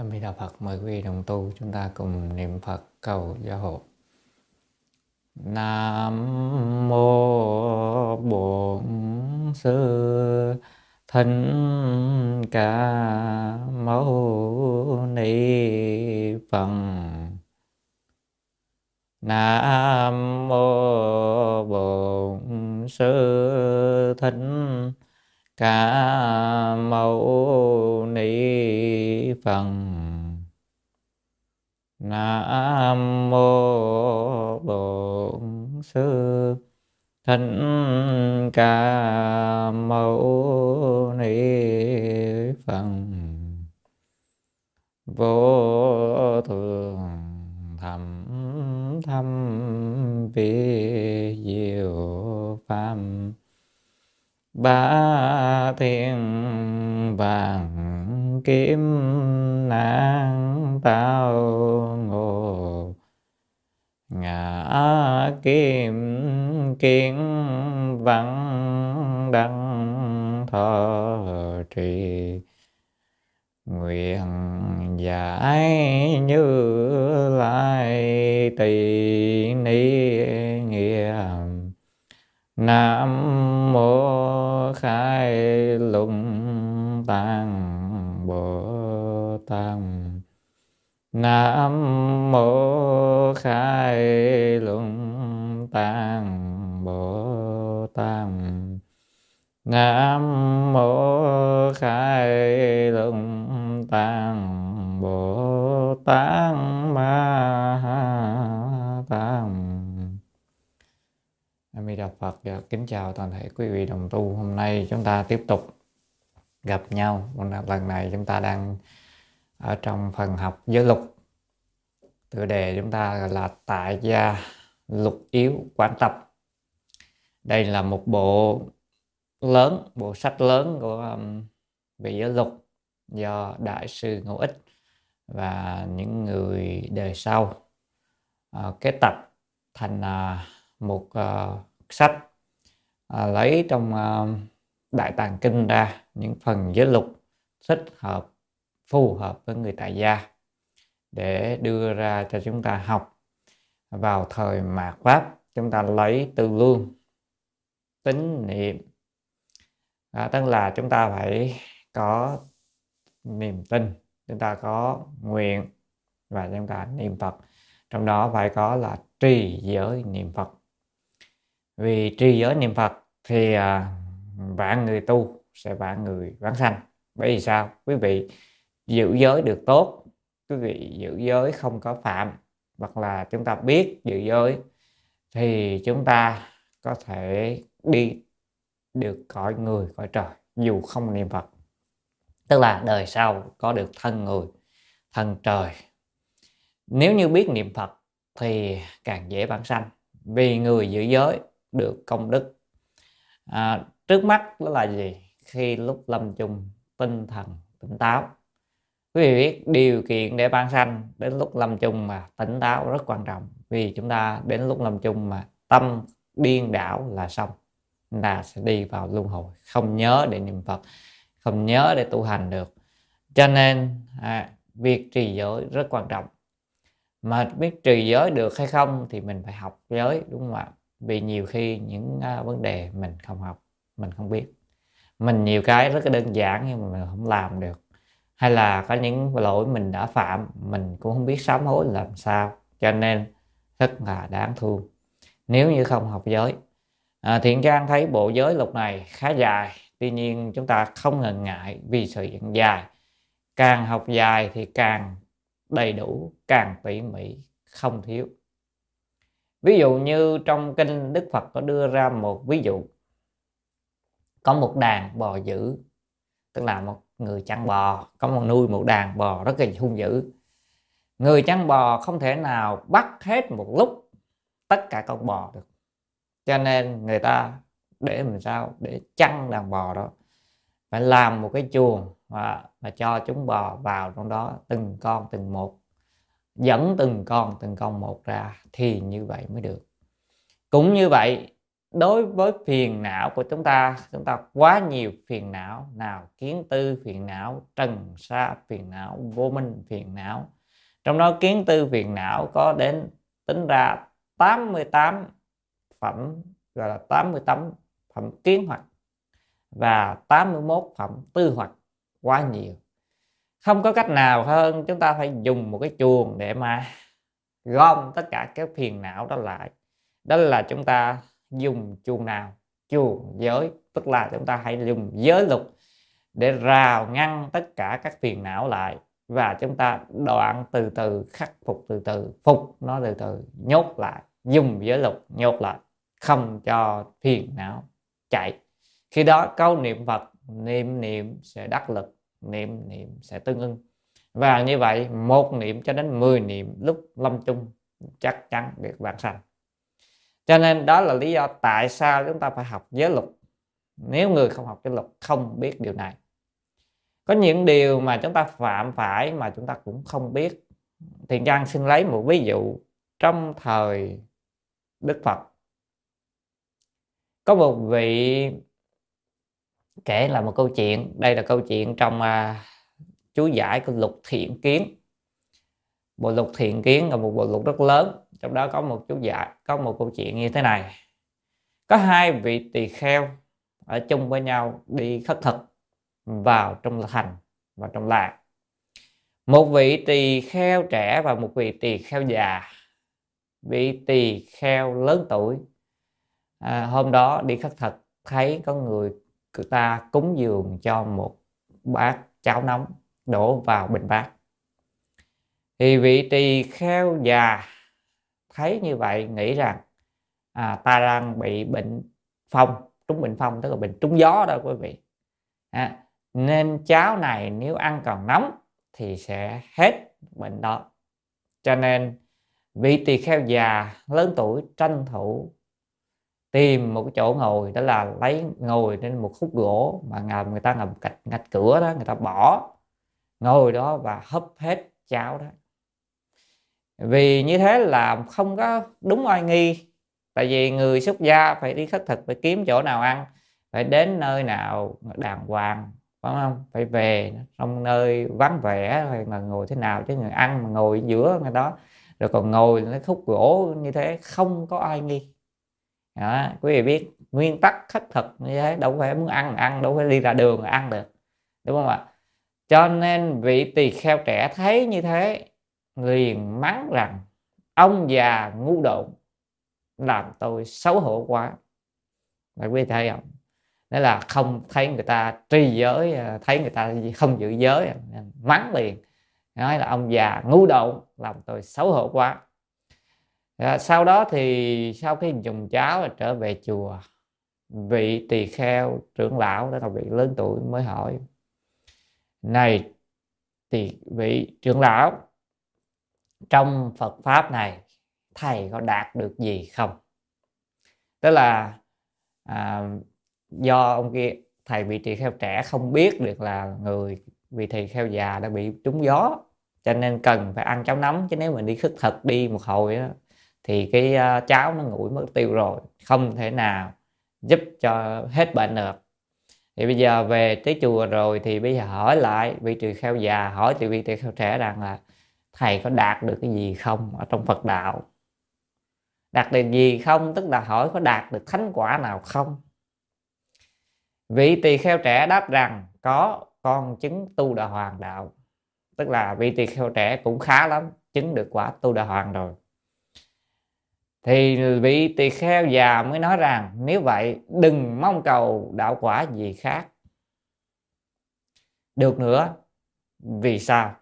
A Di Đà Phật mời quý vị đồng tu chúng ta cùng niệm Phật cầu gia hộ. Nam mô Bổn Sư Thích Ca Mâu Ni Phật. Nam mô Bổn Sư Thích Ca Mâu Ni Phật. Nam mô Bổn Sư. Thân Ca Mâu Ni Phật. Vô thường thầm thâm vi diệu pháp ba thiên vàng kim nạn tao ngộ ngã kim kiến văn đăng thọ trì nguyện giải như lai tỳ ni nghĩa nam mô khai lung tăng bồ tát. Nam mô khai lung tăng bồ tát. Nam mô khai lung tăng bồ tát ma ha A Di Đà Phật và kính chào toàn thể quý vị đồng tu. Hôm nay chúng ta tiếp tục gặp nhau. Lần này chúng ta đang ở trong phần học giới lục. Tựa đề chúng ta là tại gia lục yếu quán tập. Đây là một bộ lớn, bộ sách lớn của um, về giới lục do đại sư Ngô Ích và những người đời sau uh, kết tập thành uh, một uh, sách à, lấy trong à, đại tàng kinh ra những phần giới lục thích hợp phù hợp với người tại gia để đưa ra cho chúng ta học vào thời mạt pháp. Chúng ta lấy từ lương tín niệm. À, tức là chúng ta phải có niềm tin chúng ta có nguyện và chúng ta niệm phật. Trong đó phải có là trì giới niệm phật vì trì giới niệm phật thì à, vạn người tu sẽ vạn người vãng sanh. Bởi vì sao? Quý vị giữ giới được tốt quý vị giữ giới không có phạm hoặc là chúng ta biết giữ giới thì chúng ta có thể đi được cõi người cõi trời dù không niệm phật. Tức là đời sau có được thân người thân trời. Nếu như biết niệm phật thì càng dễ bản sanh. Vì người giữ giới được công đức. À, trước mắt đó là gì? Khi lúc lâm chung tinh thần tỉnh táo. Quý vị biết điều kiện để ban sanh đến lúc lâm chung mà tỉnh táo rất quan trọng vì chúng ta đến lúc lâm chung mà tâm điên đảo là xong. Là sẽ đi vào luân hồi không nhớ để niệm phật không nhớ để tu hành được. Cho nên à, việc trì giới rất quan trọng. Mà biết trì giới được hay không thì mình phải học giới đúng không ạ? Vì nhiều khi những uh, vấn đề mình không học mình không biết. Mình nhiều cái rất là đơn giản nhưng mà mình không làm được. Hay là có những lỗi mình đã phạm mình cũng không biết sám hối làm sao cho nên rất là đáng thương. Nếu như không học giới à, thiện trang thấy bộ giới lục này khá dài. Tuy nhiên chúng ta không ngần ngại vì sự dài. Càng học dài thì càng đầy đủ càng tỉ mỉ không thiếu ví dụ như trong kinh đức phật có đưa ra một ví dụ. Có một đàn bò dữ tức là một người chăn bò có một nuôi một đàn bò rất là hung dữ. Người chăn bò không thể nào bắt hết một lúc tất cả con bò được. Cho nên người ta để làm sao? Để chăn đàn bò đó. Phải làm một cái chuồng và, và cho chúng bò vào trong đó từng con từng một dẫn từng con từng con một ra thì như vậy mới được. Cũng như vậy, đối với phiền não của chúng ta chúng ta quá nhiều phiền não, nào kiến tư phiền não, trần sa phiền não, vô minh phiền não. Trong đó kiến tư phiền não có đến tính ra 88 phẩm, gọi là 88 phẩm kiến hoặc và 81 phẩm tư hoặc quá nhiều không có cách nào hơn, chúng ta phải dùng một cái chuồng để mà gom tất cả các phiền não đó lại. Đó là chúng ta dùng chuồng nào? Chuồng giới, tức là chúng ta hãy dùng giới luật để rào ngăn tất cả các phiền não lại và chúng ta đoạn từ từ, khắc phục từ từ, phục nó từ từ, nhốt lại, dùng giới luật nhốt lại, không cho phiền não chạy. Khi đó câu niệm phật, niệm niệm sẽ đắc lực niệm niệm sẽ tương ưng. Và như vậy, một niệm cho đến 10 niệm lúc lâm chung chắc chắn được vãng sanh. Cho nên đó là lý do tại sao chúng ta phải học giới luật. Nếu người không học giới luật, không biết điều này. Có những điều mà chúng ta phạm phải mà chúng ta cũng không biết. Thiện trang xin lấy một ví dụ trong thời đức phật. Có một vị kể là một câu chuyện đây là câu chuyện trong uh, chú giải của lục thiện kiến. Bộ lục thiện kiến là một bộ lục rất lớn trong đó có một chú giải có một câu chuyện như thế này. Có hai vị tỳ kheo ở chung với nhau đi khất thực vào trong thành và trong làng. Một vị tỳ kheo trẻ và một vị tỳ kheo già. Vị tỳ kheo lớn tuổi à, hôm đó đi khất thực thấy có người người ta cúng dường cho một bát cháo nóng đổ vào bình bát. Thì vị tỳ kheo già thấy như vậy nghĩ rằng à, ta đang bị bệnh phong trúng bệnh phong tức là bệnh trúng gió đó quý vị. À, nên cháo này nếu ăn còn nóng thì sẽ hết bệnh đó. Cho nên vị tỳ kheo già lớn tuổi tranh thủ tìm một cái chỗ ngồi đó là lấy ngồi trên một khúc gỗ mà ngầm người ta ngầm cạch, ngạch cửa đó, người ta bỏ. Ngồi đó và hấp hết cháo đó. Vì như thế là không có đúng oai nghi. Tại vì người xuất gia phải đi khất thực, phải kiếm chỗ nào ăn, phải đến nơi nào đàng hoàng, phải không? Phải về trong nơi vắng vẻ, hay là ngồi thế nào chứ người ăn mà ngồi giữa, người đó. Rồi còn ngồi lấy khúc gỗ như thế, không có ai nghi đó, quý vị biết nguyên tắc khất thực như thế đâu phải muốn ăn ăn đâu phải đi ra đường ăn được đúng không ạ? Cho nên vị tỳ kheo trẻ thấy như thế liền mắng rằng ông già ngu độn làm tôi xấu hổ quá. Là quý vị thấy không? Đó là không thấy người ta tri giới à, thấy người ta không giữ giới à, mắng liền nói là ông già ngu độn làm tôi xấu hổ quá à, sau đó thì sau khi dùng cháo trở về chùa vị tỳ kheo trưởng lão đó là vị lớn tuổi mới hỏi này thì vị trưởng lão trong Phật pháp này thầy có đạt được gì không? Tức là à, do ông kia thầy vị tỳ kheo trẻ không biết được là người vị tỳ kheo già đã bị trúng gió cho nên cần phải ăn cháo nóng chứ nếu mình đi khất thực đi một hồi đó, thì cái uh, cháo nó nguội mất tiêu rồi không thể nào giúp cho hết bệnh được. Thì bây giờ về tới chùa rồi thì bây giờ hỏi lại vị tỳ kheo già hỏi thì vị tỳ kheo trẻ rằng là thầy có đạt được cái gì không ở trong Phật đạo? Đạt được gì không? Tức là hỏi có đạt được thánh quả nào không? Vị tỳ kheo trẻ đáp rằng có con chứng tu đà hoàng đạo. Tức là vị tỳ kheo trẻ cũng khá lắm chứng được quả tu đà hoàng rồi thì vị tỳ kheo già mới nói rằng, nếu vậy, đừng mong cầu đạo quả gì khác. Được nữa, vì sao?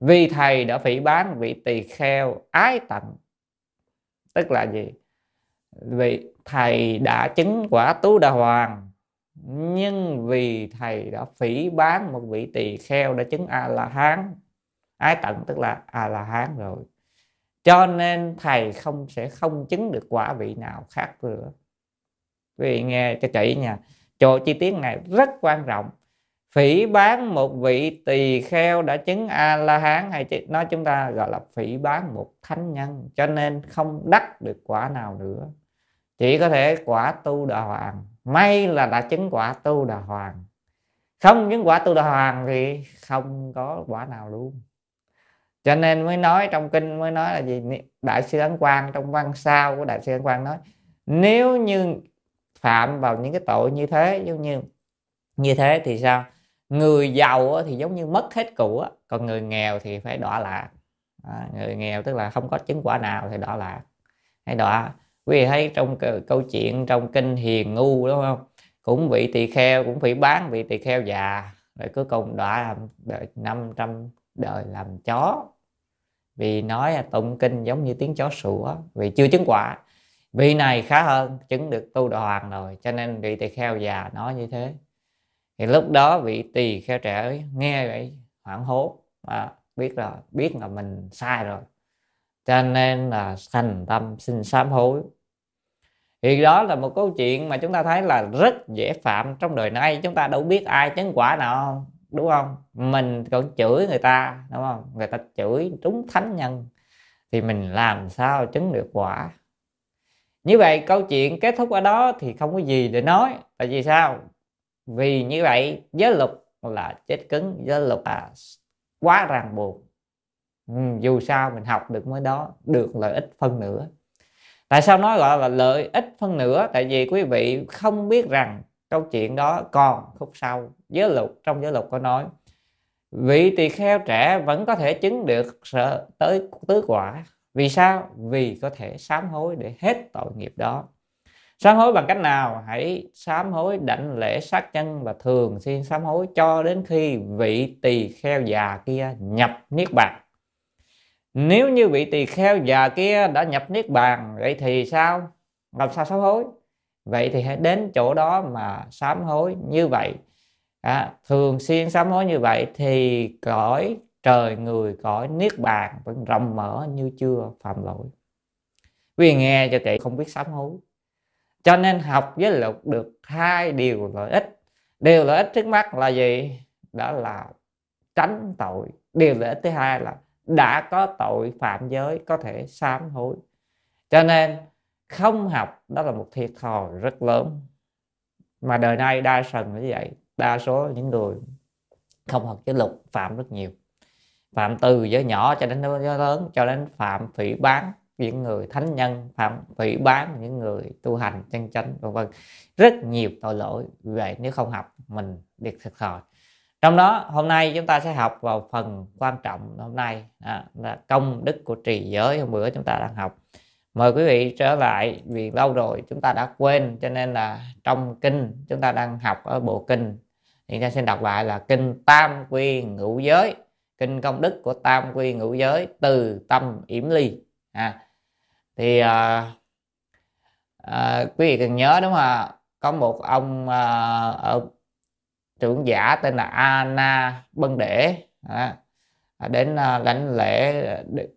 Vì thầy đã phỉ bán vị tỳ kheo ái tận. Tức là gì? Vì thầy đã chứng quả tú đà hoàng, nhưng vì thầy đã phỉ bán một vị tỳ kheo đã chứng a la hán ái tận tức là a la hán rồi cho nên thầy không sẽ không chứng được quả vị nào khác nữa. Vì nghe cho kỹ nha, chỗ chi tiết này rất quan trọng. Phỉ bán một vị tỳ kheo đã chứng a la hán hay nói chúng ta gọi là phỉ bán một thánh nhân, cho nên không đắc được quả nào nữa. Chỉ có thể quả tu đà hoàng. May là đã chứng quả tu đà hoàng. Không chứng quả tu đà hoàng thì không có quả nào luôn cho nên mới nói trong kinh mới nói là gì? Đại sư ấn quang trong văn sao của đại sư ấn quang nói nếu như phạm vào những cái tội như thế giống như như thế thì sao? Người giàu thì giống như mất hết của còn người nghèo thì phải đọa lạc. À, người nghèo tức là không có chứng quả nào thì đọa lạc. Hay đọa quý vị thấy trong câu chuyện trong kinh hiền ngu đúng không? Cũng bị tỳ kheo cũng phải bán bị tỳ kheo già rồi cuối cùng đọa làm đời 500 đời làm chó vì nói tụng kinh giống như tiếng chó sủa vì chưa chứng quả. Vị này khá hơn chứng được tu đà hoàng rồi cho nên vị tỳ kheo già nói như thế. Thì lúc đó vị tỳ kheo trẻ ấy, nghe vậy hoảng hốt mà biết là biết là mình sai rồi. Cho nên là thành tâm xin sám hối. Thì đó là một câu chuyện mà chúng ta thấy là rất dễ phạm trong đời nay chúng ta đâu biết ai chứng quả nào. không đúng không? Mình còn chửi người ta đúng không? Người ta chửi trúng thánh nhân thì mình làm sao chứng được quả? Như vậy câu chuyện kết thúc ở đó thì không có gì để nói. Tại vì sao? Vì như vậy giới luật là chết cứng giới luật là quá ràng buộc. Ừ, dù sao mình học được mới đó được lợi ích phân nửa. Tại sao nói gọi là lợi ích phân nửa? Tại vì quý vị không biết rằng câu chuyện đó còn khúc sau, giới luật, trong giới luật có nói, vị tỳ kheo trẻ vẫn có thể chứng được sợ tới tứ quả. Vì sao? Vì có thể sám hối để hết tội nghiệp đó. Sám hối bằng cách nào? Hãy sám hối đảnh lễ sát chân và thường xuyên sám hối cho đến khi vị tỳ kheo già kia nhập niết bàn. Nếu như vị tỳ kheo già kia đã nhập niết bàn, vậy thì sao? Làm sao sám hối? Vậy thì hãy đến chỗ đó mà sám hối như vậy. À, thường xuyên sám hối như vậy thì cõi trời người cõi niết bàn vẫn rộng mở như chưa phạm lỗi. Vì nghe cho kỹ không biết sám hối. Cho nên học với luật được hai điều lợi ích. Điều lợi ích trước mắt là gì? Đó là tránh tội. Điều lợi ích thứ hai là đã có tội phạm giới có thể sám hối. Cho nên không học đó là một thiệt thòi rất lớn. Mà đời nay đa phần như vậy. Đa số những người không học giới luật phạm rất nhiều. Phạm từ giới nhỏ cho đến giới lớn cho đến phạm phỉ bán những người thánh nhân phạm phỉ bán những người tu hành chân chánh vân vân. Rất nhiều tội lỗi vậy nếu không học mình được thiệt thòi. Trong đó hôm nay chúng ta sẽ học vào phần quan trọng hôm nay. À, là công đức của trì giới. Hôm bữa chúng ta đang học mời quý vị trở lại vì lâu rồi chúng ta đã quên cho nên là trong kinh chúng ta đang học ở bộ kinh. Thì ta xin đọc lại là kinh tam quy ngũ giới. Kinh công đức của tam quy ngũ giới từ tâm yểm ly. À, thì à, à, quý vị cần nhớ đúng không ạ? Có một ông à, ở trưởng giả tên là Anna Bân Để. À, đến à, lãnh lễ Đức,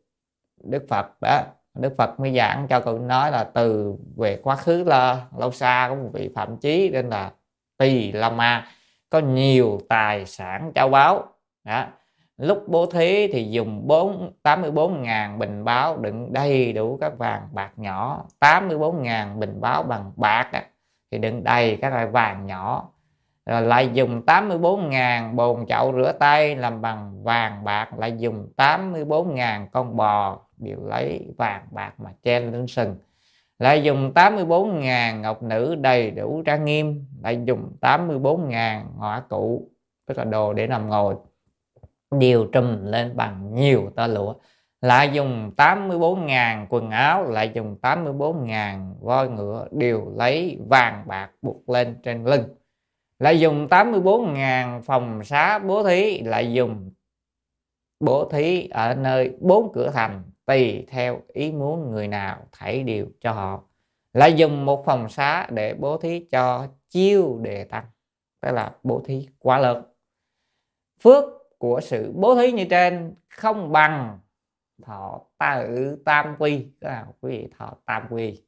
Đức Phật đó. Đức Phật mới giảng cho cậu nói là từ về quá khứ là lâu xa của một vị phạm chí nên là Tỳ La Ma có nhiều tài sản châu báu đó. lúc bố thí thì dùng 4 84.000 bình báo đựng đầy đủ các vàng bạc nhỏ. 84.000 bình báo bằng bạc đó, thì đựng đầy các loại vàng nhỏ rồi lại dùng 84.000 bồn chậu rửa tay làm bằng vàng bạc, lại dùng 84.000 con bò đều lấy vàng bạc mà chen lên sừng. Lại dùng 84.000 ngọc nữ đầy đủ trang nghiêm, lại dùng 84.000 ngọa cụ, tức là đồ để nằm ngồi điều trùm lên bằng nhiều tơ lụa. Lại dùng 84.000 quần áo, lại dùng 84.000 voi ngựa đều lấy vàng bạc buộc lên trên lưng lại dùng 84.000 phòng xá bố thí, lại dùng bố thí ở nơi bốn cửa thành, tùy theo ý muốn người nào thảy đều cho họ. Lại dùng một phòng xá để bố thí cho chiêu đề tăng, tức là bố thí quá lớn. Phước của sự bố thí như trên không bằng thọ tự tam quy, tức là quý vị thọ tam quy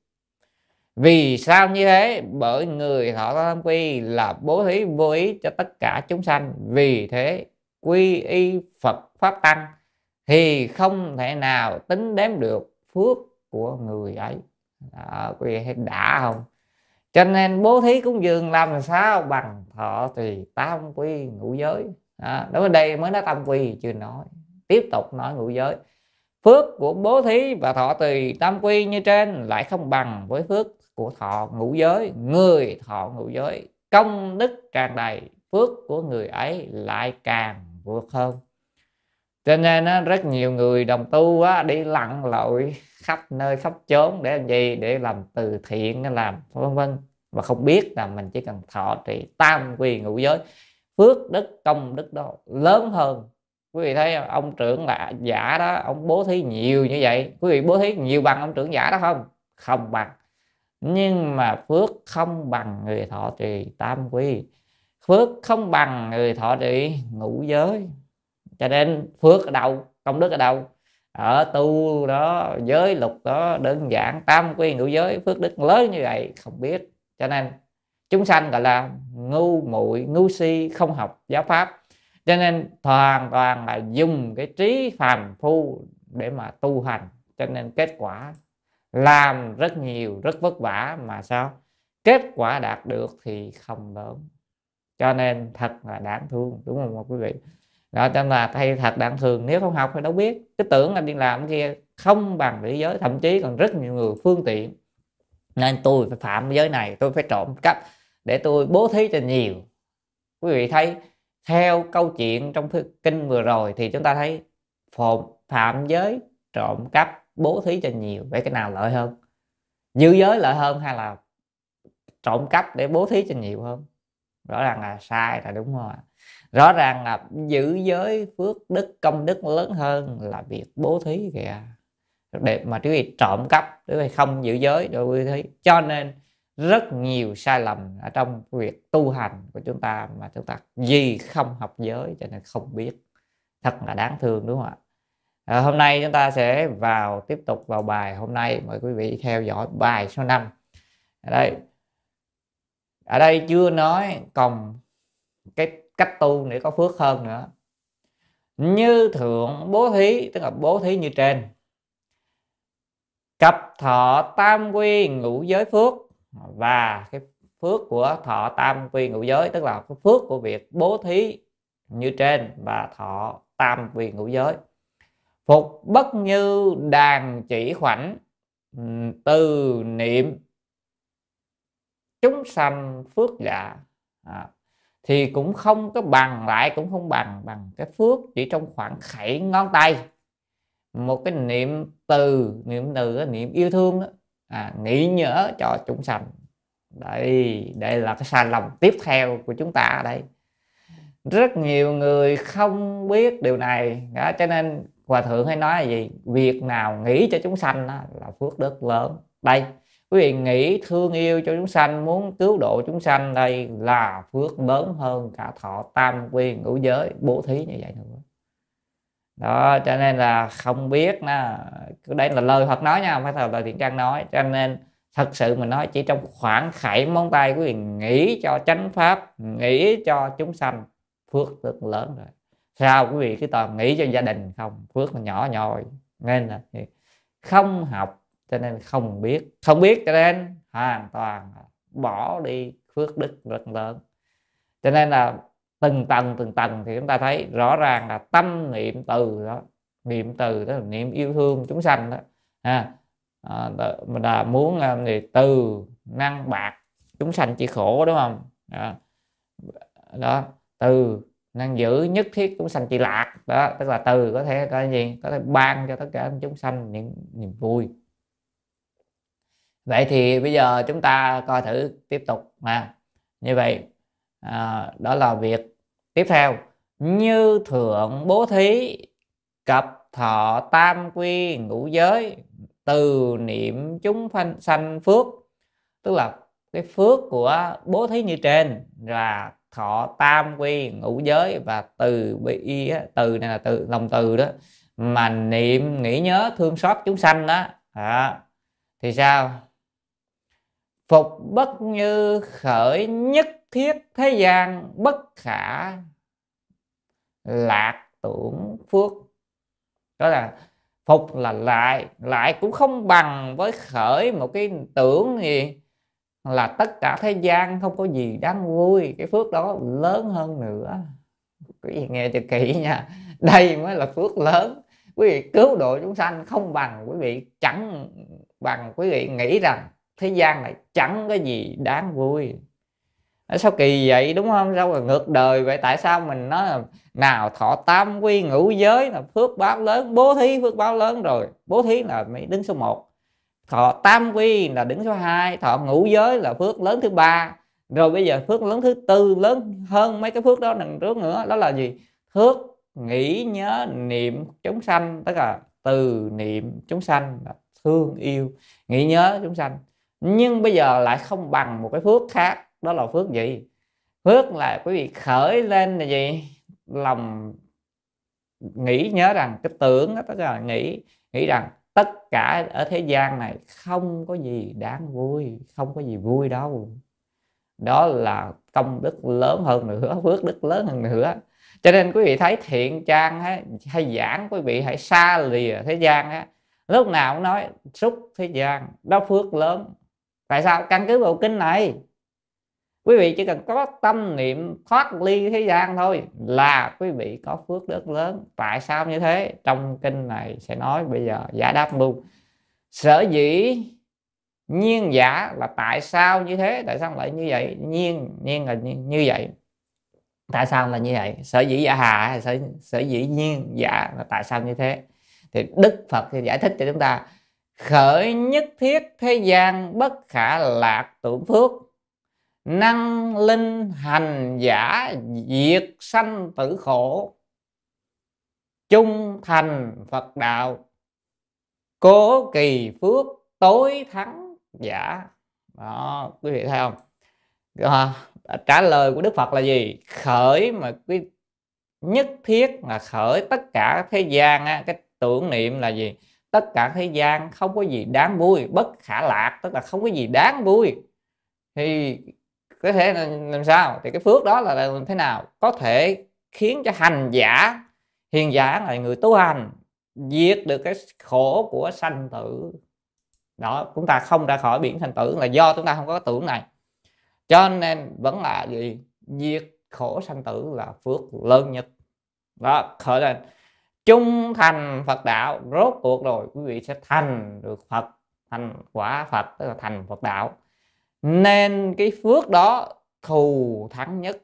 vì sao như thế? Bởi người thọ tam quy là bố thí vô ý cho tất cả chúng sanh. Vì thế quy y phật pháp tăng thì không thể nào tính đếm được phước của người ấy. Đó, quý vị thấy đã không? Cho nên bố thí cúng dường làm sao bằng thọ thì tam quy ngũ giới? Đó, đối với đây mới nói tam quy chưa nói. Tiếp tục nói ngũ giới. Phước của bố thí và thọ tùy tam quy như trên lại không bằng với phước của thọ ngũ giới người thọ ngũ giới. Công đức tràn đầy phước của người ấy lại càng vượt hơn. Cho nên á, rất nhiều người đồng tu á, đi lặn lội khắp nơi khắp chốn để làm gì? Để làm từ thiện làm vân vân. Và không biết là mình chỉ cần thọ trì tam quy ngũ giới. Phước đức công đức đó lớn hơn. Quý vị thấy ông trưởng là giả đó ông bố thí nhiều như vậy. Quý vị bố thí nhiều bằng ông trưởng giả đó không? Không bằng nhưng mà phước không bằng người thọ trì tam quy. Phước không bằng người thọ trì ngũ giới. Cho nên phước ở đâu? Công đức ở đâu? Ở tu đó, giới lục đó, đơn giản tam quy ngũ giới, phước đức lớn như vậy, không biết. Cho nên chúng sanh gọi là ngu muội, ngu si, không học giáo pháp. Cho nên hoàn toàn là dùng cái trí phàm phu để mà tu hành. Cho nên kết quả làm rất nhiều rất vất vả mà sao? Kết quả đạt được thì không lớn. Cho nên thật là đáng thương đúng không quý vị? Đó cho nên là thay thật đáng thương. Nếu không học thì đâu biết. Cái tưởng anh đi làm kia không bằng lý giới. Thậm chí còn rất nhiều người phương tiện. Nên tôi phải phạm giới này tôi phải trộm cắp để tôi bố thí cho nhiều. Quý vị thấy theo câu chuyện trong kinh vừa rồi thì chúng ta thấy phạm, phạm giới trộm cắp bố thí cho nhiều, vậy cái nào lợi hơn? Giữ giới lợi hơn hay là trộm cắp để bố thí cho nhiều hơn? Rõ ràng là sai là đúng không ạ? Rõ ràng là giữ giới phước đức, công đức lớn hơn là việc bố thí kìa. Để mà quý vị trộm cắp, quý vị không giữ giới đối quý vị cho nên rất nhiều sai lầm ở trong việc tu hành của chúng ta mà chúng ta gì không học giới cho nên không biết. Thật là đáng thương, đúng không ạ? À, hôm nay chúng ta sẽ vào tiếp tục vào bài hôm nay. Mời quý vị theo dõi bài số 5 ở đây. Ở đây chưa nói còn cái cách tu để có phước hơn nữa. Như thượng bố thí tức là bố thí như trên. Cặp thọ tam quy ngũ giới phước. Và cái phước của thọ tam quy ngũ giới tức là cái phước của việc bố thí như trên và thọ tam quy ngũ giới phục bất như đàn chỉ khoảnh ừ, từ niệm. Chúng sanh phước dạ à, thì cũng không có bằng lại cũng không bằng bằng cái phước chỉ trong khoảng khẩy ngón tay. Một cái niệm từ niệm từ niệm yêu thương đó, à, nghĩ nhớ cho chúng sanh. Đây đây là cái sai lầm tiếp theo của chúng ta ở đây. Rất nhiều người không biết điều này đó, cho nên hòa thượng hay nói là gì? Việc nào nghĩ cho chúng sanh đó là phước đức lớn. Đây, quý vị nghĩ thương yêu cho chúng sanh, muốn cứu độ chúng sanh, đây là phước lớn hơn cả thọ tam quy ngũ giới, bố thí như vậy nữa. Đó, cho nên là không biết nè đây là lời Phật nói nha, không phải là lời thiện trang nói. Cho nên thật sự mình nói, chỉ trong khoảng khảy móng tay, quý vị nghĩ cho chánh pháp, nghĩ cho chúng sanh, phước rất lớn rồi sao quý vị cứ toàn nghĩ cho gia đình không? Phước nó nhỏ nhoi. Nên là không học cho nên không biết. Không biết cho nên hoàn toàn bỏ đi phước đức rất lớn. Cho nên là từng tầng từng tầng thì chúng ta thấy rõ ràng là tâm niệm từ đó niệm từ đó là niệm yêu thương chúng sanh đó. À, à, mình là muốn thì từ năng bạc chúng sanh chỉ khổ đúng không? À, đó từ năng giữ nhất thiết chúng sanh chỉ lạc. Đó tức là từ có thể có gì? Có thể ban cho tất cả chúng sanh những niềm vui. Vậy thì bây giờ chúng ta coi thử tiếp tục mà như vậy à, đó là việc tiếp theo. Như thượng bố thí cập thọ tam quy ngũ giới từ niệm chúng phanh sanh phước. Tức là cái phước của bố thí như trên là thọ tam quy ngũ giới và từ bi từ này là từ lòng từ đó mà niệm nghĩ nhớ thương xót chúng sanh đó. À, thì sao? Phục bất như khởi nhất thiết thế gian bất khả lạc tưởng phước. Đó là phục là lại lại cũng không bằng với khởi một cái tưởng gì là tất cả thế gian không có gì đáng vui. Cái phước đó lớn hơn nữa. Quý vị nghe cho kỹ nha. Đây mới là phước lớn. Quý vị cứu độ chúng sanh không bằng quý vị chẳng bằng quý vị nghĩ rằng thế gian này chẳng có gì đáng vui. Sao kỳ vậy, đúng không? Sao mà ngược đời vậy? Tại sao mình nói là nào thọ tam quy ngũ giới là phước báo lớn, bố thí phước báo lớn rồi? Bố thí là mới đứng số 1 thọ tam quy là đứng số 2 thọ ngũ giới là phước lớn thứ ba. Rồi bây giờ phước lớn thứ tư lớn hơn mấy cái phước đó đằng trước nữa đó là gì? Phước nghĩ nhớ niệm chúng sanh tức là từ niệm chúng sanh là thương yêu nghĩ nhớ chúng sanh. Nhưng bây giờ lại không bằng một cái phước khác đó là phước gì? Phước là quý vị khởi lên là gì? Lòng nghĩ nhớ rằng cái tưởng đó, tức là nghĩ nghĩ rằng tất cả ở thế gian này không có gì đáng vui không có gì vui đâu. Đó là công đức lớn hơn nữa phước đức lớn hơn nữa. Cho nên quý vị thấy thiện trang hay, hay giảng quý vị hãy xa lìa thế gian á. Lúc nào cũng nói xúc thế gian đó phước lớn. Tại sao? Căn cứ vào kinh này quý vị chỉ cần có tâm niệm thoát ly thế gian thôi là quý vị có phước đức lớn. Tại sao như thế? Trong kinh này sẽ nói bây giờ giải đáp luôn. Sở dĩ nhiên giả là tại sao như thế? Tại sao lại như vậy? Nhiên nhiên là như, như vậy. Tại sao là như vậy? Sở dĩ giả hà hay sở, sở dĩ nhiên giả là tại sao như thế? Thì đức phật thì giải thích cho chúng ta khởi nhất thiết thế gian bất khả lạc tưởng phước năng linh hành giả diệt sanh tử khổ. Trung thành phật đạo. Cố kỳ phước tối thắng giả. Đó quý vị thấy không? À, trả lời của đức phật là gì? Khởi mà quý nhất thiết là khởi tất cả thế gian á, cái tưởng niệm là gì? Tất cả thế gian không có gì đáng vui bất khả lạc tức là không có gì đáng vui. Thì có thể làm sao? Thì cái phước đó là làm thế nào? Có thể khiến cho hành giả, hiền giả là người tu hành, diệt được cái khổ của sanh tử. Đó, chúng ta không ra khỏi biển sanh tử là do chúng ta không có tưởng này. Cho nên vẫn là gì? Diệt khổ sanh tử là phước lớn nhất. Đó, khởi lên. Trung thành Phật đạo, rốt cuộc rồi, quý vị sẽ thành được Phật, thành quả Phật, tức là thành Phật đạo nên cái phước đó thù thắng nhất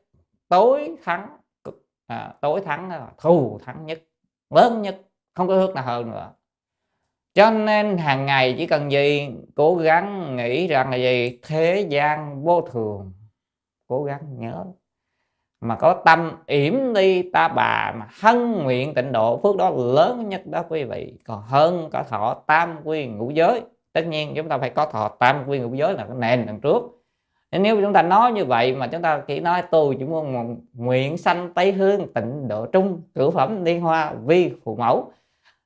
tối thắng à, tối thắng là thù thắng nhất lớn nhất không có phước nào hơn nữa. Cho nên hàng ngày chỉ cần gì? Cố gắng nghĩ rằng là gì? Thế gian vô thường. Cố gắng nhớ. Mà có tâm yểm đi ta bà mà hân nguyện tịnh độ phước đó lớn nhất đó quý vị. Còn hơn cả thọ tam quy ngũ giới tất nhiên chúng ta phải có thọ tam quy ngũ giới là cái nền đằng trước. Nên nếu chúng ta nói như vậy mà chúng ta chỉ nói tôi chỉ muốn nguyện sanh tây hương tịnh độ trung cửu phẩm liên hoa vi phụ mẫu.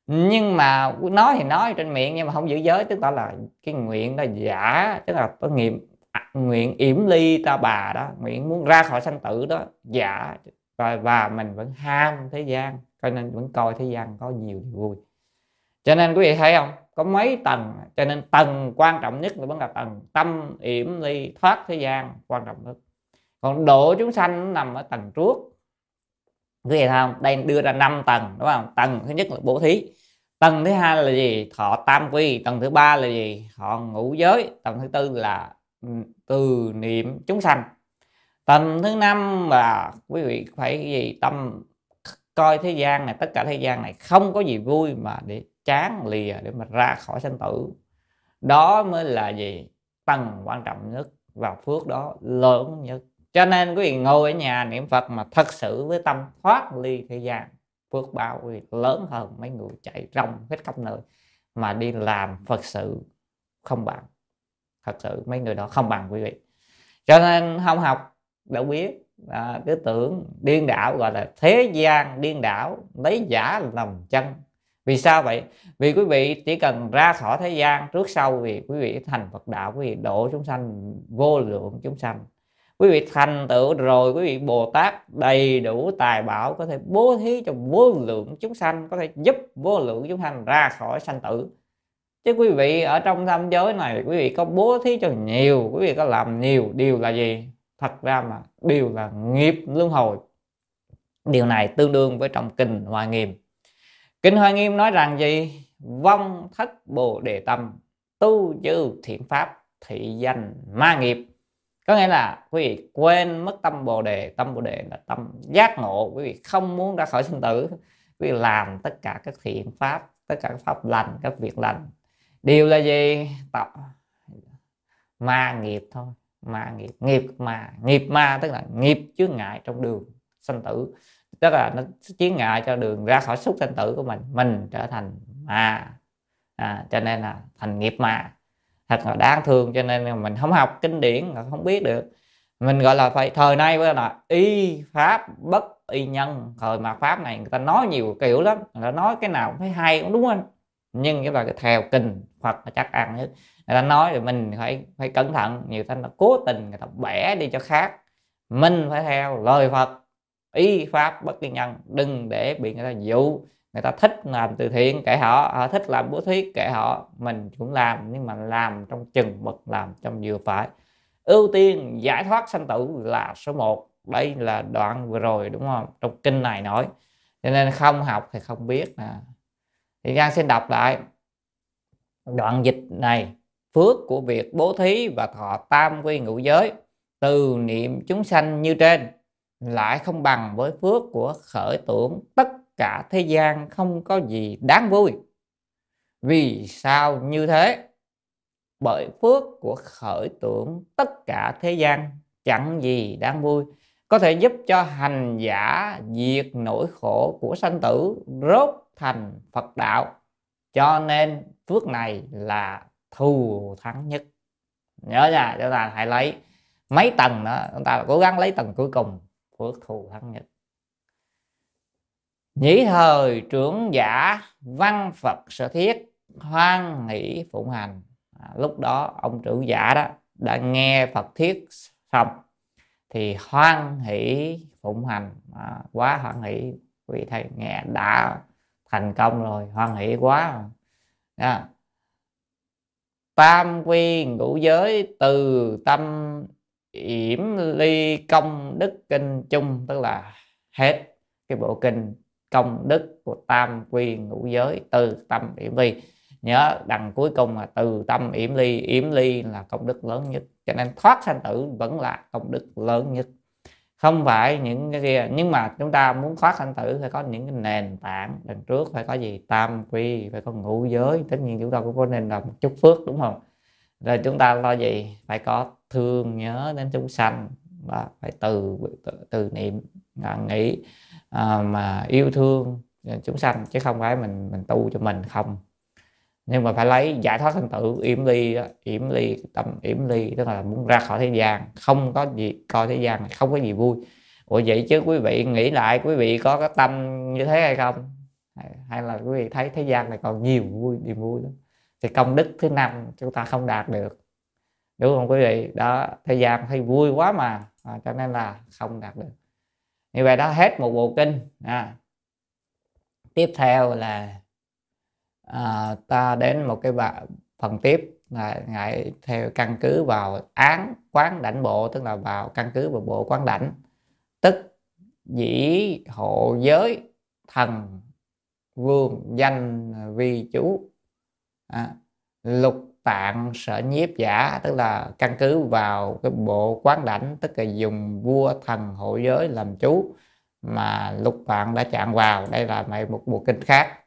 Nhưng mà nói thì nói trên miệng nhưng mà không giữ giới tức là cái nguyện đó giả tức là có nghiệm à, nguyện yểm ly ta bà đó nguyện muốn ra khỏi sanh tử đó giả. Và, và mình vẫn ham thế gian cho nên vẫn coi thế gian có nhiều điều vui. Cho nên quý vị thấy không? Có mấy tầng, cho nên tầng quan trọng nhất là vẫn là tầng, tâm, yểm, ly, thoát thế gian quan trọng nhất. Còn độ chúng sanh nằm ở tầng trước. Quý vị không? Đây đưa ra 5 tầng, đúng không? Tầng thứ nhất là bố thí. Tầng thứ hai là gì? Thọ tam quy. Tầng thứ ba là gì? Họ ngũ giới. Tầng thứ tư là ừ, từ niệm chúng sanh. Tầng thứ năm là quý vị phải gì? Tâm coi thế gian này, tất cả thế gian này không có gì vui mà để chán lìa để mà ra khỏi sanh tử. Đó mới là gì? Tầng quan trọng nhất và phước đó lớn nhất. Cho nên quý vị ngồi ở nhà niệm phật mà thật sự với tâm thoát ly thế gian phước báo quý vị lớn hơn mấy người chạy rong hết khắp nơi mà đi làm phật sự không bằng. Thật sự mấy người đó không bằng quý vị. Cho nên không học đâu biết à, cứ tưởng điên đảo gọi là thế gian điên đảo lấy giả làm chân vì sao vậy? Vì quý vị chỉ cần ra khỏi thế gian trước sau vì quý vị thành phật đạo, quý vị độ chúng sanh, vô lượng chúng sanh. Quý vị thành tựu rồi, quý vị bồ tát đầy đủ tài bảo có thể bố thí cho vô lượng chúng sanh, có thể giúp vô lượng chúng sanh ra khỏi sanh tử. Chứ quý vị ở trong tam giới này, quý vị có bố thí cho nhiều, quý vị có làm nhiều, điều là gì? Thật ra mà, điều là nghiệp luân hồi. Điều này tương đương với trong kinh hoa nghiêm kinh hoa nghiêm nói rằng gì? Vong thất bồ đề tâm, tu chư thiện pháp, thị danh ma nghiệp. Có nghĩa là quý vị quên mất tâm bồ đề, tâm bồ đề là tâm giác ngộ. Quý vị không muốn ra khỏi sinh tử. Quý vị làm tất cả các thiện pháp, tất cả các pháp lành, các việc lành. Điều là gì? Tập ma nghiệp thôi. Ma nghiệp nghiệp mà, nghiệp ma tức là nghiệp chướng ngại trong đường sanh tử tức là nó chướng ngại cho đường ra khỏi xúc sanh tử của mình mình trở thành ma. À, cho nên là thành nghiệp ma. Thật là đáng thương cho nên là mình không học kinh điển không biết được. Mình gọi là phải thời nay với là y pháp bất y nhân. Thời mà pháp này người ta nói nhiều kiểu lắm người ta nói cái nào cũng thấy hay cũng đúng không nhưng cái là theo kinh Phật là chắc ăn nhất người ta nói thì mình phải phải cẩn thận nhiều thanh là cố tình người ta bẻ đi cho khác. Mình phải theo lời Phật y pháp bất kỳ nhân, đừng để bị người ta dụ. Người ta thích làm từ thiện kệ họ họ thích làm bố thí kệ họ. Mình cũng làm, nhưng mà làm trong chừng mực, làm trong vừa phải. Ưu tiên giải thoát sanh tử là số 1 đây là đoạn vừa rồi, đúng không? Trong kinh này nói. Cho nên không học thì không biết nè. Thì Giang xin đọc lại. Đoạn dịch này, phước của việc bố thí và thọ tam quy ngũ giới từ niệm chúng sanh như trên lại không bằng với phước của khởi tưởng tất cả thế gian không có gì đáng vui. Vì sao như thế? Bởi phước của khởi tưởng tất cả thế gian chẳng gì đáng vui. Có thể giúp cho hành giả diệt nỗi khổ của sanh tử, rốt thành Phật đạo. Cho nên phước này là thù thắng nhất. Nhớ nha, chúng ta hãy lấy mấy tầng đó chúng ta cố gắng lấy tầng cuối cùng phước thù thắng nhất nhĩ thời trưởng giả văn phật sở thiết hoan hỷ phụng hành. À, lúc đó ông trưởng giả đó đã nghe phật thiết xong thì hoan hỷ phụng hành. À, quá hoan hỷ quý thầy nghe đã thành công rồi hoan hỷ quá. À. tam quy ngũ giới từ tâm yểm ly công đức kinh chung, tức là hết cái bộ kinh công đức của tam quy ngũ giới từ tâm yểm ly. Nhớ đằng cuối cùng là từ tâm yểm ly yểm ly là công đức lớn nhất, cho nên thoát sanh tử vẫn là công đức lớn nhất. Không phải những cái kia, nhưng mà chúng ta muốn thoát sanh tử phải có những cái nền tảng, đằng trước phải có gì? Tam quy, phải có ngũ giới. Tất nhiên chúng ta cũng có nên làm một chút phước, đúng không? Rồi chúng ta lo gì? Phải có thương nhớ đến chúng sanh. Và phải từ từ, từ niệm nghĩ à, mà yêu thương chúng sanh chứ không phải mình mình tu cho mình không. Nhưng mà phải lấy giải thoát thành tử yểm ly yểm ly tâm yểm ly tức là muốn ra khỏi thế gian. Không có gì coi thế gian không có gì vui. Ủa vậy chứ quý vị nghĩ lại quý vị có cái tâm như thế hay không? Hay là quý vị thấy thế gian này còn nhiều vui niềm vui lắm? Thì công đức thứ năm chúng ta không đạt được đúng không quý vị? Đó thời gian thấy vui quá mà. À, cho nên là không đạt được. Như vậy đó hết một bộ kinh. À. tiếp theo là à, ta đến một cái bà, phần tiếp là ngại theo căn cứ vào án quán đảnh bộ tức là vào căn cứ vào bộ quán đảnh. Tức dĩ hộ giới thần vương danh vi chú. À, lục tạng sở nhiếp giả, tức là căn cứ vào cái bộ quán đảnh, tức là dùng vua thần hộ giới làm chú mà lục bạn đã chạm vào. Đây là một bộ kinh khác.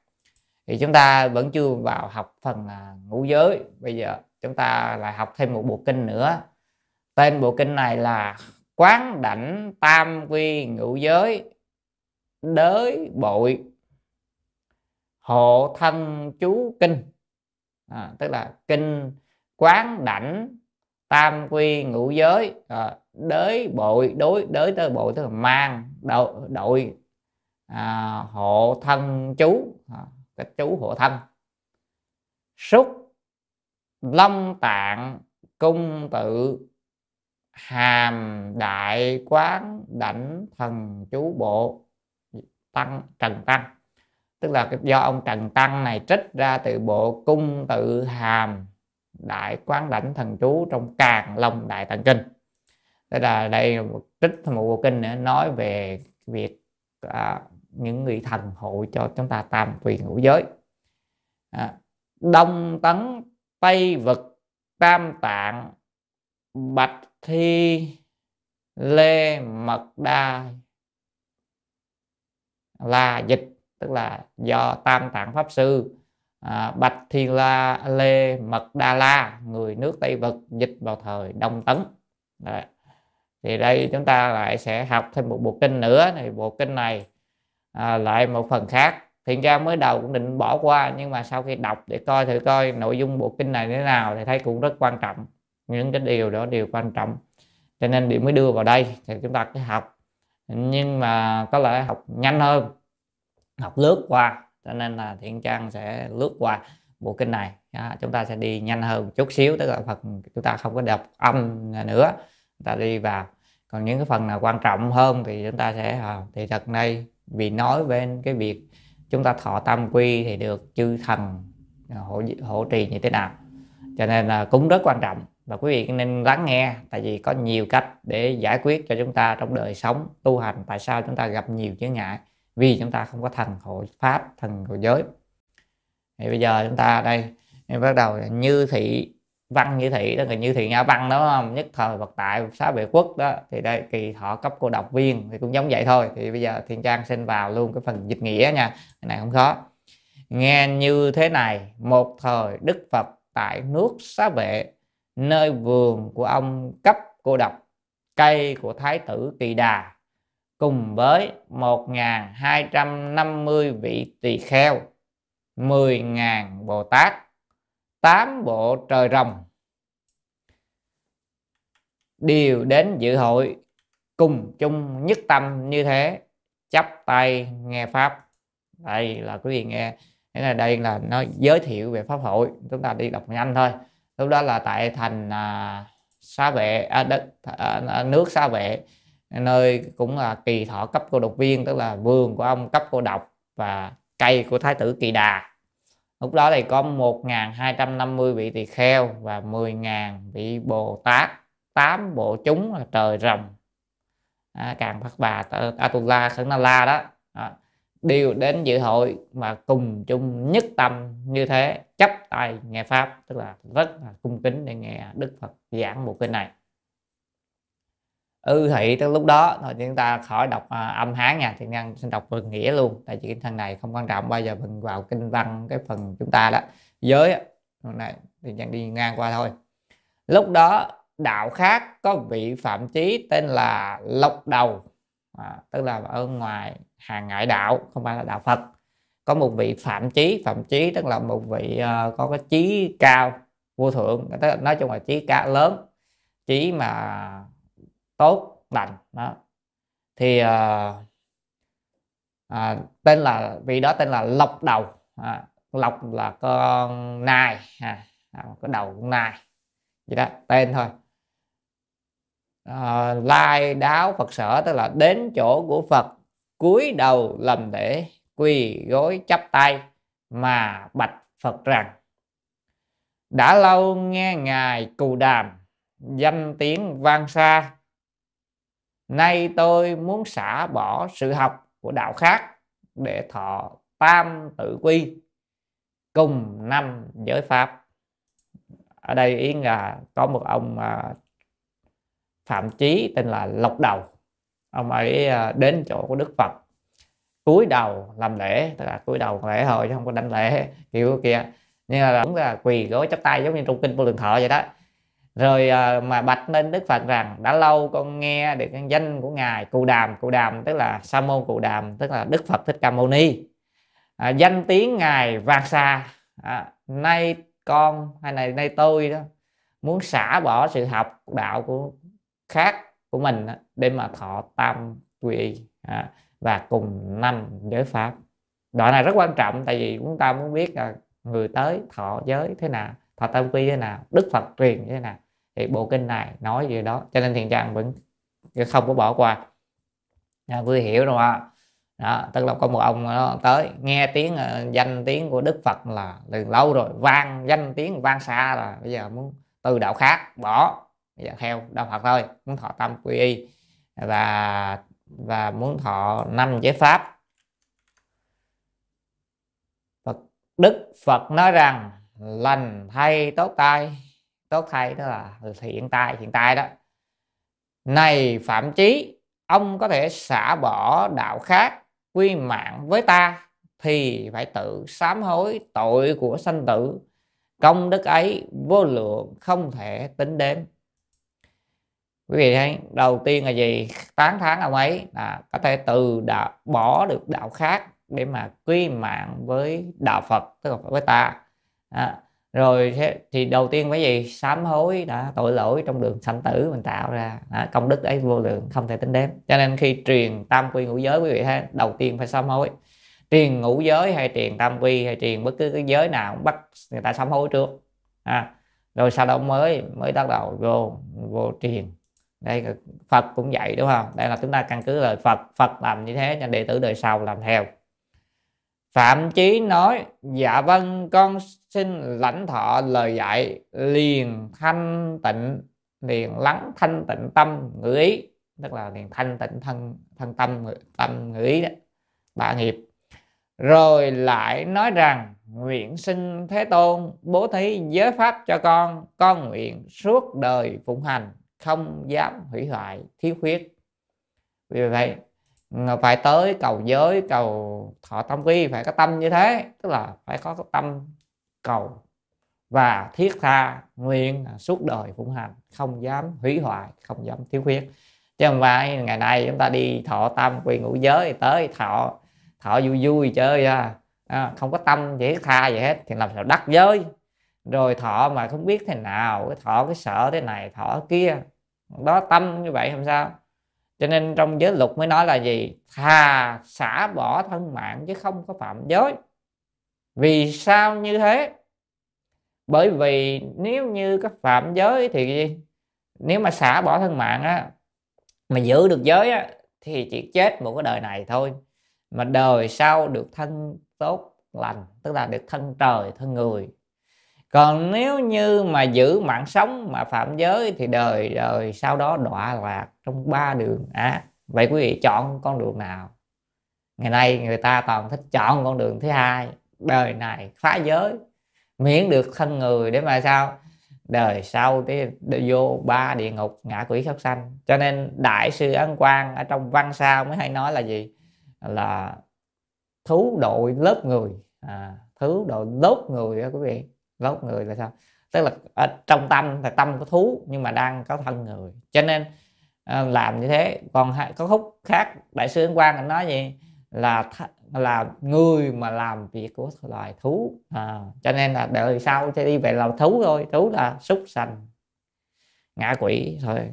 Thì chúng ta vẫn chưa vào học phần à, ngũ giới. Bây giờ chúng ta lại học thêm một bộ kinh nữa. Tên bộ kinh này là quán đảnh tam quy ngũ giới đới bội hộ thân chú kinh à, tức là kinh quán đảnh tam quy ngũ giới à, đới bội đối đới tới bội tức là mang đội, đội à, hộ thân chú à, cái chú hộ thân. Xúc long tạng cung tự hàm đại quán đảnh thần chú bộ tăng trần tăng tức là do ông trần tăng này trích ra từ bộ cung tự hàm đại quán đảnh thần chú trong càng long đại tạng kinh. Tức là đây một trích một bộ kinh nữa nói về việc à, những người thần hộ cho chúng ta tam quyền ngũ giới. À, đông tấn tây vực tam tạng bạch thi lê mật đa là dịch tức là do tam tạng pháp sư à, bạch thi la lê mật đa la người nước tây vực dịch vào thời đông tấn. Đấy. thì đây chúng ta lại sẽ học thêm một bộ kinh nữa. Thì bộ kinh này à, lại một phần khác. Thiện ra mới đầu cũng định bỏ qua nhưng mà sau khi đọc để coi thử coi nội dung bộ kinh này như thế nào thì thấy cũng rất quan trọng. Những cái điều đó đều quan trọng. Cho nên điểm mới đưa vào đây thì chúng ta cứ học. Nhưng mà có lẽ học nhanh hơn học lướt qua. Cho nên là thiện trang sẽ lướt qua bộ kinh này. À, chúng ta sẽ đi nhanh hơn một chút xíu tức là phần chúng ta không có đọc âm nữa. Chúng ta đi vào. Còn những cái phần nào quan trọng hơn thì chúng ta sẽ à, thì thật đây vì nói về cái việc chúng ta thọ tam quy thì được chư thần à, hỗ, hỗ trì như thế nào. Cho nên là cũng rất quan trọng. Và quý vị nên lắng nghe tại vì có nhiều cách để giải quyết cho chúng ta trong đời sống tu hành tại sao chúng ta gặp nhiều chướng ngại vì chúng ta không có thần hộ pháp, thần hộ giới. Thì bây giờ chúng ta đây bắt đầu như thị, văn như thị đó là như thị nga văn đó không? Nhất thời vật tại xá vệ quốc đó. Thì đây, kỳ thọ cấp cô độc viên thì cũng giống vậy thôi. Thì bây giờ thiên trang xin vào luôn cái phần dịch nghĩa nha. Cái này không khó. Nghe như thế này, một thời đức phật tại nước xá vệ nơi vườn của ông cấp cô độc, cây của thái tử kỳ đà cùng với 1.250 vị tỳ kheo 10.000 Bồ Tát 8 bộ trời rồng. Đều đến dự hội cùng chung nhất tâm như thế chắp tay nghe pháp. Đây là quý vị nghe thế này đây là nó giới thiệu về pháp hội. Chúng ta đi đọc nhanh thôi. Lúc đó là tại thành à, xá vệ à, đất, à, à nước xá vệ nơi cũng là kỳ thọ cấp cô độc viên tức là vườn của ông cấp cô độc và cây của thái tử kỳ đà. Lúc đó thì có 1.250 vị tỳ kheo và 10.000 vị bồ tát tám bộ chúng là trời rồng. À, càng phát bà atula khẩn na la đó. À, đều đến dự hội mà cùng chung nhất tâm như thế chấp tay nghe pháp tức là rất là cung kính để nghe đức phật giảng một kinh này ư ừ, thị tới lúc đó thôi chúng ta khỏi đọc à, âm hán nha thì nhân xin đọc phần nghĩa luôn. Tại vì cái thân này không quan trọng bao giờ mình vào kinh văn cái phần chúng ta đó. Giới này thì nhân đi ngang qua thôi. Lúc đó đạo khác có vị phạm chí tên là lộc đầu à, tức là ở ngoài hàng ngại đạo không phải là đạo phật. Có một vị phạm chí phạm chí tức là một vị uh, có cái chí cao vô thượng. Tức là nói chung là chí cao lớn. Chí mà tốt lành đó. Thì à, à, tên là vị đó tên là lộc đầu à, lộc là con nai à, à, cái đầu con nai vậy đó tên thôi. À, lai đáo phật sở tức là đến chỗ của phật cúi đầu lầm để quỳ gối chắp tay mà bạch phật rằng đã lâu nghe ngài cù đàm danh tiếng vang xa nay tôi muốn xả bỏ sự học của đạo khác để thọ tam tự quy, cùng năm giới pháp. Ở đây ý là có một ông à, phạm chí tên là lộc đầu. Ông ấy à, đến chỗ của đức phật, cúi đầu làm lễ, tức là cúi đầu lễ thôi chứ không có đánh lễ, kiểu kia. Nhưng là cũng là quỳ gối chắp tay giống như trong kinh vô lượng thọ vậy đó rồi à, mà bạch lên đức phật rằng đã lâu con nghe được cái danh của ngài cụ đàm cụ đàm tức là sa môn cụ đàm tức là đức phật thích ca mâu ni. À, danh tiếng ngài vang xa. À, nay con hay này nay tôi đó muốn xả bỏ sự học đạo của khác của mình để mà thọ tam quy à, và cùng năm giới pháp. Đoạn này rất quan trọng tại vì chúng ta muốn biết là người tới thọ giới thế nào thọ tam quy thế nào đức phật truyền thế nào thì bộ kinh này nói gì đó. Cho nên thiền trang vẫn không có bỏ qua. À, quý vị hiểu rồi ạ. Đó tức là có một ông đó tới nghe tiếng à, danh tiếng của đức phật là từ lâu rồi vang danh tiếng vang xa là bây giờ muốn từ đạo khác bỏ. Bây giờ theo đạo phật thôi muốn thọ tâm quy y và và muốn thọ năm giới pháp. Phật, đức phật nói rằng lành thay tốt tai tốt thay đó là hiện tại hiện tại đó. Này phạm chí ông có thể xả bỏ đạo khác quy mạng với ta thì phải tự sám hối tội của sanh tử. Công đức ấy vô lượng không thể tính đến. Quý vị thấy đầu tiên là gì? Tán tháng ông ấy là có thể từ đạo bỏ được đạo khác để mà quy mạng với đạo phật tức là với ta. À, rồi thì đầu tiên cái gì sám hối đã tội lỗi trong đường sanh tử mình tạo ra. Đó, công đức ấy vô lượng không thể tính đếm. Cho nên khi truyền tam quy ngũ giới quý vị thấy đầu tiên phải sám hối. Truyền ngũ giới hay truyền tam quy hay truyền bất cứ cái giới nào cũng bắt người ta sám hối trước. À, rồi sau đó mới mới bắt đầu vô vô truyền. Đây Phật cũng vậy đúng không? Đây là chúng ta căn cứ lời Phật. Phật làm như thế cho đệ tử đời sau làm theo. Phạm Chí nói Dạ vâng con xin lãnh thọ lời dạy, liền thanh tịnh, liền lắng thanh tịnh tâm ngữ ý. Tức là liền thanh tịnh thân thân tâm tâm ngữ ý đó bà nghiệp. Rồi lại nói rằng, nguyện sinh thế tôn bố thí giới pháp cho con con nguyện suốt đời phụng hành, không dám hủy hoại, thiếu khuyết. Vì vậy phải tới cầu giới cầu thọ tâm quy phải có tâm như thế. Tức là phải có cái tâm cầu và thiết tha nguyện suốt đời phụng hành không dám hủy hoại không dám thiếu khuyết. Chứ không phải ngày nay chúng ta đi thọ tâm quy ngũ giới tới thọ thọ vui vui chơi ra à, không có tâm chỉ tha gì hết thì làm sao đắc giới? Rồi thọ mà không biết thế nào cái thọ cái sợ thế này thọ kia. Đó tâm như vậy làm sao cho nên trong giới luật mới nói là gì? Thà xả bỏ thân mạng chứ không có phạm giới. Vì sao như thế? Bởi vì nếu như có phạm giới thì nếu mà xả bỏ thân mạng á, mà giữ được giới á, thì chỉ chết một cái đời này thôi. Mà đời sau được thân tốt lành, tức là được thân trời, thân người còn nếu như mà giữ mạng sống mà phạm giới thì đời đời sau đó đọa lạc trong ba đường. À, vậy quý vị chọn con đường nào? Ngày nay người ta toàn thích chọn con đường thứ hai. Đời này phá giới miễn được thân người để mà sao? Đời sau thì vô ba địa ngục ngạ quỷ khắp sanh. Cho nên đại sư ấn quang ở trong văn sao mới hay nói là gì? Là thú đội lớp người. À, thú đội lớp người đó quý vị gốc người là sao? Tức là ở trong tâm là tâm có thú nhưng mà đang có thân người. Cho nên à, làm như thế. Còn có khúc khác đại sư Ấn Quang nói gì? Là là người mà làm việc của loài thú. À, cho nên là đời sau sẽ đi về làm thú thôi. Thú là súc sanh ngã quỷ thôi.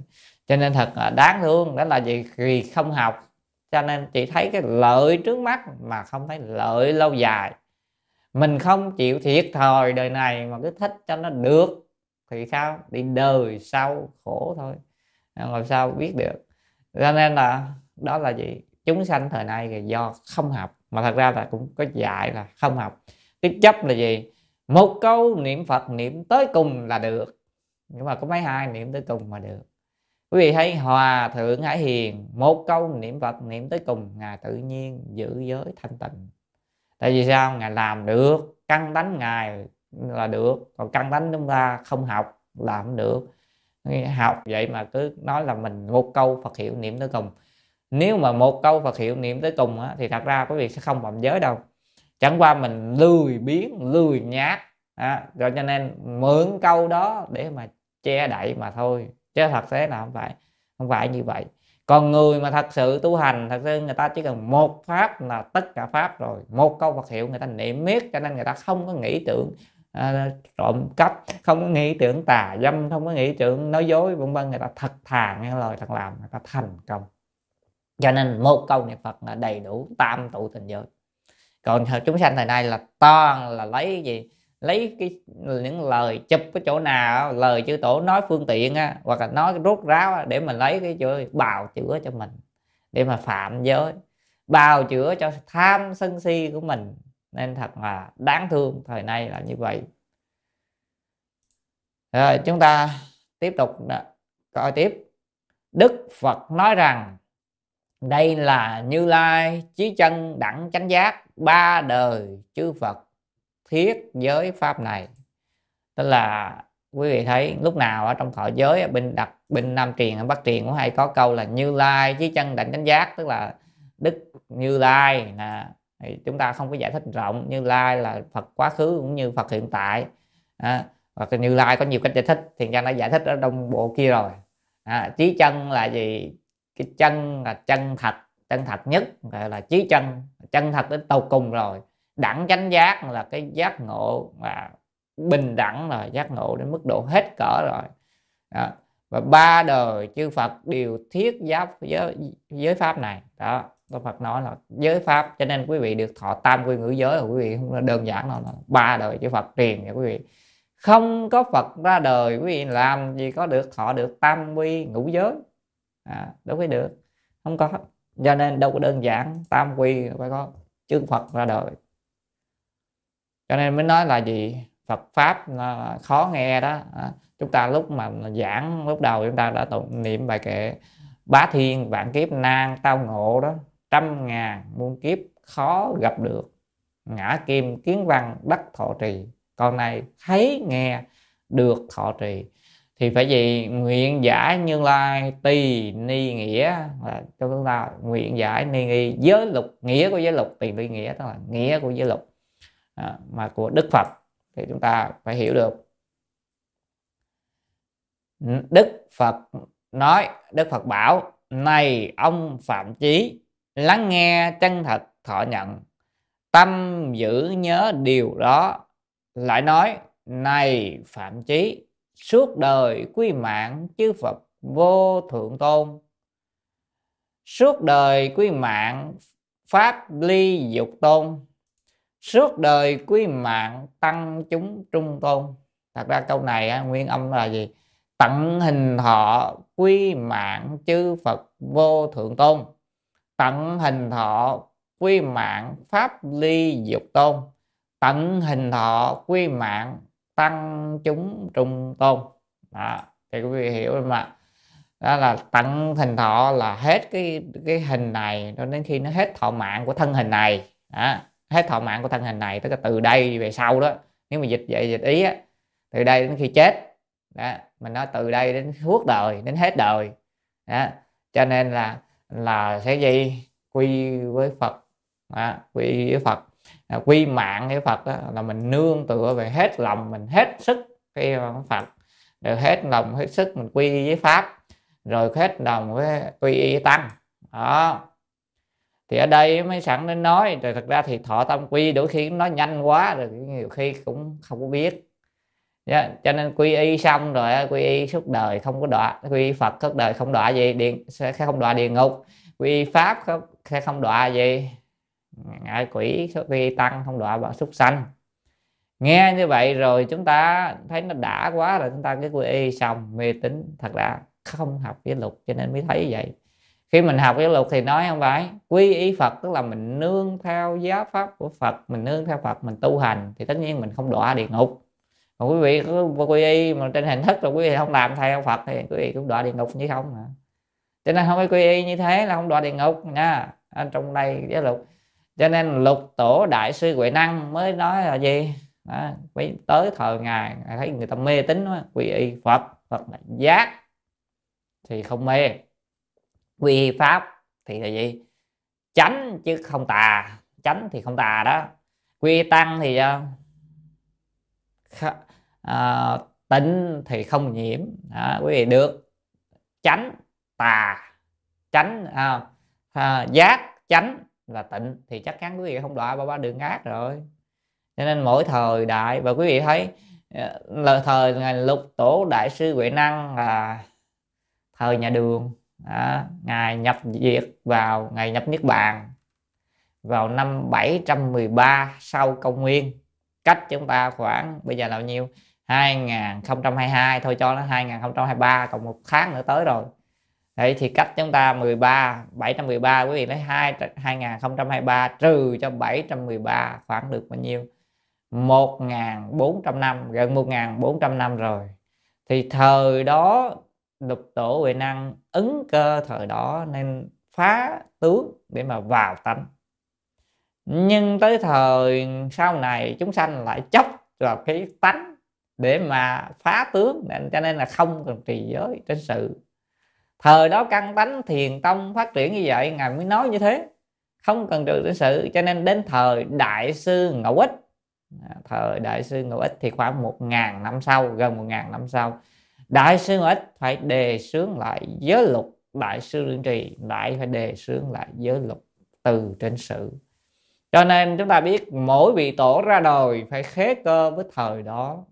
Cho nên thật đáng thương. Đó là gì vì không học. Cho nên chỉ thấy cái lợi trước mắt mà không thấy lợi lâu dài mình không chịu thiệt thòi đời này mà cứ thích cho nó được. Thì sao? Đi đời sau khổ thôi. Làm sao biết được? Cho nên là đó là gì? Chúng sanh thời nay là do không học. Mà thật ra là cũng có dạy là không học. Cái chấp là gì? Một câu niệm phật niệm tới cùng là được. Nhưng mà có mấy hai niệm tới cùng mà được? Quý vị thấy hòa thượng hải hiền, một câu niệm phật niệm tới cùng, ngài tự nhiên giữ giới thanh tịnh tại vì sao? Ngài làm được căn tánh ngài là được còn căn tánh chúng ta không học là không được. Học vậy mà cứ nói là mình một câu Phật hiệu niệm tới cùng. Nếu mà một câu Phật hiệu niệm tới cùng á, thì thật ra quý vị sẽ không phạm giới đâu. Chẳng qua mình lười biến lười nhát à, rồi cho nên mượn câu đó để mà che đậy mà thôi. Chứ thật thế là không phải không phải như vậy còn người mà thật sự tu hành thật sự người ta chỉ cần một pháp là tất cả pháp rồi. Một câu Phật hiệu người ta niệm miết cho nên người ta không có nghĩ tưởng à, trộm cắp không có nghĩ tưởng tà dâm không có nghĩ tưởng nói dối vân vân. Người ta thật thà nghe lời thật làm người ta thành công. Cho nên một câu niệm Phật là đầy đủ tam tụ tình giới. Còn chúng sanh thời nay là toàn là lấy gì? Lấy cái những lời chụp cái chỗ nào lời chư tổ nói phương tiện á, hoặc là nói rốt ráo á, để mình lấy cái chỗ bào chữa cho mình để mà phạm giới bào chữa cho tham sân si của mình. Nên thật là đáng thương thời nay là như vậy. Rồi chúng ta tiếp tục coi tiếp. Đức phật nói rằng đây là như lai chí chân đẳng chánh giác ba đời chư phật thiết giới pháp này. Tức là quý vị thấy lúc nào ở trong thọ giới bên đặt bên nam truyền ở bắc truyền cũng hay có câu là như lai chí chân đảnh đánh giác tức là đức như lai là chúng ta không có giải thích rộng như lai là phật quá khứ cũng như phật hiện tại. À, hoặc như lai có nhiều cách giải thích thì trang đã giải thích ở đông bộ kia rồi. À, trí chân là gì? Cái chân là chân thật chân thật nhất gọi là trí chân chân thật đến tột cùng rồi đẳng chánh giác là cái giác ngộ và bình đẳng là giác ngộ đến mức độ hết cỡ rồi. Đó. và ba đời chư Phật đều thiết giáp giới, giới pháp này. Đó. Đức Phật nói là giới pháp cho nên quý vị được thọ tam quy ngữ giới là quý vị không đơn giản đâu ba đời chư Phật truyền nha quý vị. Không có Phật ra đời quý vị làm gì có được thọ được tam quy ngũ giới. À, đâu có được không có. Cho nên đâu có đơn giản tam quy phải có chư Phật ra đời cho nên mới nói là gì? Phật pháp là khó nghe đó. À, chúng ta lúc mà giảng, lúc đầu chúng ta đã tụng niệm bài kệ bá thiên, vạn kiếp, nan, tao ngộ đó, trăm ngàn muôn kiếp khó gặp được. Ngã kim, kiến văn, đắc thọ trì, con này thấy nghe được thọ trì. Thì phải gì nguyện giải như lai, tỳ, ni nghĩa, là cho chúng ta nguyện giải ni nghi, giới lục, nghĩa của giới lục tỳ ni nghĩa, tức là nghĩa của giới lục à, mà của đức phật thì chúng ta phải hiểu được. Đức phật nói đức phật bảo này ông phạm chí lắng nghe chân thật thọ nhận tâm giữ nhớ điều đó. Lại nói này phạm chí suốt đời quy mạng chư Phật vô thượng tôn. Suốt đời quy mạng pháp ly dục tôn suốt đời quý mạng tăng chúng trung tôn. Thật ra câu này nguyên âm là gì? Tận hình thọ quy mạng chư Phật vô thượng tôn. Tận hình thọ quy mạng pháp ly dục tôn. Tận hình thọ quy mạng tăng chúng trung tôn. Đó, thì quý vị hiểu mà. Đó là tận hình thọ là hết cái cái hình này, cho đến khi nó hết thọ mạng của thân hình này. Đó hết thọ mạng của thân hình này tức là từ đây về sau đó. Nếu mà dịch vậy dịch ý á từ đây đến khi chết đó mình nói từ đây đến suốt đời đến hết đời. Đó cho nên là là sẽ gì? Quy với phật. Đó, quy với phật. À, quy mạng với phật đó, là mình nương tựa về hết lòng mình hết sức cái phật. Rồi hết lòng hết sức mình quy với pháp. Rồi hết lòng với quy y tăng. Đó thì ở đây mới sẵn đến nói, rồi thật ra thì thọ tâm quy đôi khi nó nhanh quá rồi, nhiều khi cũng không có biết. Yeah. Cho nên quy y xong rồi quy y suốt đời không có đọa, quy y phật suốt đời không đọa gì, điện sẽ không đọa địa ngục. Quy y pháp sẽ không đọa gì. Ngại quỷ, quy y tăng không đọa vào súc sanh. Nghe như vậy rồi chúng ta thấy nó đã quá rồi, chúng ta cái quy y xong, mê tín. Thật ra không học với lục cho nên mới thấy vậy khi mình học giáo luật thì nói không phải. Quy y phật tức là mình nương theo giáo pháp của phật mình nương theo phật mình tu hành thì tất nhiên mình không đọa địa ngục. Còn quý vị cứ quy y mà trên hình thức là quý vị không làm theo phật thì quý vị cũng đọa địa ngục như không mà cho nên không phải quy y như thế là không đọa địa ngục nha. Ở trong đây giáo luật. cho nên lục tổ đại sư huệ năng mới nói là gì? Đó, tới thời ngài thấy người ta mê tín quy y phật phật là giác thì không mê quy pháp thì là gì? Chánh chứ không tà. Chánh thì không tà đó. Quy tăng thì uh, à, tịnh thì không nhiễm. Đó, quý vị được tránh tà tránh à, ờ, à, giác tránh là tịnh thì chắc chắn quý vị không đọa ba ba đường ác rồi. Cho nên mỗi thời đại và quý vị thấy là thời ngày lục tổ đại sư huệ năng là thời nhà đường đó, ngài nhập diệt vào ngày nhập niết bàn vào năm 713 sau công nguyên. Cách chúng ta khoảng bây giờ là bao nhiêu? 2022 thôi cho nó 2023 còn một tháng nữa tới rồi. Đấy thì cách chúng ta 13 713 quý vị lấy 2 2023 trừ cho 713 khoảng được bao nhiêu? 1.400 năm gần 1.400 năm rồi. Thì thời đó lục tổ huệ năng ứng cơ thời đó nên phá tướng để mà vào tánh. Nhưng tới thời sau này chúng sanh lại chấp vào cái tánh để mà phá tướng nên cho nên là không cần trì giới trên sự. Thời đó căn tánh thiền tông phát triển như vậy, ngài mới nói như thế. Không cần trừ trên sự, cho nên đến thời đại sư ngẫu ích à, thời đại sư ngẫu ích thì khoảng một ngàn năm sau, gần một ngàn năm sau đại sư ngẫu ích phải đề xướng lại giới luật. Đại sư lương trì lại phải đề xướng lại giới luật từ trên sự cho nên chúng ta biết mỗi vị tổ ra đời phải khế cơ với thời đó.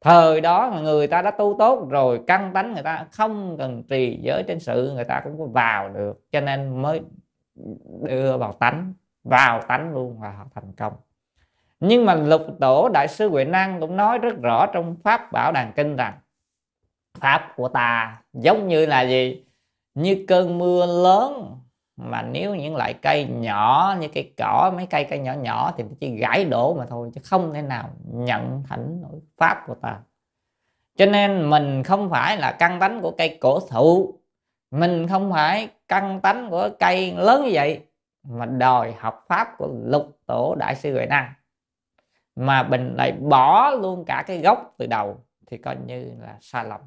Thời đó người ta đã tu tốt rồi căn tánh người ta không cần trì giới trên sự người ta cũng có vào được. Cho nên mới đưa vào tánh vào tánh luôn và họ thành công. Nhưng mà lục tổ đại sư huệ năng cũng nói rất rõ trong pháp bảo đàn kinh rằng pháp của ta giống như là gì? Như cơn mưa lớn. Mà nếu những loại cây nhỏ như cây cỏ, mấy cây cây nhỏ nhỏ thì chỉ gãy đổ mà thôi, chứ không thể nào nhận thành nổi pháp của ta. Cho nên mình không phải là căn tánh của cây cổ thụ. Mình không phải căn tánh của cây lớn như vậy, mà đòi học pháp của lục tổ đại sư huệ năng. Mà mình lại bỏ luôn cả cái gốc từ đầu, thì coi như là sai lầm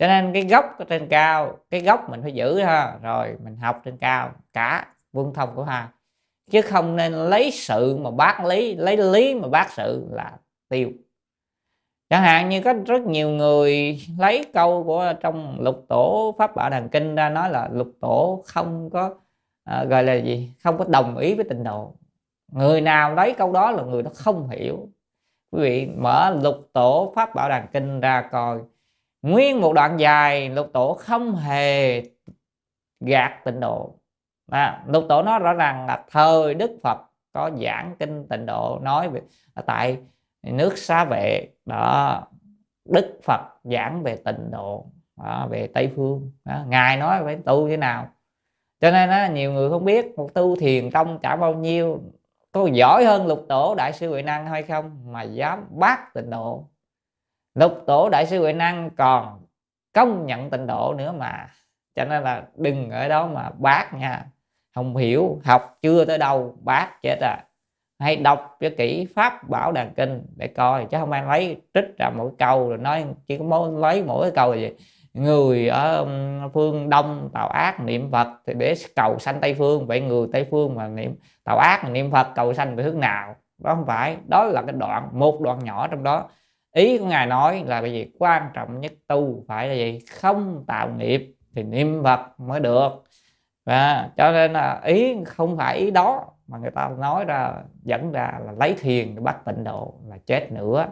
cho nên cái gốc ở trên cao cái gốc mình phải giữ ha. Rồi mình học trên cao cả vương thông của ha chứ không nên lấy sự mà bác lý lấy lý mà bác sự là tiêu. Chẳng hạn như có rất nhiều người lấy câu của trong lục tổ pháp bảo đàn kinh ra nói là lục tổ không có à, gọi là gì? Không có đồng ý với tình độ. Người nào lấy câu đó là người đó không hiểu. Quý vị mở lục tổ pháp bảo đàn kinh ra coi nguyên một đoạn dài lục tổ không hề gạt tịnh độ à, lục tổ nói rõ ràng là thời đức phật có giảng kinh tịnh độ nói về tại nước xá vệ đó đức phật giảng về tịnh độ đó, về tây phương đó. ngài nói phải tu thế nào cho nên đó, nhiều người không biết một tu thiền tông chả bao nhiêu có giỏi hơn lục tổ đại sư huệ năng hay không mà dám bác tịnh độ lục tổ đại sư huệ năng còn công nhận tịnh độ nữa mà. Cho nên là đừng ở đó mà bác nha. Không hiểu, học chưa tới đâu, bác chết à. Hay đọc cho kỹ pháp bảo đàn kinh để coi, chứ không ai lấy trích ra mỗi câu rồi nói chỉ có mỗi, lấy mỗi cái câu là gì. Người ở phương đông tạo ác niệm phật thì để cầu sanh tây phương. Vậy người tây phương mà niệm, tạo ác mà niệm phật, cầu sanh về hướng nào? Đó không phải, đó là cái đoạn, một đoạn nhỏ trong đó ý của ngài nói là cái gì? Quan trọng nhất tu phải là gì? Không tạo nghiệp thì niệm phật mới được. Và cho nên là ý không phải ý đó mà người ta nói ra dẫn ra là lấy thiền để bắt tịnh độ là chết nữa.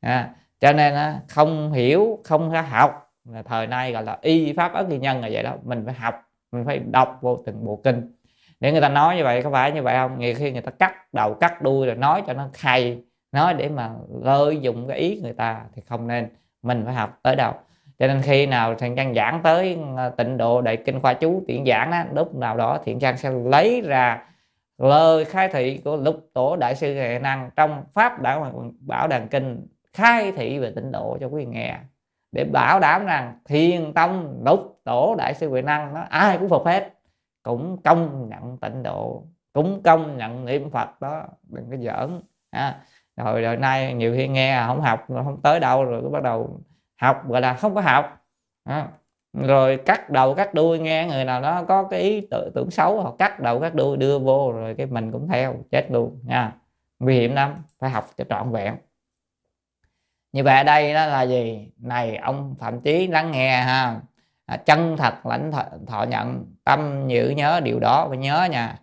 À, cho nên á, không hiểu không có học là thời nay gọi là y pháp ấn kỳ nhân là vậy đó. Mình phải học mình phải đọc vô từng bộ kinh. Để người ta nói như vậy có phải như vậy không? Nhiều khi người ta cắt đầu cắt đuôi rồi nói cho nó hay nói để mà lợi dụng cái ý người ta thì không nên mình phải học tới đâu. Cho nên khi nào thiện trang giảng tới ờ, tịnh độ đại kinh khoa chú tiện giảng á lúc nào đó thiện trang sẽ lấy ra lời khai thị của lục tổ đại sư hệ năng trong pháp đạo bảo đàn kinh khai thị về tịnh độ cho quý vị nghe. Để bảo đảm rằng thiền tông lục tổ đại sư huệ năng nó ai cũng phục hết cũng công nhận tịnh độ cũng công nhận niệm phật đó đừng có giỡn à, rồi đời nay nhiều khi nghe không học không tới đâu rồi cứ bắt đầu học gọi là không có học. À, rồi cắt đầu cắt đuôi nghe người nào đó có cái ý tưởng, tưởng xấu họ cắt đầu cắt đuôi đưa vô rồi cái mình cũng theo chết luôn nha. Nguy hiểm lắm phải học cho trọn vẹn. Như vậy ở đây đó là gì? Này ông phạm chí lắng nghe ha. À, chân thật lãnh thọ, thọ nhận tâm nhữ nhớ điều đó và nhớ nha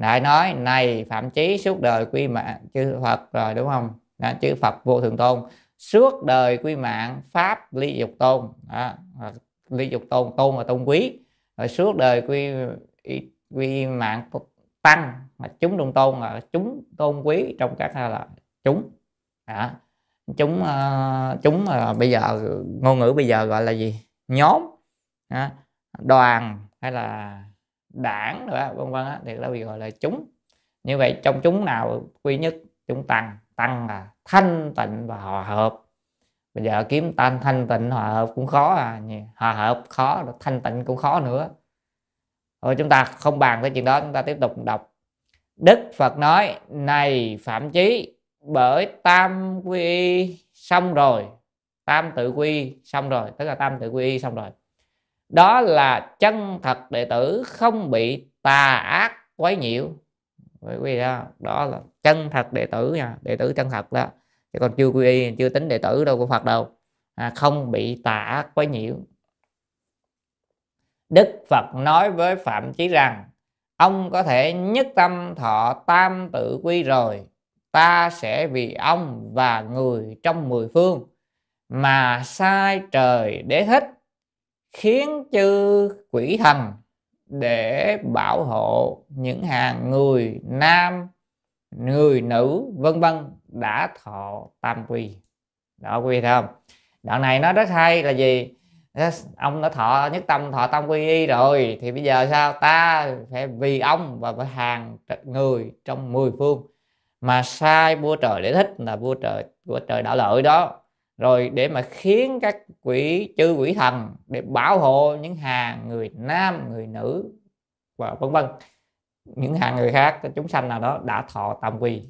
đại nói này phạm chí suốt đời quy mạng chư phật rồi đúng không? Đó, chư phật vô thường tôn. Suốt đời quy mạng pháp ly dục tôn. Đó, ly dục tôn tôn là tôn quý. Rồi suốt đời quy quy mạng tăng mà chúng đồng tôn là chúng tôn quý trong các là chúng. Đó. chúng uh, chúng uh, bây giờ ngôn ngữ bây giờ gọi là gì? Nhóm. Đó. đoàn hay là đảng nữa vân vân thì đó bị gọi là chúng. Như vậy trong chúng nào quy nhất? Chúng tăng tăng là thanh tịnh và hòa hợp. Bây giờ kiếm tan thanh tịnh, hòa hợp cũng khó à hòa hợp khó thanh tịnh cũng khó nữa. Rồi chúng ta không bàn tới chuyện đó, chúng ta tiếp tục đọc. Đức phật nói, này phạm chí, bởi tam quy y xong rồi, tam tự quy xong rồi. Tức là tam tự quy y xong rồi đó là chân thật đệ tử không bị tà ác quấy nhiễu. Quý vị đó, đó là chân thật đệ tử nha đệ tử chân thật đó. Chứ còn chưa quy y chưa tính đệ tử đâu của phật đâu. À, không bị tà ác quấy nhiễu. Đức phật nói với phạm chí rằng ông có thể nhất tâm thọ tam tự quy rồi. Ta sẽ vì ông và người trong mười phương mà sai trời đế thích khiến chư quỷ thần để bảo hộ những hàng người nam, người nữ, vân vân đã thọ tam quy. Đó, quý vị thấy không? Đoạn này nó rất hay là gì? Ông đã thọ nhất tâm, thọ tam quy y rồi, thì bây giờ sao? Ta phải vì ông và phải hàng người trong mười phương. Mà sai vua trời để thích là vua trời vua trời đạo lợi đó rồi để mà khiến các quỷ, chư quỷ thần để bảo hộ những hàng người nam, người nữ, và vân vân. Những hàng người khác chúng sanh nào đó đã thọ tam quy.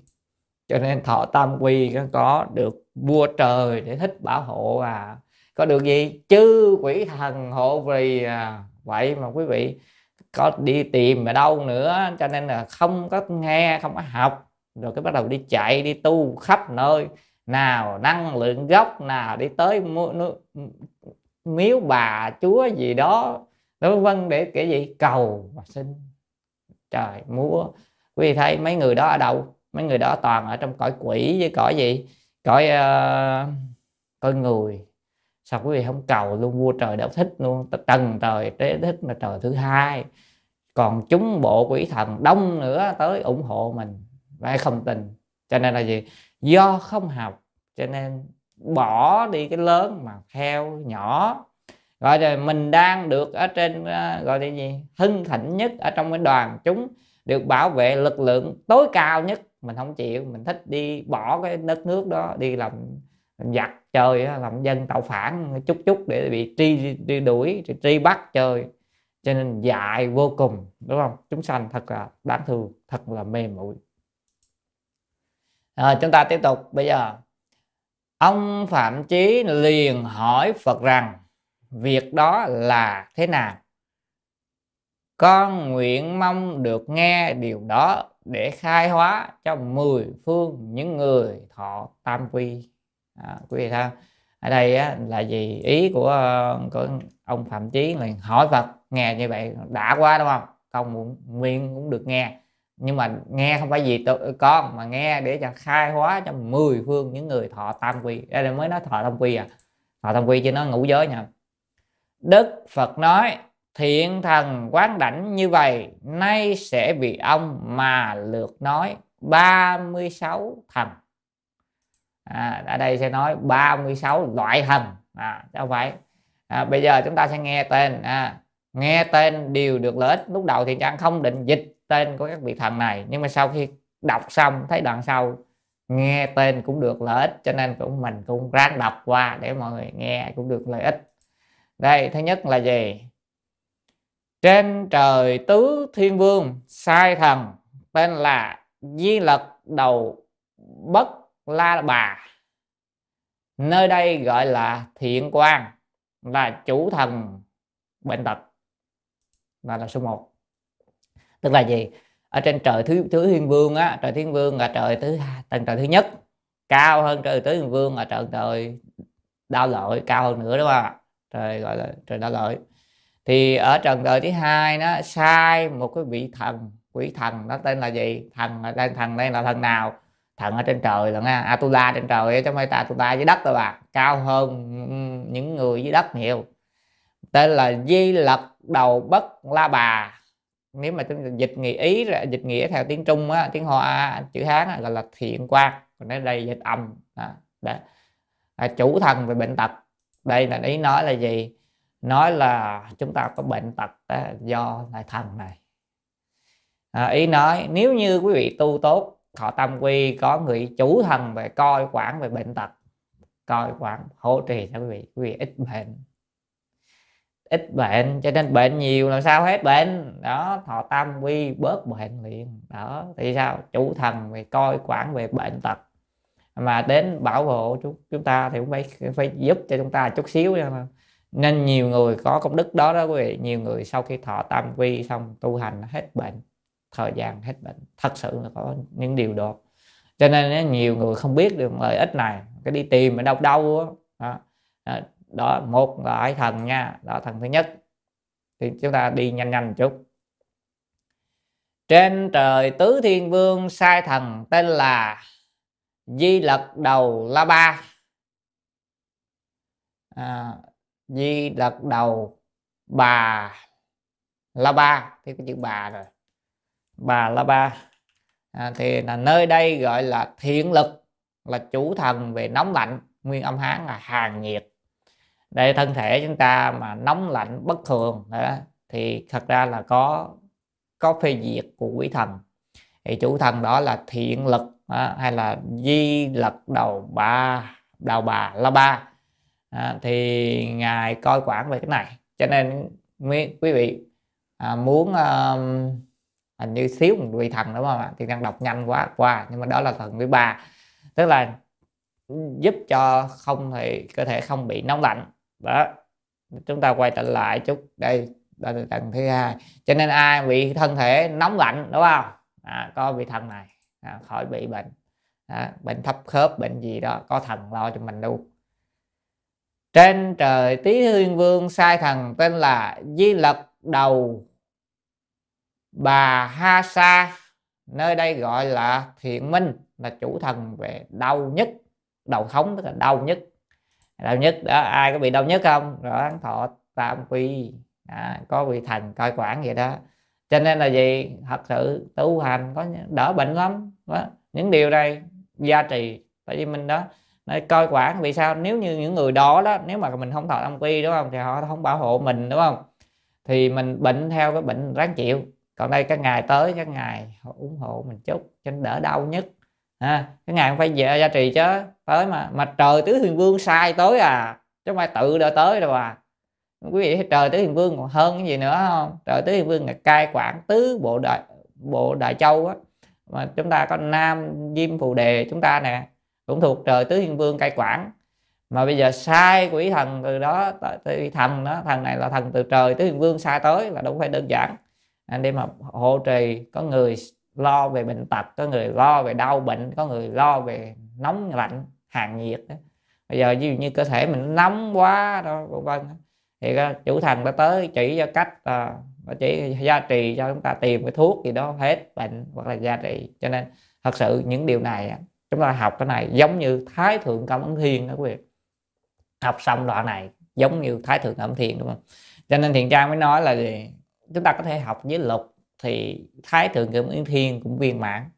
Cho nên thọ tam quy có được vua trời để thích bảo hộ à. Có được gì? Chư quỷ thần hộ vì à. Vậy mà quý vị có đi tìm ở đâu nữa, cho nên là không có nghe, không có học. Rồi cái bắt đầu đi chạy, đi tu khắp nơi nào năng lượng gốc nào đi tới miếu bà chúa gì đó đối vân để cái gì cầu và xin. Trời múa. Quý vị thấy mấy người đó ở đâu? Mấy người đó toàn ở trong cõi quỷ với cõi gì? Cõi uh, cõi người. Sao quý vị không cầu luôn? Vua trời đã thích luôn. Tầng trời đế thích là trời thứ hai. Còn chúng bộ quỷ thần đông nữa tới ủng hộ mình. Và không tin cho nên là gì? Do không học cho nên bỏ đi cái lớn mà theo nhỏ. Gọi là mình đang được ở trên ờ, gọi là gì? Hưng thịnh nhất ở trong cái đoàn chúng được bảo vệ lực lượng tối cao nhất. Mình không chịu mình thích đi bỏ cái đất nước đó đi làm giặc chơi làm dân tạo phản chút chút để bị truy, truy đuổi truy, truy bắt chơi. Cho nên dại vô cùng đúng không? Chúng sanh thật là đáng thương thật là mềm mũi rồi chúng ta tiếp tục. Bây giờ ông phạm chí liền hỏi phật rằng việc đó là thế nào? Con nguyện mong được nghe điều đó để khai hóa cho mười phương những người thọ tam quy. À, quý vị thấy ở đây á, là gì ý của của ông phạm chí là hỏi phật nghe như vậy đã quá đúng không? Con nguyện cũng được nghe nhưng mà nghe không phải gì tự con mà nghe để cho khai hóa cho mười phương những người thọ tam quy. Đây là mới nói thọ tam quy à. Thọ tam quy chứ nó ngũ giới nha. Đức phật nói thiện thần quán đảnh như vậy nay sẽ vì ông mà lượt nói 36 thần. À, ở đây sẽ nói 36 loại thần. À, chứ không phải. À, bây giờ chúng ta sẽ nghe tên. À, nghe tên đều được lợi ích. Lúc đầu thì trang không định dịch tên của các vị thần này. Nhưng mà sau khi đọc xong, thấy đoạn sau, nghe tên cũng được lợi ích, cho nên cũng mình cũng ráng đọc qua để mọi người nghe cũng được lợi ích. Đây, thứ nhất là gì? Trên trời tứ thiên vương, sai thần, tên là di lật đầu bất la bà. Nơi đây gọi là thiện quan là chủ thần bệnh tật. Là là số 1 tức là gì? Ở trên trời thứ thứ thiên vương á, trời thiên vương là trời thứ tầng trời thứ nhất. Cao hơn trời tứ thiên vương là trời trời đau lợi, cao hơn nữa đúng không ạ? Trời gọi là trời đau lợi. Thì ở trần đời thứ hai nó sai một cái vị thần, quỷ thần, nó tên là gì? Thần đây thần đây là thần nào? Thần ở trên trời là nha atula trên trời chứ không phải atula dưới đất đâu bà. Cao hơn những người dưới đất nhiều. Tên là di lật đầu bất la bà nếu mà chúng dịch nghĩa ý dịch nghĩa theo tiếng trung á tiếng hoa chữ hán gọi là thiện quan còn ở đây dịch âm. À, để, À, chủ thần về bệnh tật. Đây là ý nói là gì? Nói là chúng ta có bệnh tật đó, do lại thần này. À, ý nói nếu như quý vị tu tốt thọ tâm quy có người chủ thần về coi quản về bệnh tật coi quản hỗ trì cho quý vị quý vị ít bệnh ít bệnh cho nên bệnh nhiều là sao hết bệnh. Đó thọ tam quy bớt bệnh liền. Đó thì sao? Chủ thần về coi quản về bệnh tật. Mà đến bảo hộ chúng chúng ta thì cũng phải phải giúp cho chúng ta chút xíu nha. Nên nhiều người có công đức đó đó quý vị. Nhiều người sau khi thọ tam quy xong tu hành hết bệnh thời gian hết bệnh. Thật sự là có những điều đó. Cho nên nhiều người không biết được lợi ích này. Cái đi tìm ở đâu đâu đó, đó đó một loại thần nha. Đó thần thứ nhất. Thì chúng ta đi nhanh nhanh một chút. Trên trời tứ thiên vương sai thần tên là di lật đầu la ba. À, di lật đầu bà la ba. Thì cái chữ bà rồi. Bà la ba. À, thì là nơi đây gọi là thiện lực là chủ thần về nóng lạnh nguyên âm hán là hàng nhiệt đây thân thể chúng ta mà nóng lạnh bất thường đó, thì thật ra là có có phê diệt của quỷ thần. Thì chủ thần đó là thiện lực đó, hay là di lật đầu ba đầu bà la ba. À, thì ngài coi quản về cái này. Cho nên quý vị à, muốn à, hình như xíu một vị thần đúng không ạ? Thì đang đọc nhanh quá qua nhưng mà đó là thần thứ ba. Tức là giúp cho không thì cơ thể không bị nóng lạnh đó. Chúng ta quay trở lại chút. Đây đây là tầng thứ hai. Cho nên ai bị thân thể nóng lạnh đúng không? À, có vị thần này. À, khỏi bị bệnh. À, bệnh thấp khớp bệnh gì đó có thần lo cho mình luôn. Trên trời tý thiên vương sai thần tên là di lật đầu. Bà ha sa nơi đây gọi là thiện minh là chủ thần về đau nhất đầu thống tức là đau nhất đau nhất đó ai có bị đau nhất không? Rõ thọ tam quy. À, có vị thành coi quản vậy đó. Cho nên là gì? Thật sự tu hành có đỡ bệnh lắm. Đó. những điều này gia trì. Tại vì mình đó Nói coi quản vì sao? Nếu như những người đó đó nếu mà mình không thọ tam quy đúng không? Thì họ không bảo hộ mình đúng không? Thì mình bệnh theo cái bệnh ráng chịu. Còn đây các ngày tới các ngày ủng hộ mình chút cho đỡ đau nhất à, cái ngày phải về gia trì chứ tới mà mà trời tứ huyền vương sai tới à chứ không phải tự đỡ tới đâu à. Quý vị trời tứ huyền vương còn hơn cái gì nữa không? Trời tứ huyền vương là cai quản tứ bộ đại bộ đại châu á. Mà chúng ta có nam diêm phù đề chúng ta nè cũng thuộc trời tứ thiên vương cai quản. Mà bây giờ sai quỷ thần từ đó thì thần đó thần này là thần từ trời tứ thiên vương sai tới là đâu phải đơn giản. Anh đi mà hộ trì có người lo về bệnh tật có người lo về đau bệnh có người lo về nóng lạnh hàng nhiệt đó. bây giờ ví dụ như cơ thể mình nóng quá đó vân vân thì chủ thần đã tới chỉ cho cách à, chỉ gia trì cho chúng ta tìm cái thuốc gì đó hết bệnh hoặc là gia trì. Cho nên thật sự những điều này chúng ta học cái này giống như thái thượng cảm ứng thiên đó quý vị. Học xong đoạn này giống như thái thượng cảm thiên đúng không? Cho nên thiền trang mới nói là gì? Chúng ta có thể học với lục thì thái thượng cửu ứng thiên cũng viên mãn.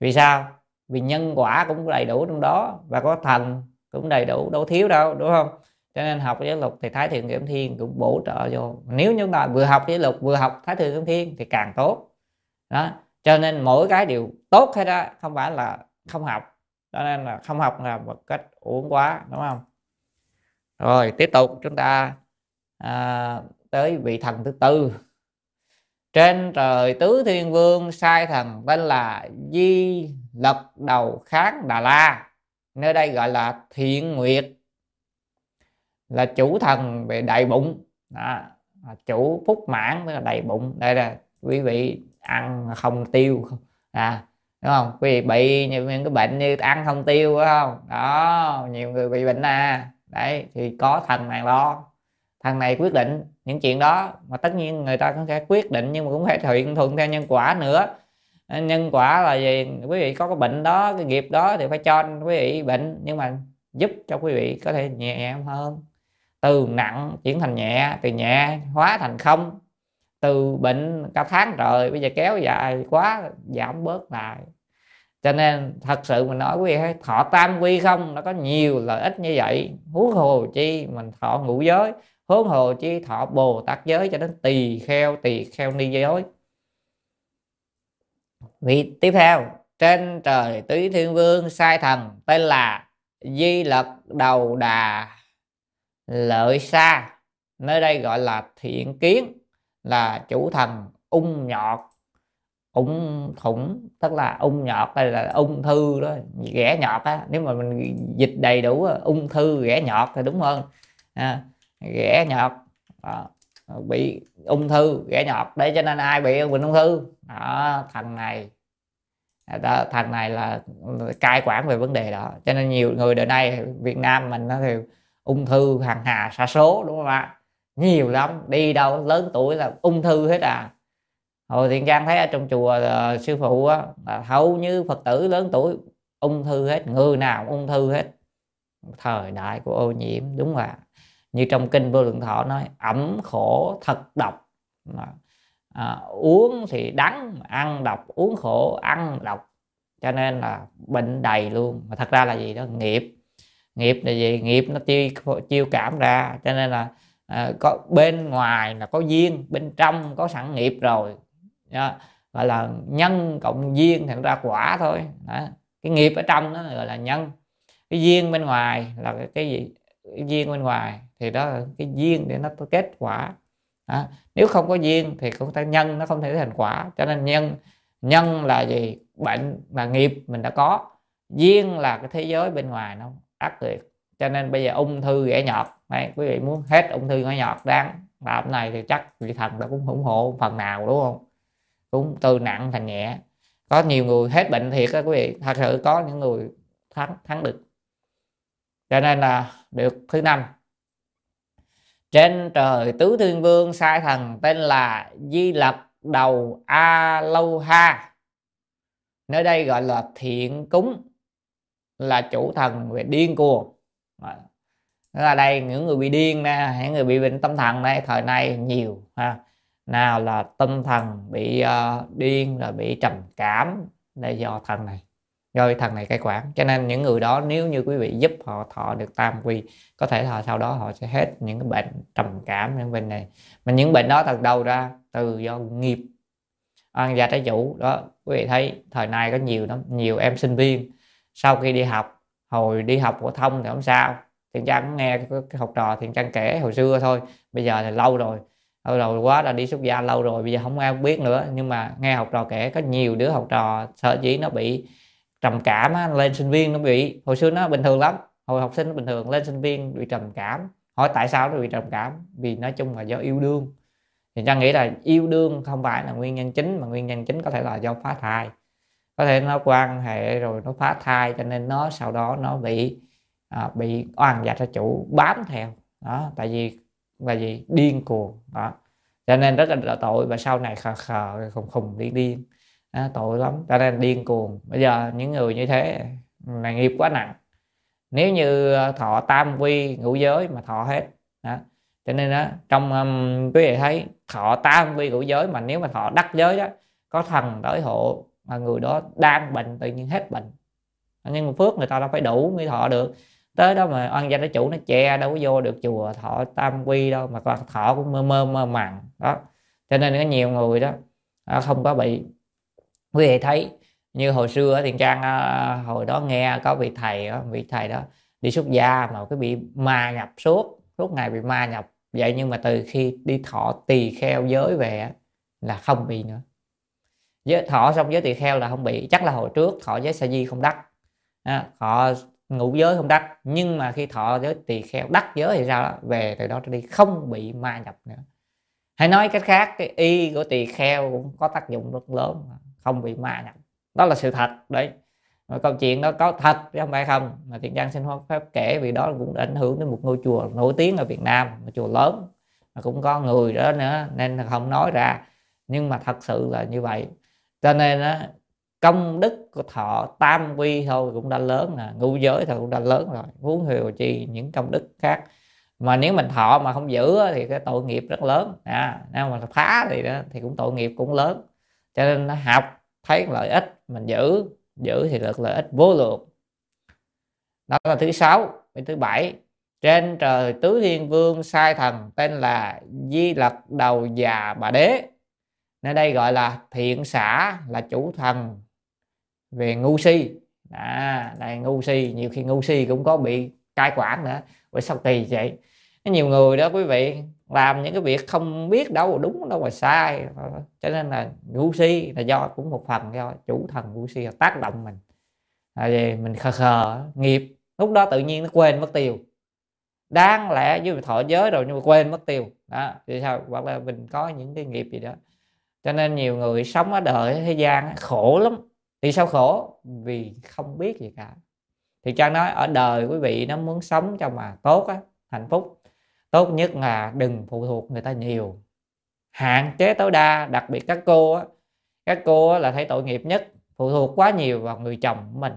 Vì sao? Vì nhân quả cũng đầy đủ trong đó và có thần cũng đầy đủ đâu thiếu đâu đúng không? Cho nên học giới luật thì thái thượng cửu thiên cũng bổ trợ vô. Nếu chúng ta vừa học giới luật vừa học thái thượng cửu thiên thì càng tốt. Đó. Cho nên mỗi cái đều tốt hết đó không phải là không học. Cho nên là không học là một cách uổng quá đúng không? Rồi tiếp tục chúng ta à, tới vị thần thứ tư trên trời tứ thiên vương sai thần tên là di lật đầu kháng đà la, nơi đây gọi là thiện nguyệt, là chủ thần về đại bụng. Đó. chủ phúc mãn tức là đầy bụng. Đây là quý vị ăn không tiêu. À đúng không? Quý vị bị những cái bệnh như ăn không tiêu, phải không? Đó, nhiều người bị bệnh à. Đấy, thì có thần này lo. Thằng này quyết định những chuyện đó mà tất nhiên người ta cũng sẽ quyết định nhưng mà cũng phải thuận thuận theo nhân quả nữa. Nhân quả là gì? Quý vị có cái bệnh đó, cái nghiệp đó thì phải cho quý vị bệnh nhưng mà giúp cho quý vị có thể nhẹ hơn. Từ nặng chuyển thành nhẹ, từ nhẹ hóa thành không. Từ bệnh cả tháng trời, bây giờ kéo dài quá, giảm bớt lại. Cho nên thật sự mình nói, quý vị thấy thọ tam quy không? Nó có nhiều lợi ích như vậy. Huống hồ chi mình thọ ngũ giới huống hồ chi thọ bồ tát giới cho đến tỳ kheo tỳ kheo ni giới. Vị tiếp theo trên trời tứ thiên vương sai thần tên là di lật đầu đà lợi sa. Nơi đây gọi là thiện kiến là chủ thần ung nhọt. Ung thủng tức là ung nhọt hay là ung thư đó ghẻ nhọt á. Nếu mà mình dịch đầy đủ ung thư ghẻ nhọt thì đúng hơn. À, ghẻ nhọt đó, bị ung thư ghẻ nhọt để cho nên ai bị bệnh ung thư? Đó, thằng này. Đó, thằng này là cai quản về vấn đề đó. Cho nên nhiều người đời nay Việt Nam mình nó thì ung thư hàng hà sa số đúng không ạ? Nhiều lắm. Đi đâu lớn tuổi là ung thư hết à. Hồi thiện trang thấy ở trong chùa là, sư phụ á, là hầu như phật tử lớn tuổi ung thư hết người nào ung thư hết. Thời đại của ô nhiễm đúng không ạ? Như trong kinh vô lượng thọ nói ẩm khổ thật độc. À, uống thì đắng ăn độc uống khổ ăn độc. Cho nên là bệnh đầy luôn. Mà thật ra là gì đó nghiệp. Nghiệp là gì? Nghiệp nó chiêu chiêu cảm ra. Cho nên là à, có bên ngoài là có duyên bên trong có sẵn nghiệp rồi. Đó. gọi là nhân cộng duyên thành ra quả thôi. Đó. cái nghiệp ở trong đó gọi là nhân. Cái duyên bên ngoài là cái, cái gì? Cái duyên bên ngoài thì đó là cái duyên để nó kết quả. À, nếu không có duyên thì không thể nhân nó không thể thành quả. Cho nên nhân nhân là gì? Bệnh là nghiệp mình đã có. Duyên là cái thế giới bên ngoài nó ác liệt. Cho nên bây giờ ung thư ghẻ nhọt. Này quý vị muốn hết ung thư ghẻ nhọt đáng làm này thì chắc vị thần đã cũng ủng hộ phần nào đúng không? Cũng từ nặng thành nhẹ. Có nhiều người hết bệnh thiệt đó quý vị. Thật sự có những người thắng thắng được. Cho nên là được thứ năm trên trời tứ thiên vương sai thần tên là di lập đầu a lâu ha nơi đây gọi là thiện cúng là chủ thần về điên cuồng. Là đây những người bị điên nè những người bị bệnh tâm thần này thời nay nhiều ha. Nào là tâm thần bị uh, điên rồi bị trầm cảm là do thần này rồi thần này cai quản. Cho nên những người đó nếu như quý vị giúp họ, thọ được tam quy, có thể là sau đó họ sẽ hết những cái bệnh trầm cảm những bệnh này. Mà những bệnh đó thật đầu ra? Từ do nghiệp. À, Ăn gia trái chủ, đó, quý vị thấy thời nay có nhiều lắm. Nhiều em sinh viên, sau khi đi học, hồi đi học phổ thông thì không sao. Thiện trang nghe cái học trò thiện trang kể, hồi xưa thôi. Bây giờ thì lâu rồi. Lâu rồi quá là đi xuất gia lâu rồi, bây giờ không ai biết nữa. Nhưng mà nghe học trò kể, có nhiều đứa học trò sợ chỉ nó bị trầm cảm á, lên sinh viên nó bị hồi xưa nó bình thường lắm hồi học sinh nó bình thường lên sinh viên bị trầm cảm. Hỏi tại sao nó bị trầm cảm? Vì nói chung là do yêu đương. Thì trang nghĩ là yêu đương không phải là nguyên nhân chính mà nguyên nhân chính có thể là do phá thai. Có thể nó quan hệ rồi nó phá thai cho nên nó sau đó nó bị à, bị oan gia cho chủ bám theo. Đó tại vì là gì điên cuồng. Đó cho nên rất là tội và sau này khờ khờ khùng khùng điên điên à, tội lắm. Cho nên điên cuồng. Bây giờ những người như thế là nghiệp quá nặng. Nếu như ờ, thọ tam quy ngũ giới mà thọ hết đó. cho nên đó trong um, quý vị thấy thọ tam quy ngũ giới mà nếu mà thọ đắc giới đó có thần tới hộ mà người đó đang bệnh tự nhiên hết bệnh. Nhưng mà phước người ta đâu phải đủ mới thọ được. Tới đó mà oan gia nó chủ nó che đâu có vô được chùa thọ tam quy đâu mà thọ cũng mơ mơ mơ màng đó. Cho nên có nhiều người đó à, không có bị quý vị thấy như hồi xưa thì trang ờ, hồi đó nghe có vị thầy đó, vị thầy đó đi xuất gia mà cái bị ma nhập suốt suốt ngày bị ma nhập. Vậy nhưng mà từ khi đi thọ tỳ kheo giới về là không bị nữa. Giới thọ xong giới tỳ kheo là không bị. Chắc là hồi trước thọ giới sa di không đắc. À, thọ ngũ giới không đắc. Nhưng mà khi thọ giới tỳ kheo đắc giới thì sao đó? về từ đó trở đi không bị ma nhập nữa. Hay nói cách khác cái y của tỳ kheo cũng có tác dụng rất lớn không bị ma nhập. Đó là sự thật đấy. Và câu chuyện đó có thật chứ không phải không. Mà thiện trang xin phép kể vì đó cũng ảnh hưởng đến một ngôi chùa nổi tiếng ở Việt Nam một chùa lớn. Mà cũng có người đó nữa nên không nói ra. Nhưng mà thật sự là như vậy. Cho nên đó, công đức của thọ tam quy thôi cũng đã lớn nè ngũ giới thôi cũng đã lớn rồi huống hồ chi những công đức khác. Mà nếu mình thọ mà không giữ thì cái tội nghiệp rất lớn. À, nếu mà phá thì đó, thì cũng tội nghiệp cũng lớn cho nên nó học, thấy lợi ích, mình giữ giữ thì được lợi ích vô lượng. Đó là thứ sáu thứ bảy. Trên trời tứ thiên vương sai thần, tên là di lặc đầu già bà đế. Nơi đây gọi là thiện xã, là chủ thần về ngu si. À đây ngu si, nhiều khi ngu si cũng có bị cai quản nữa. Vậy sao kỳ vậy? Nhiều người đó quý vị làm những cái việc không biết đâu đúng đâu mà sai. Cho nên là ngu si là do cũng một phần do chủ thần ngu si tác động mình. À, vì mình khờ khờ nghiệp lúc đó tự nhiên nó quên mất tiêu. Đáng lẽ với thọ giới rồi nhưng mà quên mất tiêu. Đó thì sao? Hoặc là mình có những cái nghiệp gì đó. Cho nên nhiều người sống ở đời thế gian khổ lắm. Vì sao khổ? Vì không biết gì cả. Thì cha nói ở đời quý vị nó muốn sống cho mà tốt á hạnh phúc tốt nhất là đừng phụ thuộc người ta nhiều. Hạn chế tối đa đặc biệt các cô á. Các cô á, là thấy tội nghiệp nhất phụ thuộc quá nhiều vào người chồng của mình.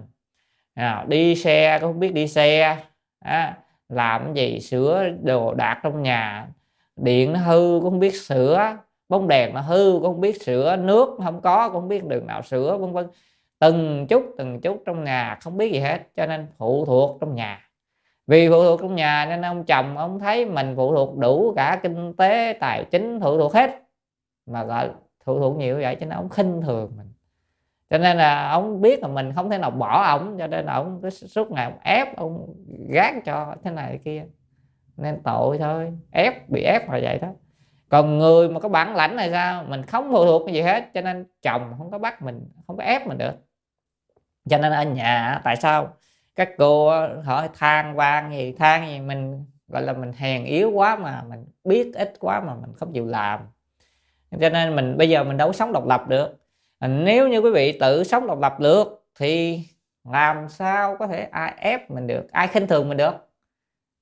À, đi xe cũng không biết đi xe à, làm gì sửa đồ đạc trong nhà. Điện nó hư cũng không biết sửa. Bóng đèn nó hư cũng không biết sửa. Nước không có cũng không biết đường nào sửa vân vân. Từng chút từng chút trong nhà không biết gì hết cho nên phụ thuộc trong nhà vì phụ thuộc trong nhà nên ông chồng ông thấy mình phụ thuộc đủ cả kinh tế, tài chính, phụ thuộc hết. Mà, gọi, phụ thuộc nhiều vậy cho nên ông khinh thường mình. Cho nên là ông biết là mình không thể nào bỏ ông cho nên là ông cứ suốt ngày ông ép, ông gác cho thế này kia. Nên tội thôi, ép, bị ép là vậy đó. Còn người mà có bản lãnh này sao? Mình không phụ thuộc cái gì hết, cho nên chồng không có bắt mình, không có ép mình được. Cho nên ở nhà, tại sao? Các cô hỏi than van gì, than gì mình, gọi là mình hèn yếu quá mà, mình biết ít quá mà mình không chịu làm. Cho nên mình, bây giờ mình đâu sống độc lập được. Nếu như quý vị tự sống độc lập được, thì làm sao có thể ai ép mình được, ai khinh thường mình được?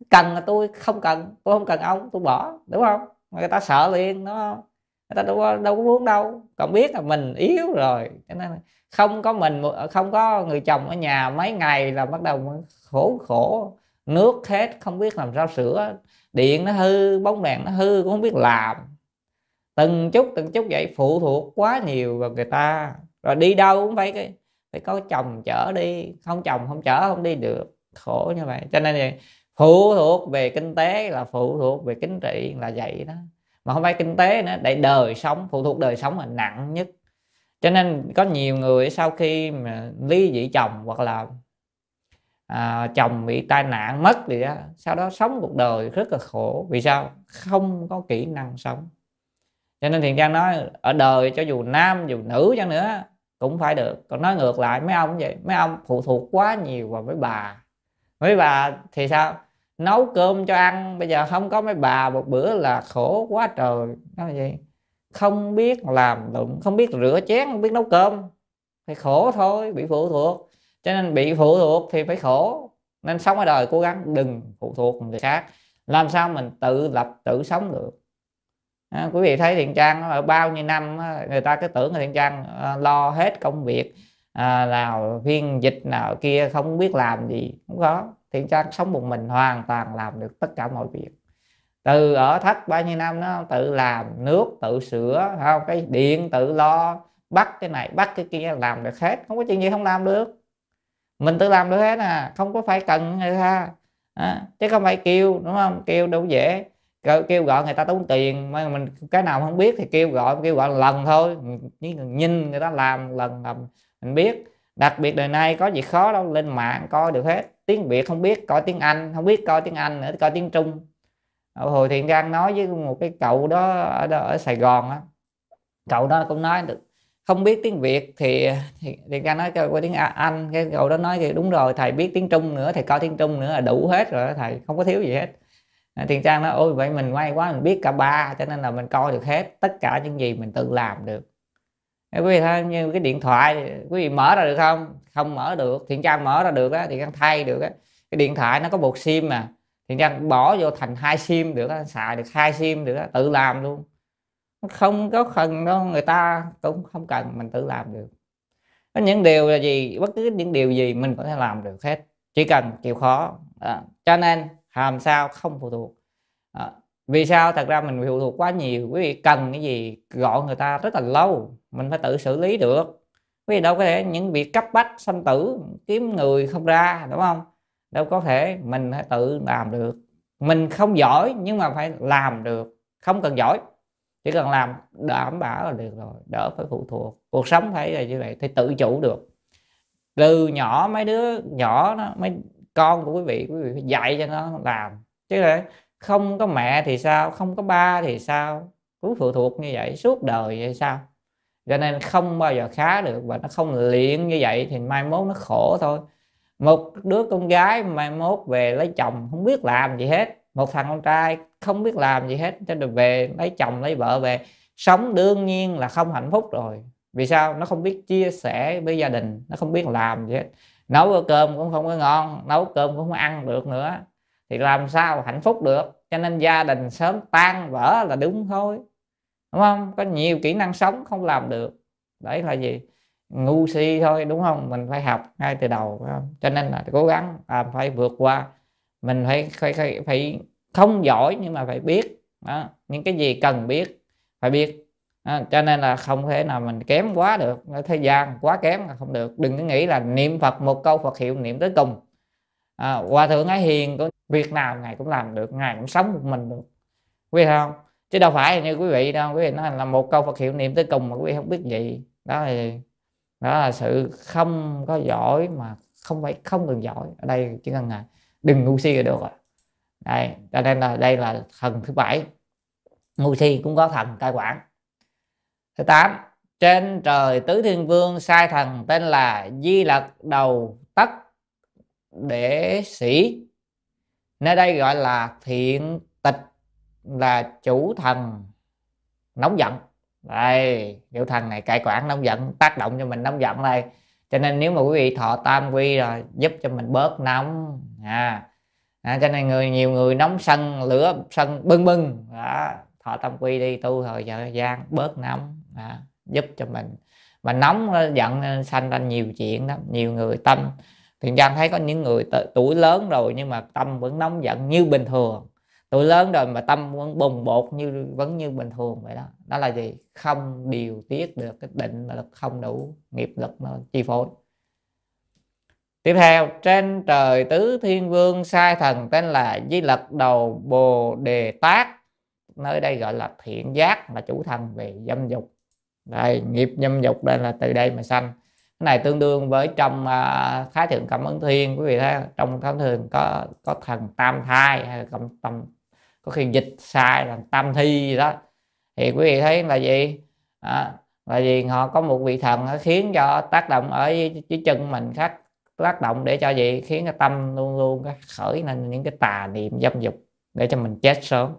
Cần là tôi, không cần. Tôi không cần ông, tôi bỏ, đúng không? Người ta sợ liền nó người ta đâu đâu có muốn đâu. Còn biết là mình yếu rồi, cho nên không có mình không có người chồng ở nhà mấy ngày là bắt đầu khổ khổ, nước hết, không biết làm sao sửa. Điện nó hư, bóng đèn nó hư, cũng không biết làm. Từng chút từng chút vậy, phụ thuộc quá nhiều vào người ta. Rồi đi đâu cũng phải cái, phải có chồng chở đi. Không chồng không chở không đi được. Khổ như vậy. Cho nên vậy phụ thuộc về kinh tế là phụ thuộc về chính trị là vậy đó. Mà không phải kinh tế nữa, để đời sống, phụ thuộc đời sống là nặng nhất cho nên có nhiều người sau khi mà ly dị chồng hoặc là à, chồng bị tai nạn mất thì đó sau đó sống cuộc đời rất là khổ. Vì sao? Không có kỹ năng sống. Cho nên thiền trang nói ở đời cho dù nam dù nữ chăng nữa cũng phải được. Còn nói ngược lại mấy ông vậy? Mấy ông phụ thuộc quá nhiều vào mấy bà. Mấy bà thì sao? Nấu cơm cho ăn bây giờ không có mấy bà một bữa là khổ quá trời. Nói gì không biết làm lụng không biết rửa chén không biết nấu cơm. Thì khổ thôi bị phụ thuộc. Cho nên bị phụ thuộc thì phải khổ. Nên sống ở đời cố gắng đừng phụ thuộc người khác. Làm sao mình tự lập tự sống được? À, quý vị thấy thiện trang ở bao nhiêu năm người ta cứ tưởng là thiện trang à, lo hết công việc à, nào phiên dịch nào kia không biết làm gì. Không có. Thiện trang sống một mình hoàn toàn làm được tất cả mọi việc từ ở thất bao nhiêu năm nó tự làm nước tự sửa không cái điện tự lo bắt cái này bắt cái kia làm được hết. Không có chuyện gì không làm được. Mình tự làm được hết à không có phải cần người ta. À, chứ không phải kêu đúng không? Kêu đâu dễ. Kêu, kêu gọi người ta tốn tiền mà mình cái nào không biết thì kêu gọi kêu gọi lần thôi. Nhìn người ta làm lần làm mình biết. Đặc biệt đời nay có gì khó đâu lên mạng coi được hết. Tiếng việt không biết coi tiếng anh không biết coi tiếng anh nữa coi tiếng trung hồi thiện đang nói với một cái cậu đó ở, đó, ở sài gòn á. Cậu đó cũng nói được không biết tiếng việt thì thì, thì ra nói cho qua tiếng anh. Cái cậu đó nói thì đúng rồi thầy biết tiếng trung nữa thầy coi tiếng trung nữa là đủ hết rồi thầy không có thiếu gì hết. Ờ, Thiền trang nói ôi vậy mình may quá mình biết cả ba cho nên là mình coi được hết tất cả những gì mình tự làm được. Quý vị thấy như cái điện thoại quý vị mở ra được không? Không mở được thiện trang mở ra được á thì trang thay được á. Cái điện thoại nó có một sim mà thì trang bỏ vô thành hai sim được xài được hai sim được tự làm luôn. Không có cần đâu người ta cũng không cần mình tự làm được. Có những điều là gì bất cứ những điều gì mình có thể làm được hết. Chỉ cần chịu khó à, cho nên làm sao không phụ thuộc. À, vì sao? Thật ra mình phụ thuộc quá nhiều quý vị cần cái gì gọi người ta rất là lâu mình phải tự xử lý được. Quý vị đâu có thể những việc cấp bách sanh tử kiếm người không ra đúng không? Đâu có thể, mình phải tự làm được. Mình không giỏi, nhưng mà phải làm được. Không cần giỏi, chỉ cần làm, đảm bảo là được rồi, đỡ phải phụ thuộc. Cuộc sống phải là như vậy thì tự chủ được. Từ nhỏ mấy đứa nhỏ nó mấy con của quý vị quý vị phải dạy cho nó làm. Chứ là không có mẹ thì sao, không có ba thì sao? Cứ phụ thuộc như vậy, suốt đời vậy sao? Cho nên không bao giờ khá được và nó không luyện như vậy thì mai mốt nó khổ thôi một đứa con gái mai mốt về lấy chồng, không biết làm gì hết. Một thằng con trai không biết làm gì hết, cho được về lấy chồng, lấy vợ về. Sống đương nhiên là không hạnh phúc rồi. Vì sao? Nó không biết chia sẻ với gia đình, nó không biết làm gì hết. Nấu cơm cũng không có ngon, nấu cơm cũng không ăn được nữa. Thì làm sao hạnh phúc được? Cho nên gia đình sớm tan vỡ là đúng thôi. Đúng không? Có nhiều kỹ năng sống không làm được. Đấy là gì? Ngu si thôi đúng không? Mình phải học ngay từ đầu cho nên là cố gắng à, phải vượt qua. Mình phải, phải phải phải không giỏi nhưng mà phải biết đó. những cái gì cần biết phải biết. Đó. cho nên là không thể nào mình kém quá được. Thời gian quá kém là không được. Đừng có nghĩ là niệm phật một câu phật hiệu niệm tới cùng. À, hòa thượng ái hiền của việc nào ngài cũng làm được ngài cũng sống một mình được. Quý vị không? Chứ đâu phải như quý vị đâu. Quý vị nói là một câu phật hiệu niệm tới cùng mà quý vị không biết gì. Đó thì đó là sự không có giỏi mà không phải không cần giỏi. Ở đây chỉ cần là đừng ngu si là được rồi. Đây, cho nên là đây là thần thứ bảy. Ngu si cũng có thần cai quản. Thứ tám, trên trời tứ thiên vương sai thần tên là di lặc đầu tất để sĩ. Nơi đây gọi là thiện tịch là chủ thần nóng giận đây kiểu thần này cai quản nóng giận tác động cho mình nóng giận đây. Cho nên nếu mà quý vị thọ tam quy rồi giúp cho mình bớt nóng. À, à cho nên người nhiều người nóng sân lửa sân bưng bưng. Đó thọ tam quy đi tu thời gian bớt nóng. À, giúp cho mình. Mà nóng giận sanh ra nhiều chuyện đó nhiều người tâm. Thì gian thấy có những người tuổi lớn rồi nhưng mà tâm vẫn nóng giận như bình thường tuổi lớn rồi mà tâm vẫn bùng bột như vẫn như bình thường vậy đó. Đó là gì? Không điều tiết được cái định mà lực không đủ nghiệp lực nó chi phối. Tiếp theo trên trời tứ thiên vương sai thần tên là di lật đầu bồ đề tác nơi đây gọi là thiện giác là chủ thần về dâm dục. Đây nghiệp dâm dục đây là từ đây mà sanh. Cái này tương đương với trong uh, thái thượng cảm ứng thiên. Quý vị thấy trong thái thượng có có thần tam thai hay là cầm có khi dịch sai là tam thi gì đó. Thì quý vị thấy là gì? À, là gì? Họ có một vị thần khiến cho tác động ở dưới chân mình khác tác động để cho gì? Khiến cái tâm luôn luôn khởi lên những cái tà niệm dâm dục để cho mình chết sớm.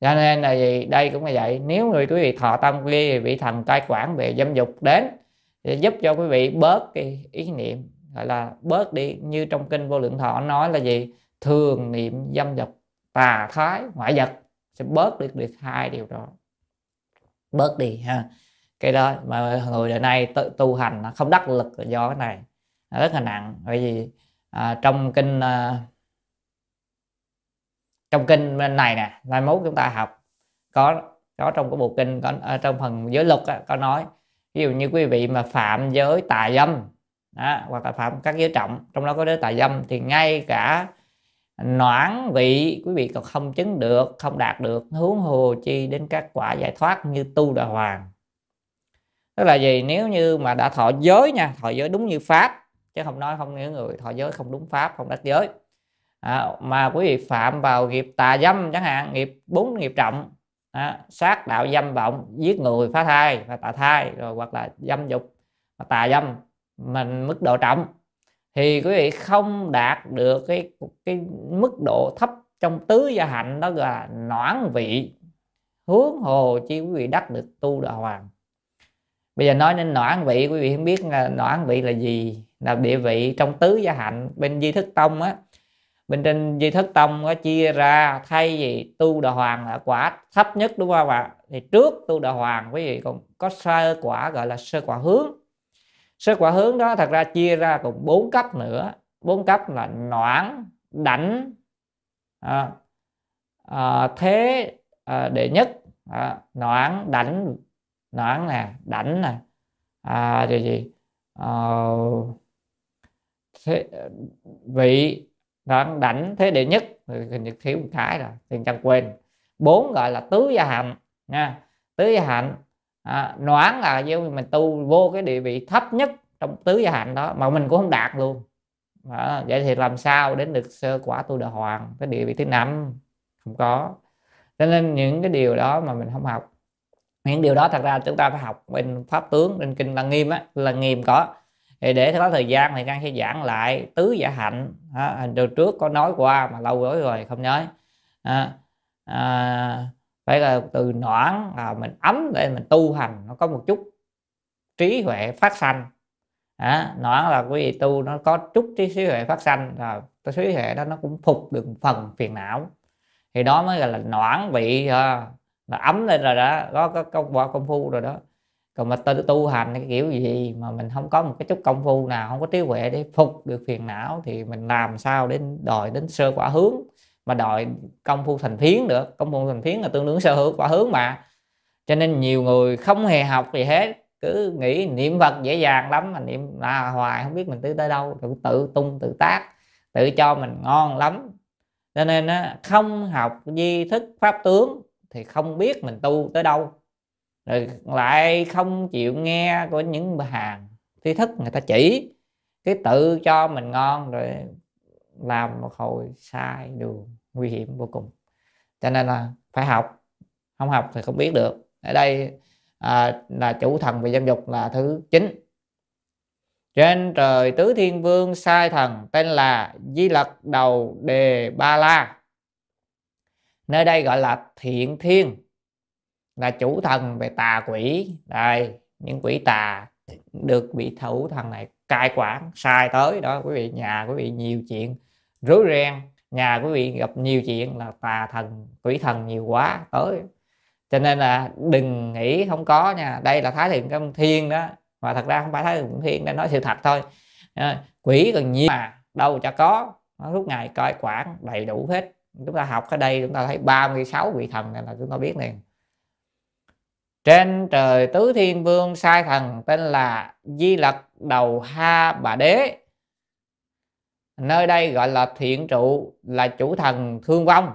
Cho nên là gì? Đây cũng là vậy. Nếu người quý vị thọ tâm quy vị thần cai quản về dâm dục đến để giúp cho quý vị bớt cái ý niệm gọi là bớt đi như trong kinh vô lượng thọ nói là gì? Thường niệm dâm dục tà thái ngoại vật sẽ bớt được được hai điều đó. Bớt đi ha. Cái đó mà người đời nay tự tu hành không đắc lực là do cái này. Rất là nặng bởi vì à, trong kinh à, trong kinh bên này nè mai mốt chúng ta học có có trong cái bộ kinh có ở trong phần giới luật á, có nói ví dụ như quý vị mà phạm giới tà dâm đó, hoặc là phạm các giới trọng trong đó có giới tà dâm thì ngay cả noãn vị quý vị còn không chứng được không đạt được hướng hồ chi đến các quả giải thoát như tu đà hoàng. Tức là gì? Nếu như mà đã thọ giới nha thọ giới đúng như pháp chứ không nói không những người thọ giới không đúng pháp không đắc giới. À, mà quý vị phạm vào nghiệp tà dâm chẳng hạn nghiệp bốn nghiệp trọng à, sát đạo dâm vọng giết người phá thai và tạ thai rồi hoặc là dâm dục và tà dâm mình mức độ trọng thì quý vị không đạt được cái cái mức độ thấp trong tứ gia hạnh, đó là noãn vị. Hướng hồ chi quý vị đắc được tu đà hoàng. Bây giờ nói đến noãn vị, quý vị không biết là noãn vị là gì. Là địa vị trong tứ gia hạnh, bên di thức tông á. Bên trên di thức tông có chia ra thay vì tu đà hoàng là quả thấp nhất, đúng không ạ? Thì trước tu đà hoàng, quý vị còn có sơ quả, gọi là sơ quả hướng sơ quả hướng đó thật ra chia ra cùng bốn cấp nữa. Bốn cấp là noãn đảnh à, à, thế à, đệ nhất à, noãn đảnh noãn nè đảnh nè à, rồi gì? À, thế, vị noãn đảnh thế đệ nhất hình như thiếu một cái rồi tiền chẳng quên. Bốn gọi là tứ gia hạnh nha. Tứ gia hạnh à, noãn là do mình tu vô cái địa vị thấp nhất trong tứ gia hạnh đó mà mình cũng không đạt luôn. Đó, vậy thì làm sao đến được sơ quả tu đà hoàng? Cái địa vị thứ năm không có. Cho nên những cái điều đó mà mình không học. Những điều đó thật ra chúng ta phải học bên pháp tướng bên kinh lăng nghiêm á là nghiêm có. Thì để có thời gian thì đang sẽ giảng lại tứ giả hạnh. À, từ trước có nói qua mà lâu rồi rồi không nhớ. À, à, phải là từ noãn à, mình ấm để mình tu hành nó có một chút trí huệ phát sanh. À, noãn là quý vị tu nó có chút trí huệ phát sanh là cái trí huệ đó nó cũng phục được phần phiền não. Thì đó mới gọi là noãn vị à, là ấm lên rồi đó có có công qua công phu rồi đó. Còn mà tu, tu hành cái kiểu gì mà mình không có một cái chút công phu nào không có trí huệ để phục được phiền não thì mình làm sao đến đòi đến sơ quả hướng mà đòi công phu thành phiến được công phu thành phiến là tương đương sở hữu quả hướng mà. Cho nên nhiều người không hề học gì hết. Cứ nghĩ niệm phật dễ dàng lắm mà niệm là hoài không biết mình tới tới đâu. Tự tự tung tự tác tự cho mình ngon lắm. Cho nên á, không học di thức pháp tướng thì không biết mình tu tới đâu. Rồi lại không chịu nghe của những bà hàng tri thức người ta chỉ. Cái tự cho mình ngon rồi làm một hồi sai đường nguy hiểm vô cùng. Cho nên là phải học. Không học thì không biết được. Ở đây à, là chủ thần về dâm dục là thứ chín. Trên trời tứ thiên vương sai thần tên là di lặc đầu đề ba la. Nơi đây gọi là thiện thiên là chủ thần về tà quỷ. Đây những quỷ tà được vị thủ thần này cai quản, sai tới đó, quý vị, nhà quý vị nhiều chuyện rối ren, nhà quý vị gặp nhiều chuyện là tà thần, quỷ thần nhiều quá tới. Cho nên là đừng nghĩ không có nha, đây là thái thượng công thiên đó, mà thật ra không phải thái thượng công thiên đây nói sự thật thôi. Quỷ còn nhiều mà, đâu cho có. Nó lúc ngày coi quản đầy đủ hết. Chúng ta học ở đây chúng ta thấy 36 vị thần này là chúng ta biết liền trên trời tứ thiên vương sai thần tên là di lặc đầu ha bà đế. Nơi đây gọi là thiện trụ, là chủ thần thương vong.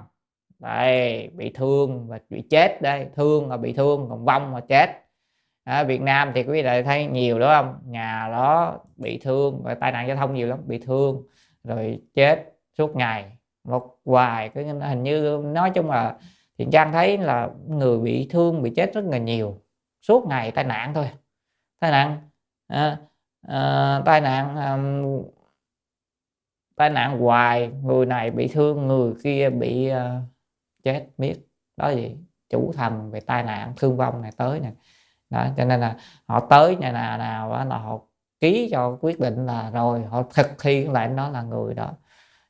Đây, bị thương và bị chết đây. Thương là bị thương, còn vong mà chết. Ở Việt Nam thì quý vị thấy nhiều đúng không? Nhà đó bị thương và tai nạn giao thông nhiều lắm, bị thương, rồi chết suốt ngày. Một hoài cái hình như nói chung là thì trang thấy là người bị thương bị chết rất là nhiều. Suốt ngày tai nạn thôi. Tai nạn à, à, tai nạn à, tai nạn hoài người này bị thương người kia bị à, chết biết. Đó gì? Chủ thần về tai nạn thương vong này tới nè. Đó cho nên là họ tới nhà nào nào đó là họ ký cho quyết định là rồi họ thực thi lại đó là người đó.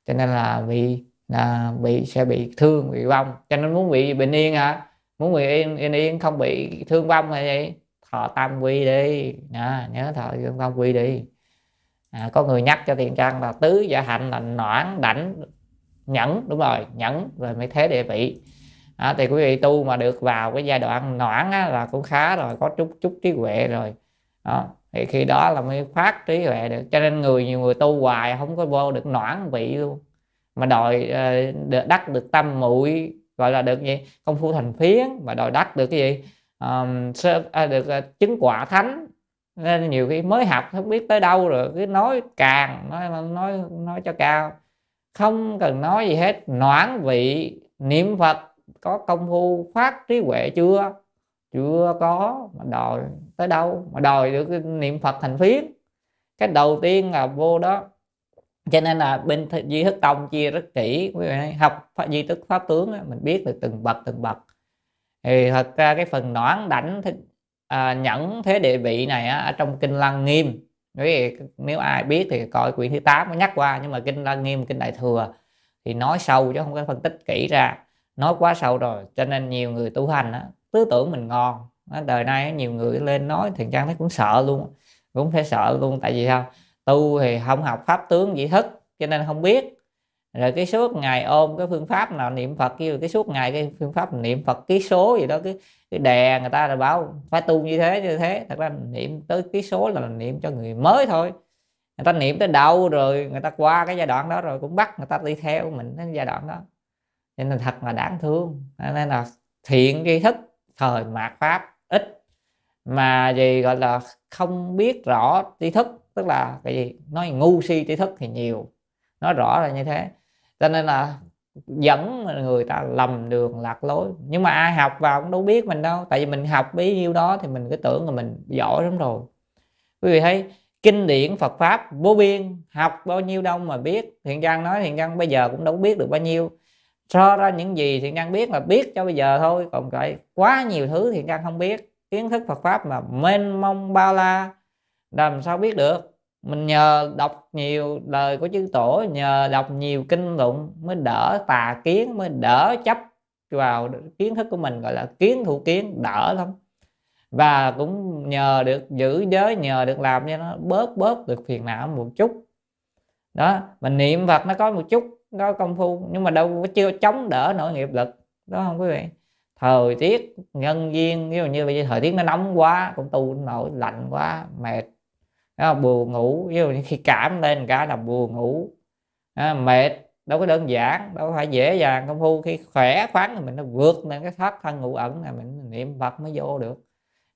Cho nên là bị là bị sẽ bị thương bị vong. Cho nên muốn bị bình yên à muốn bị yên yên, yên không bị thương vong hay vậy thọ tam quy đi. À, nhớ thọ tam quy đi. À, có người nhắc cho tiền trang là tứ giả hạnh là noãn đảnh nhẫn. Đúng rồi nhẫn rồi mới thế địa vị. À, thì quý vị tu mà được vào cái giai đoạn noãn á, là cũng khá rồi có chút chút trí huệ rồi. Đó. thì khi đó là mới phát trí huệ được. Cho nên người nhiều người tu hoài không có vô được noãn vị luôn mà đòi ờ, được đắc được tâm muội gọi là được gì? Công phu thành phiến mà đòi đắc được cái gì? Um, sơ, à, được uh, chứng quả thánh. Nên nhiều khi mới học không biết tới đâu rồi cứ nói càng nói nói nói cho cao. Không cần nói gì hết noãn vị niệm phật có công phu phát trí huệ chưa? Chưa có mà đòi tới đâu? Mà đòi được niệm phật thành phiến. Cái đầu tiên là vô đó cho nên là bên di thức tông chia rất kỹ quý vị học di thức pháp tướng mình biết được từng bậc từng bậc. Thì thật ra cái phần noãn đảnh à, nhẫn thế địa vị này á, ở trong kinh lăng nghiêm. Quý vị nếu ai biết thì coi quyển thứ 8 mới nhắc qua nhưng mà kinh lăng nghiêm kinh đại thừa thì nói sâu chứ không có phân tích kỹ ra. Nói quá sâu rồi cho nên nhiều người tu hành á, tư tưởng mình ngon. Đời nay nhiều người lên nói thì trang thấy cũng sợ luôn cũng phải sợ luôn tại vì sao? Tu thì không học pháp tướng dị thức, cho nên không biết. Rồi cái suốt ngày ôm cái phương pháp nào niệm phật, kêu cái suốt ngày cái phương pháp niệm phật ký số gì đó, cái cái đè người ta là bảo phải tu như thế như thế. Thật ra niệm tới ký số là niệm cho người mới thôi. Người ta niệm tới đâu rồi, người ta qua cái giai đoạn đó rồi cũng bắt người ta đi theo mình đến giai đoạn đó. Nên là thật là đáng thương. Nên là thiện tri thức, thời mạt pháp, ít. Mà gì gọi là không biết rõ tri thức tức là cái gì nói ngu si trí thức thì nhiều. Nói rõ là như thế. Cho nên là dẫn người ta lầm đường lạc lối. Nhưng mà ai học vào cũng đâu biết mình đâu. Tại vì mình học bấy nhiêu đó thì mình cứ tưởng là mình giỏi lắm rồi. Quý vị thấy, kinh điển Phật pháp vô biên. Học bao nhiêu đâu mà biết. Thiện trang nói thiện trang bây giờ cũng đâu biết được bao nhiêu. So ra những gì thiện trang biết là biết cho bây giờ thôi. Còn lại quá nhiều thứ thiện trang không biết. Kiến thức Phật pháp mà mênh mông bao la làm sao biết được? Mình nhờ đọc nhiều lời của chư tổ, nhờ đọc nhiều kinh luận mới đỡ tà kiến, mới đỡ chấp vào kiến thức của mình, gọi là kiến thủ kiến, đỡ lắm. Và cũng nhờ được giữ giới, nhờ được làm cho nó bớt bớt được phiền não một chút. Đó mình niệm phật nó có một chút có công phu, nhưng mà đâu có chưa chống đỡ nổi nghiệp lực đó không quý vị? Thời tiết nhân viên, ví dụ như bây giờ thời tiết nó nóng quá, cũng tu nổi lạnh quá, mệt đó, buồn ngủ ví dụ như khi cảm lên cả là buồn ngủ. À, mệt đâu có đơn giản đâu phải dễ dàng công phu. Khi khỏe khoắn thì mình nó vượt lên cái thoát thân ngủ ẩn là mình niệm phật mới vô được.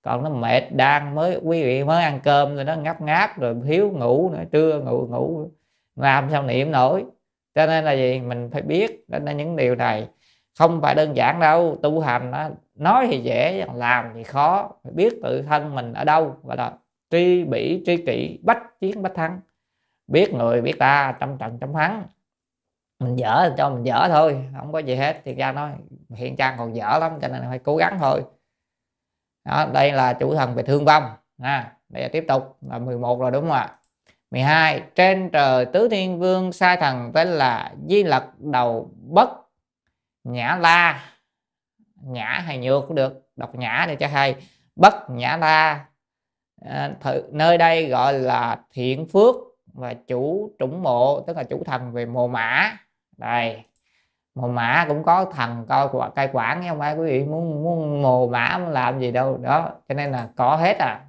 Còn nó mệt đang mới quý vị mới ăn cơm rồi nó ngáp ngáp rồi thiếu ngủ nữa trưa ngủ ngủ. Làm sao niệm nổi? Cho nên là gì? Mình phải biết nên những điều này. Không phải đơn giản đâu tu hành đó, nói thì dễ làm thì khó. Phải biết tự thân mình ở đâu và là tri bỉ tri kỷ bách chiến bách thắng. Biết người biết ta trăm trận trăm thắng. Mình dở cho mình dở thôi không có gì hết. Thì ra nói hiện trang còn dở lắm cho nên phải cố gắng thôi. Đó, đây là chủ thần về thương vong à, bây giờ tiếp tục là 11 rồi đúng không ạ? 12 trên trời tứ thiên vương sai thần tên là di lật đầu bất nhã la. Nhã hay nhược cũng được đọc nhã để cho hay. Bất nhã la à, thử, nơi đây gọi là thiện phước và chủ trũng mộ tức là chủ thần về mồ mã đây mồ mã cũng có thần coi cai quản không? Ai quý vị muốn muốn mồ mã muốn làm gì đâu. Đó cho nên là có hết à.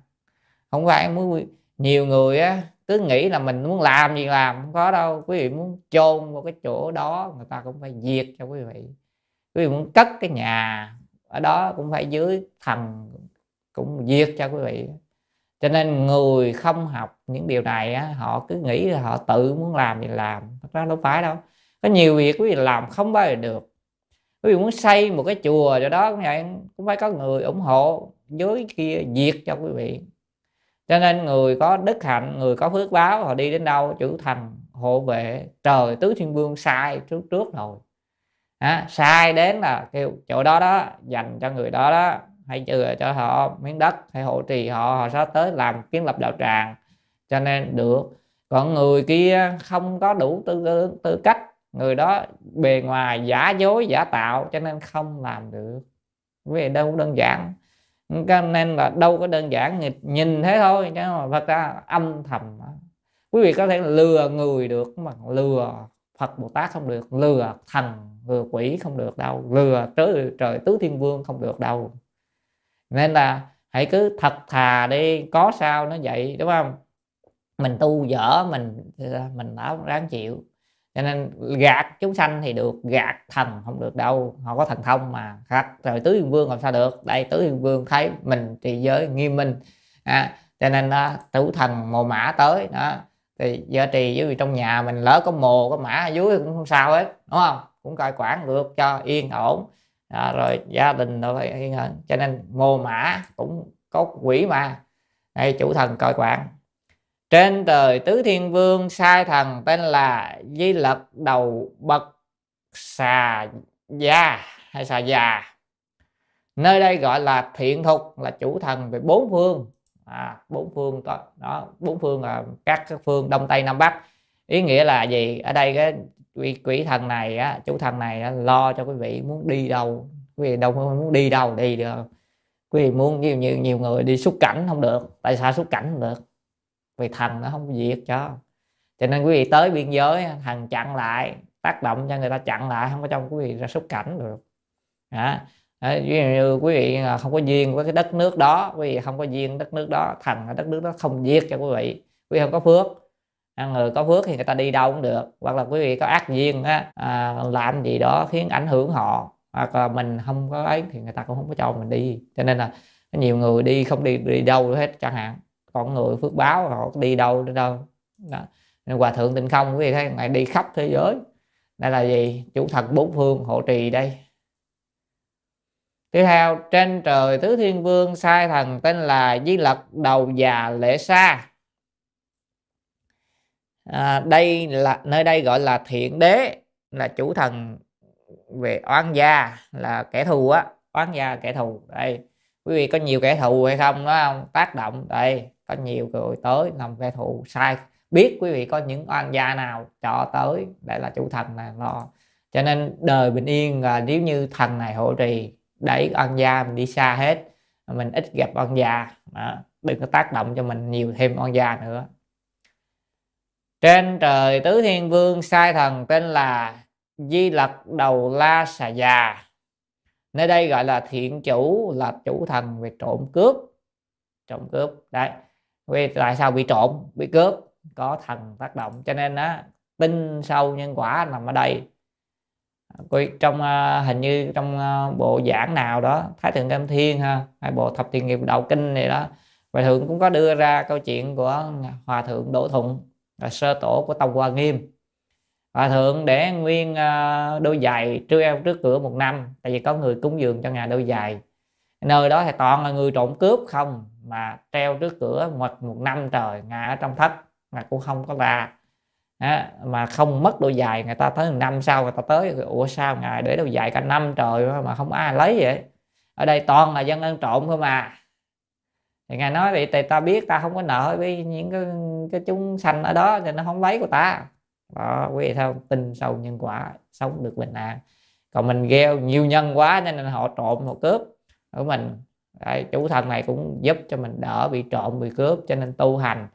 Không phải muốn nhiều người á cứ nghĩ là mình muốn làm gì làm không có đâu. Quý vị muốn chôn vào cái chỗ đó người ta cũng phải diệt cho quý vị. Quý vị muốn cất cái nhà ở đó cũng phải dưới thần cũng diệt cho quý vị cho nên người không học những điều này á, họ cứ nghĩ là họ tự muốn làm thì làm thật ra đâu phải đâu. Có nhiều việc quý vị làm không bao giờ được. Quý vị muốn xây một cái chùa cho đó cũng vậy cũng phải có người ủng hộ dưới kia diệt cho quý vị. Cho nên người có đức hạnh người có phước báo họ đi đến đâu chữ thành hộ vệ trời tứ thiên vương sai trước trước rồi. À, sai đến là kêu chỗ đó đó dành cho người đó đó hay chừa cho họ miếng đất hay hộ trì họ họ sẽ tới làm kiến lập đạo tràng. Cho nên được. Còn người kia không có đủ tư, tư, tư cách. Người đó bề ngoài giả dối giả tạo cho nên không làm được. Vì đâu đơn giản. Cho nên là đâu có đơn giản nhìn thế thôi chứ mà thật ra âm thầm quý vị có thể lừa người được mà lừa Phật Bồ Tát không được lừa thần lừa quỷ không được đâu lừa trời trời tứ thiên vương không được đâu nên là hãy cứ thật thà đi có sao nó vậy đúng không? Mình tu dở mình mình đã ráng chịu. Cho nên gạt chúng sanh thì được gạt thần không được đâu họ có thần thông mà. Khác rồi tứ hiền vương làm sao được? Đây tứ hiền vương thấy mình trì giới nghiêm minh. À, cho nên đó, tử thần mồ mã tới đó. Thì giờ trì với vì trong nhà mình lỡ có mồ có mã ở dưới cũng không sao hết đúng không? Cũng coi quản được cho yên ổn à, rồi gia đình rồi phải yên hơn. Cho nên mồ mã cũng có quỷ mà. Đây chủ thần coi quản trên trời tứ thiên vương sai thần tên là di lật đầu bậc xà gia hay xà già. Nơi đây gọi là thiện thục là chủ thần về bốn phương. À, bốn phương đó bốn phương là các phương đông tây nam bắc. Ý nghĩa là gì? Ở đây cái quỷ, quỷ thần này á, chú thần này á, lo cho quý vị muốn đi đâu. Quý vị đâu muốn đi đâu đi được. Quý vị muốn nhiều nhiều nhiều người đi xuất cảnh không được. Tại sao xuất cảnh không được? Vì thần nó không diệt cho. Cho nên quý vị tới biên giới thần chặn lại tác động cho người ta chặn lại không có trong quý vị ra xuất cảnh được. Đó. ví dụ như quý vị à, không có duyên với cái đất nước đó quý vị không có duyên đất nước đó thần ở đất nước đó không giết cho quý vị. Quý vị không có phước người có phước thì người ta đi đâu cũng được. Hoặc là quý vị có ác duyên á à, làm gì đó khiến ảnh hưởng họ hoặc là mình không có ấy thì người ta cũng không có cho mình đi. Cho nên là nhiều người đi không đi đi đâu hết chẳng hạn. Còn người phước báo họ đi đâu đến đâu. Đó. nên hòa thượng tịnh không quý vị thấy ngài đi khắp thế giới. Đây là gì? Chủ thần bốn phương hộ trì đây. Tiếp theo trên trời tứ thiên vương sai thần tên là di lật đầu già lễ sa à, đây là nơi đây gọi là thiện đế là chủ thần về oan gia là kẻ thù á oán gia kẻ thù đây. Quý vị có nhiều kẻ thù hay không đó không? Tác động đây có nhiều người tới làm kẻ thù sai. Biết quý vị có những oan gia nào cho tới đây là chủ thần là lo cho nên đời bình yên là nếu như thần này hộ trì đẩy oan gia mình đi xa hết mình ít gặp oan gia đó. đừng có tác động cho mình nhiều thêm oan gia nữa trên trời tứ thiên vương sai thần tên là di lặc đầu la xà già. Nơi đây gọi là thiện chủ là chủ thần về trộm cướp. Trộm cướp đấy. Vì tại sao bị trộm bị cướp? Có thần tác động cho nên á tinh sâu nhân quả nằm ở đây. Trong uh, hình như trong uh, bộ giảng nào đó thái thượng tam thiên ha hay bộ thập thiện nghiệp đạo kinh này đó và thượng cũng có đưa ra câu chuyện của hòa thượng đỗ thuận là sơ tổ của tông hoa nghiêm. Hòa thượng để nguyên à, đôi giày treo trước cửa một năm tại vì có người cúng dường cho ngài đôi giày. Nơi đó thì toàn là người trộm cướp không mà treo trước cửa một một năm trời ngài ở trong thất ngài cũng không có ra à, mà không mất đôi giày người ta tới một năm sau người ta tới ủa sao ngài để đôi giày cả năm trời mà không ai lấy vậy? Ở đây toàn là dân ăn trộm thôi mà thì ngài nói vậy thì ta biết ta không có nợ với những cái, cái chúng sanh ở đó thì nó không lấy của ta đó quý vị theo tin sâu nhân quả sống được bình an. Còn mình gieo nhiều nhân quá nên là họ trộm họ cướp của mình. Đấy, chủ thần này cũng giúp cho mình đỡ bị trộm bị cướp cho nên tu hành.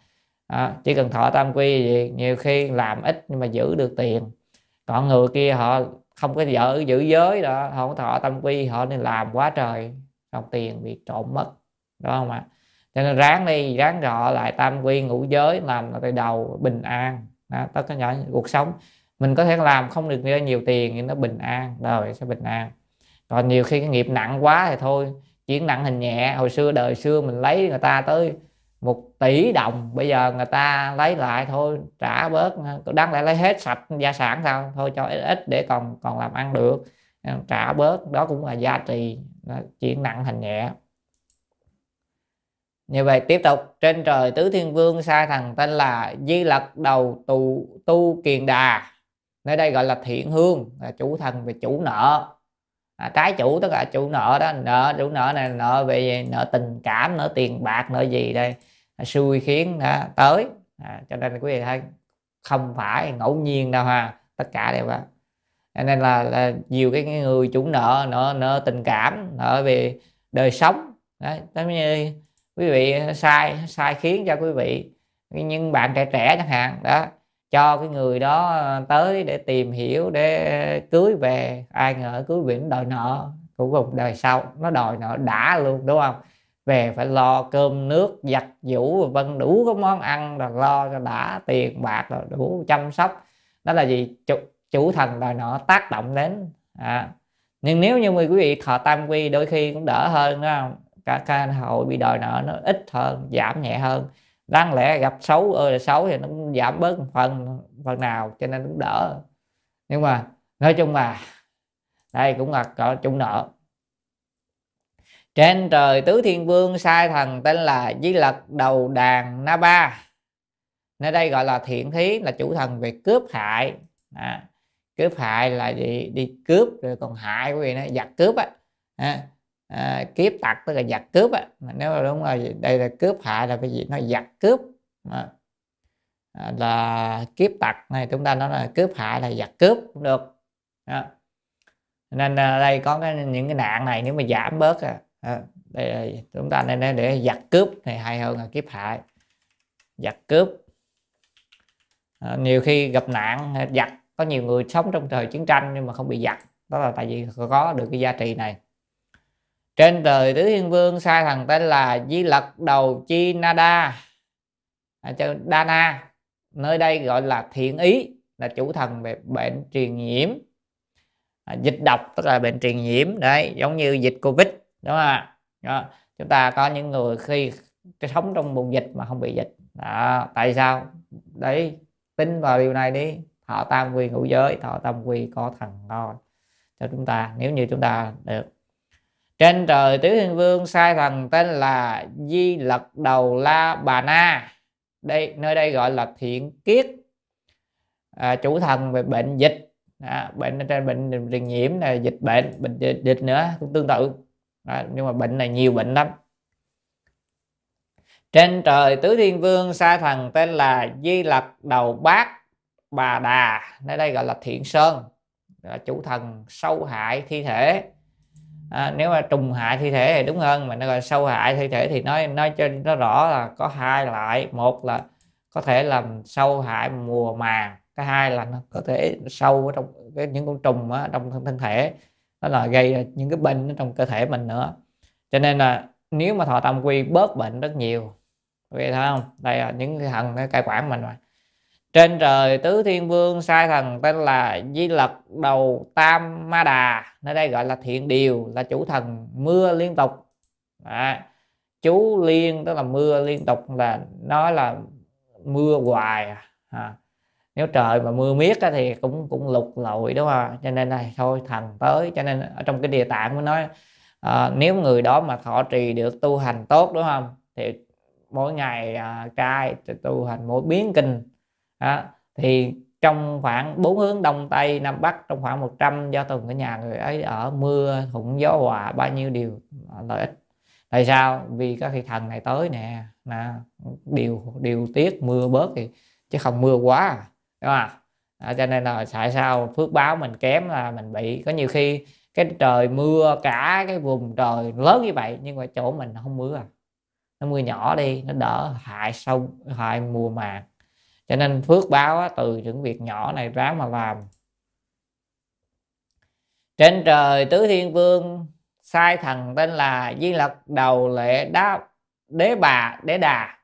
À, chỉ cần thọ tam quy gì nhiều khi làm ít nhưng mà giữ được tiền. Còn người kia họ không có vợ giữ giới đó họ không thọ tam quy họ nên làm quá trời xong tiền bị trộm mất. Đó không ạ? Cho nên ráng đi ráng rọ lại tam quy ngũ giới làm từ đầu bình an. Đó, tất cả nhỏ cuộc sống. Mình có thể làm không được ra nhiều tiền nhưng nó bình an rồi sẽ bình an. Còn nhiều khi cái nghiệp nặng quá thì thôi chuyển nặng hình nhẹ. Hồi xưa đời xưa mình lấy người ta tới một tỷ đồng bây giờ người ta lấy lại thôi trả bớt. Đáng lẽ lấy hết sạch gia sản sao? Thôi cho ít ít để còn còn làm ăn được. Trả bớt đó cũng là giá trị chuyển nặng thành nhẹ như vậy tiếp tục. Trên trời tứ thiên vương sai thần tên là di lặc đầu tù tu kiền đà. Nơi đây gọi là thiện hương là chủ thần về chủ nợ. À, trái chủ tức là chủ nợ đó nợ chủ nợ này nợ về nợ tình cảm nợ tiền bạc nợ gì đây à, xui khiến đó, tới. À, cho nên quý vị thấy không phải ngẫu nhiên đâu ha tất cả đều vậy. Nên là, là nhiều cái người chủ nợ nợ nợ tình cảm nợ về đời sống. Đấy giống như quý vị sai sai khiến cho quý vị. Nhưng bạn trẻ trẻ chẳng hạn đó cho cái người đó tới để tìm hiểu để cưới về ai ngờ cưới về đòi nợ cũng cùng đời sau nó đòi nợ đã luôn đúng không? Về phải lo cơm nước giặt giũ vân đủ cái món ăn rồi lo cho đã tiền bạc rồi đủ chăm sóc. Đó là gì chủ, chủ thần đòi nợ tác động đến à. nhưng nếu như quý vị thọ tam quy đôi khi cũng đỡ hơn đúng không? Cả xã hội bị đòi nợ nó ít hơn giảm nhẹ hơn. Đáng lẽ gặp xấu ơi là xấu thì nó cũng giảm bớt một phần phần nào cho nên cũng đỡ. Nhưng mà nói chung là đây cũng là có chung nợ. Trên trời tứ thiên vương sai thần tên là di lật đầu đàn na ba. Nơi đây gọi là thiện thí là chủ thần về cướp hại. À, cướp hại là gì? Đi cướp rồi còn hại quý vị nó giặc cướp á. À, à, kiếp tặc tức là giặc cướp á. Mà nếu mà đúng rồi đây là cướp hại là cái gì? Nó giặc cướp. À, là kiếp tặc này chúng ta nói là cướp hại là giặc cướp cũng được. Đó. nên à, đây có cái những cái nạn này nếu mà giảm bớt à, à đây chúng ta nên để giặc cướp này hay hơn là kiếp hại giặc cướp. À, nhiều khi gặp nạn giặc có nhiều người sống trong thời chiến tranh nhưng mà không bị giặc. Đó là tại vì có được cái giá trị này trên trời tứ thiên vương sai thằng tên là di lật đầu chi nada à, Dana nơi đây gọi là thiện ý là chủ thần về bệnh truyền nhiễm. À, dịch độc tức là bệnh truyền nhiễm. Đấy giống như dịch covid đúng không ạ? Chúng ta có những người khi sống trong vùng dịch mà không bị dịch. Đó. tại sao? Đấy tin vào điều này đi. Thọ tam quy ngũ giới thọ tam quy có thần ngon cho chúng ta. Nếu như chúng ta được trên trời tứ thiên vương sai thần tên là di lật đầu la bà na. Đây nơi đây gọi là thiện kiết. À, chủ thần về bệnh dịch. À, bệnh trên bệnh truyền nhiễm là dịch bệnh bệnh dịch, dịch nữa cũng tương tự. À, nhưng mà bệnh này nhiều bệnh lắm. Trên trời tứ thiên vương sai thần tên là di lật đầu bát bà đà. Nơi đây gọi là thiện sơn. Là chủ thần sâu hại thi thể à, nếu mà trùng hại thi thể thì đúng hơn mà nó gọi sâu hại thi thể thì nói nói cho nó rõ là có hai loại. Một là có thể làm sâu hại mùa màng cái hai là nó có thể sâu ở trong cái những con trùng ở trong thân, thể. Đó là gây những cái bệnh ở trong cơ thể mình nữa. Cho nên là nếu mà thọ tam quy bớt bệnh rất nhiều. Vậy thấy không? Đây là những cái thằng cái cai quản mình mà trên trời tứ thiên vương sai thần tên là di lật đầu tam ma đà. Nơi đây gọi là thiện điều là chủ thần mưa liên tục. À, chú liên tức là mưa liên tục là nói là mưa hoài à. nếu trời mà mưa miết thì cũng cũng lục lội đúng không? Cho nên này thôi thần tới. Cho nên ở trong cái địa tạng mới nói à, nếu người đó mà thọ trì được tu hành tốt đúng không? Thì mỗi ngày à, trai tu hành mỗi biến kinh đó. thì trong khoảng bốn hướng đông tây nam bắc trong khoảng 100 do tuần ở nhà người ấy ở mưa thuận gió hòa bao nhiêu điều à, lợi ích. Tại sao? Vì các khi thần này tới nè nè điều điều tiết mưa bớt thì chứ không mưa quá à, đúng không à, cho nên là tại sao phước báo mình kém là mình bị có nhiều khi cái trời mưa cả cái vùng trời lớn như vậy nhưng mà chỗ mình không mưa à. Nó mưa nhỏ đi nó đỡ hại sâu hại mùa màng cho nên phước báo á từ những việc nhỏ này ráng mà làm. Trên trời tứ thiên vương sai thần tên là di lật đầu lệ đá đế bà đế đà.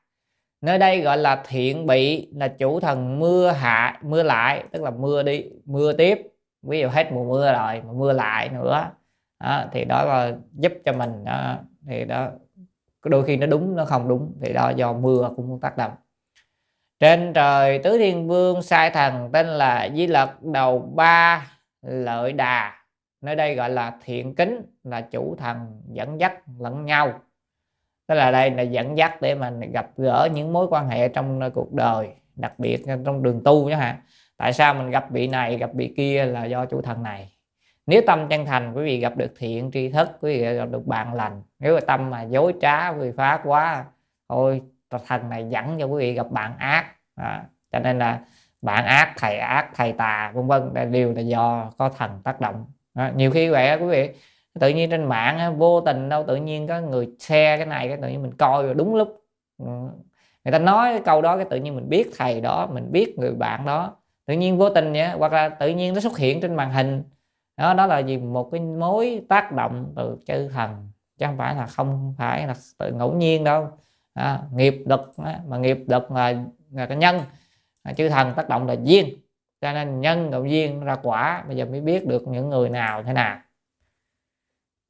Nơi đây gọi là thiện bị là chủ thần mưa hạ mưa lại tức là mưa đi mưa tiếp. Ví dụ hết mùa mưa rồi mà mưa lại nữa. Đó, thì đó là giúp cho mình đó, thì đó đôi khi nó đúng nó không đúng thì đó do mưa cũng tác động trên trời tứ thiên vương sai thần tên là di lật đầu ba lợi đà. Nơi đây gọi là thiện kính, là chủ thần dẫn dắt lẫn nhau. Tức là đây là dẫn dắt để mình gặp gỡ những mối quan hệ trong cuộc đời, đặc biệt trong đường tu nhé hả? tại sao mình gặp vị này, gặp vị kia là do chủ thần này? Nếu tâm chân thành, quý vị gặp được thiện tri thức, quý vị gặp được bạn lành. Nếu mà tâm mà dối trá, quý vị phá quá, thôi thần này dẫn cho quý vị gặp bạn ác. À, cho nên là bạn ác thầy ác thầy tà vân vân. Đều là do có thần tác động. À, nhiều khi vậy quý vị tự nhiên trên mạng vô tình đâu tự nhiên có người share cái này cái tự nhiên mình coi rồi đúng lúc. Ừ. Người ta nói cái câu đó cái tự nhiên mình biết thầy đó mình biết người bạn đó. Tự nhiên vô tình nhé hoặc là tự nhiên nó xuất hiện trên màn hình. Đó đó là gì? Một cái mối tác động từ chư thần chứ không phải là không phải là tự ngẫu nhiên đâu à, nghiệp lực mà nghiệp lực là, là cái nhân. À, chư thần tác động là duyên. Cho nên nhân cộng duyên ra quả bây giờ mới biết được những người nào thế nào.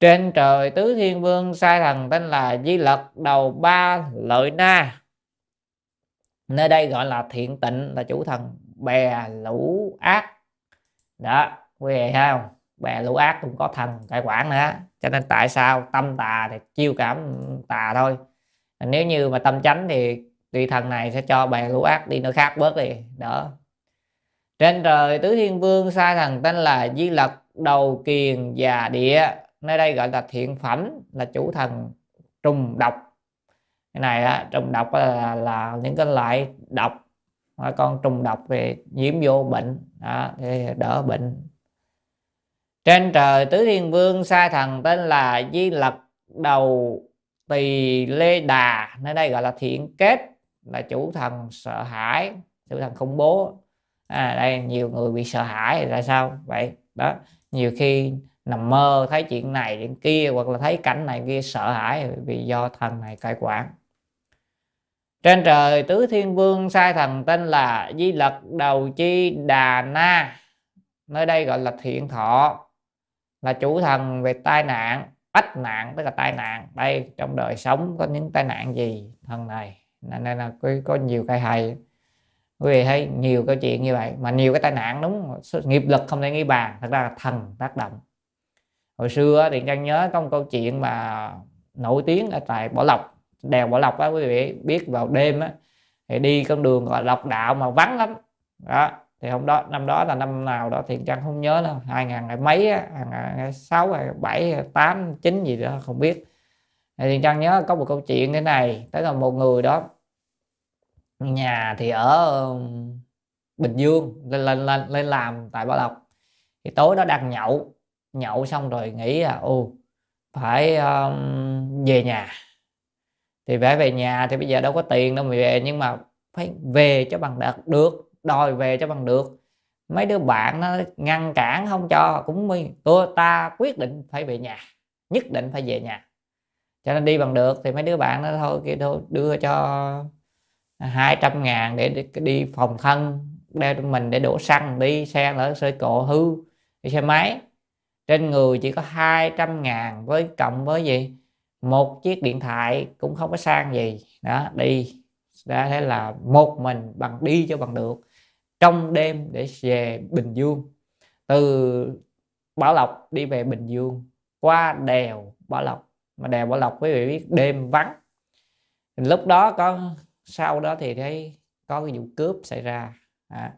Trên trời tứ thiên vương sai thần tên là di lật đầu ba lợi na. Nơi đây gọi là thiện tịnh là chủ thần bè lũ ác. Đó quý vị thấy không? Bè lũ ác cũng có thần cai quản nữa. Cho nên tại sao tâm tà thì chiêu cảm tà thôi nếu như mà tâm chánh thì tùy thần này sẽ cho bè lũ ác đi nơi khác bớt đi. Đó. Trên trời tứ thiên vương sai thần tên là di lật đầu kiền già địa. Nơi đây gọi là thiện phẩm là chủ thần trùng độc. Cái này á, trùng độc là, là những cái loại độc con trùng độc về nhiễm vô bệnh. Đó, thì đỡ bệnh. Trên trời tứ thiên vương sai thần tên là di lật đầu tỳ lê đà, nơi đây gọi là thiện kết, là chủ thần sợ hãi, chủ thần khủng bố. À đây, nhiều người bị sợ hãi là sao? Vậy, đó, nhiều khi nằm mơ thấy chuyện này, chuyện kia, hoặc là thấy cảnh này kia sợ hãi vì do thần này cai quản. Trên trời tứ thiên vương sai thần tên là di lặc đầu chi đà na, nơi đây gọi là thiện thọ, là chủ thần về tai nạn ách nạn tức là tai nạn. Đây trong đời sống có những tai nạn gì? Thần này. Nên là có, có nhiều cái hay. Quý vị thấy nhiều câu chuyện như vậy mà nhiều cái tai nạn đúng nghiệp lực không thể nghĩ bàn. Thật ra là thần tác động. Hồi xưa thì trang nhớ có một câu chuyện mà nổi tiếng ở tại Bảo Lộc đèo Bảo Lộc á quý vị biết vào đêm á thì đi con đường gọi lộc đạo mà vắng lắm. Đó thì hôm đó năm đó là năm nào đó thì trang không nhớ đâu hai ngàn mấy hai ngàn sáu bảy tám chín gì đó không biết. Thì trang nhớ có một câu chuyện thế này tới là một người đó nhà thì ở Bình Dương lên lên lên, lên làm tại Bảo Lộc. Thì tối đó đang nhậu nhậu xong rồi nghĩ là ô phải um, về nhà. Thì phải về nhà thì bây giờ đâu có tiền đâu mà về nhưng mà phải về cho bằng đạt được đòi về cho bằng được. Mấy đứa bạn nó ngăn cản không cho, cũng mi tôi, ta quyết định phải về nhà, nhất định phải về nhà. Cho nên đi bằng được thì mấy đứa bạn nó thôi kia thôi, đưa cho 200 ngàn để đi phòng thân, đeo cho mình để đổ xăng, đi xe lỡ xe cộ hư, đi xe máy. Trên người chỉ có 200 ngàn với cộng với gì? Một chiếc điện thoại cũng không có sang gì. Đó, đi. Đã thế là một mình bằng đi cho bằng được trong đêm để về Bình Dương. Từ Bảo Lộc đi về Bình Dương qua đèo Bảo Lộc. Mà đèo Bảo Lộc quý vị biết đêm vắng. Lúc đó có sau đó thì thấy có cái vụ cướp xảy ra. À,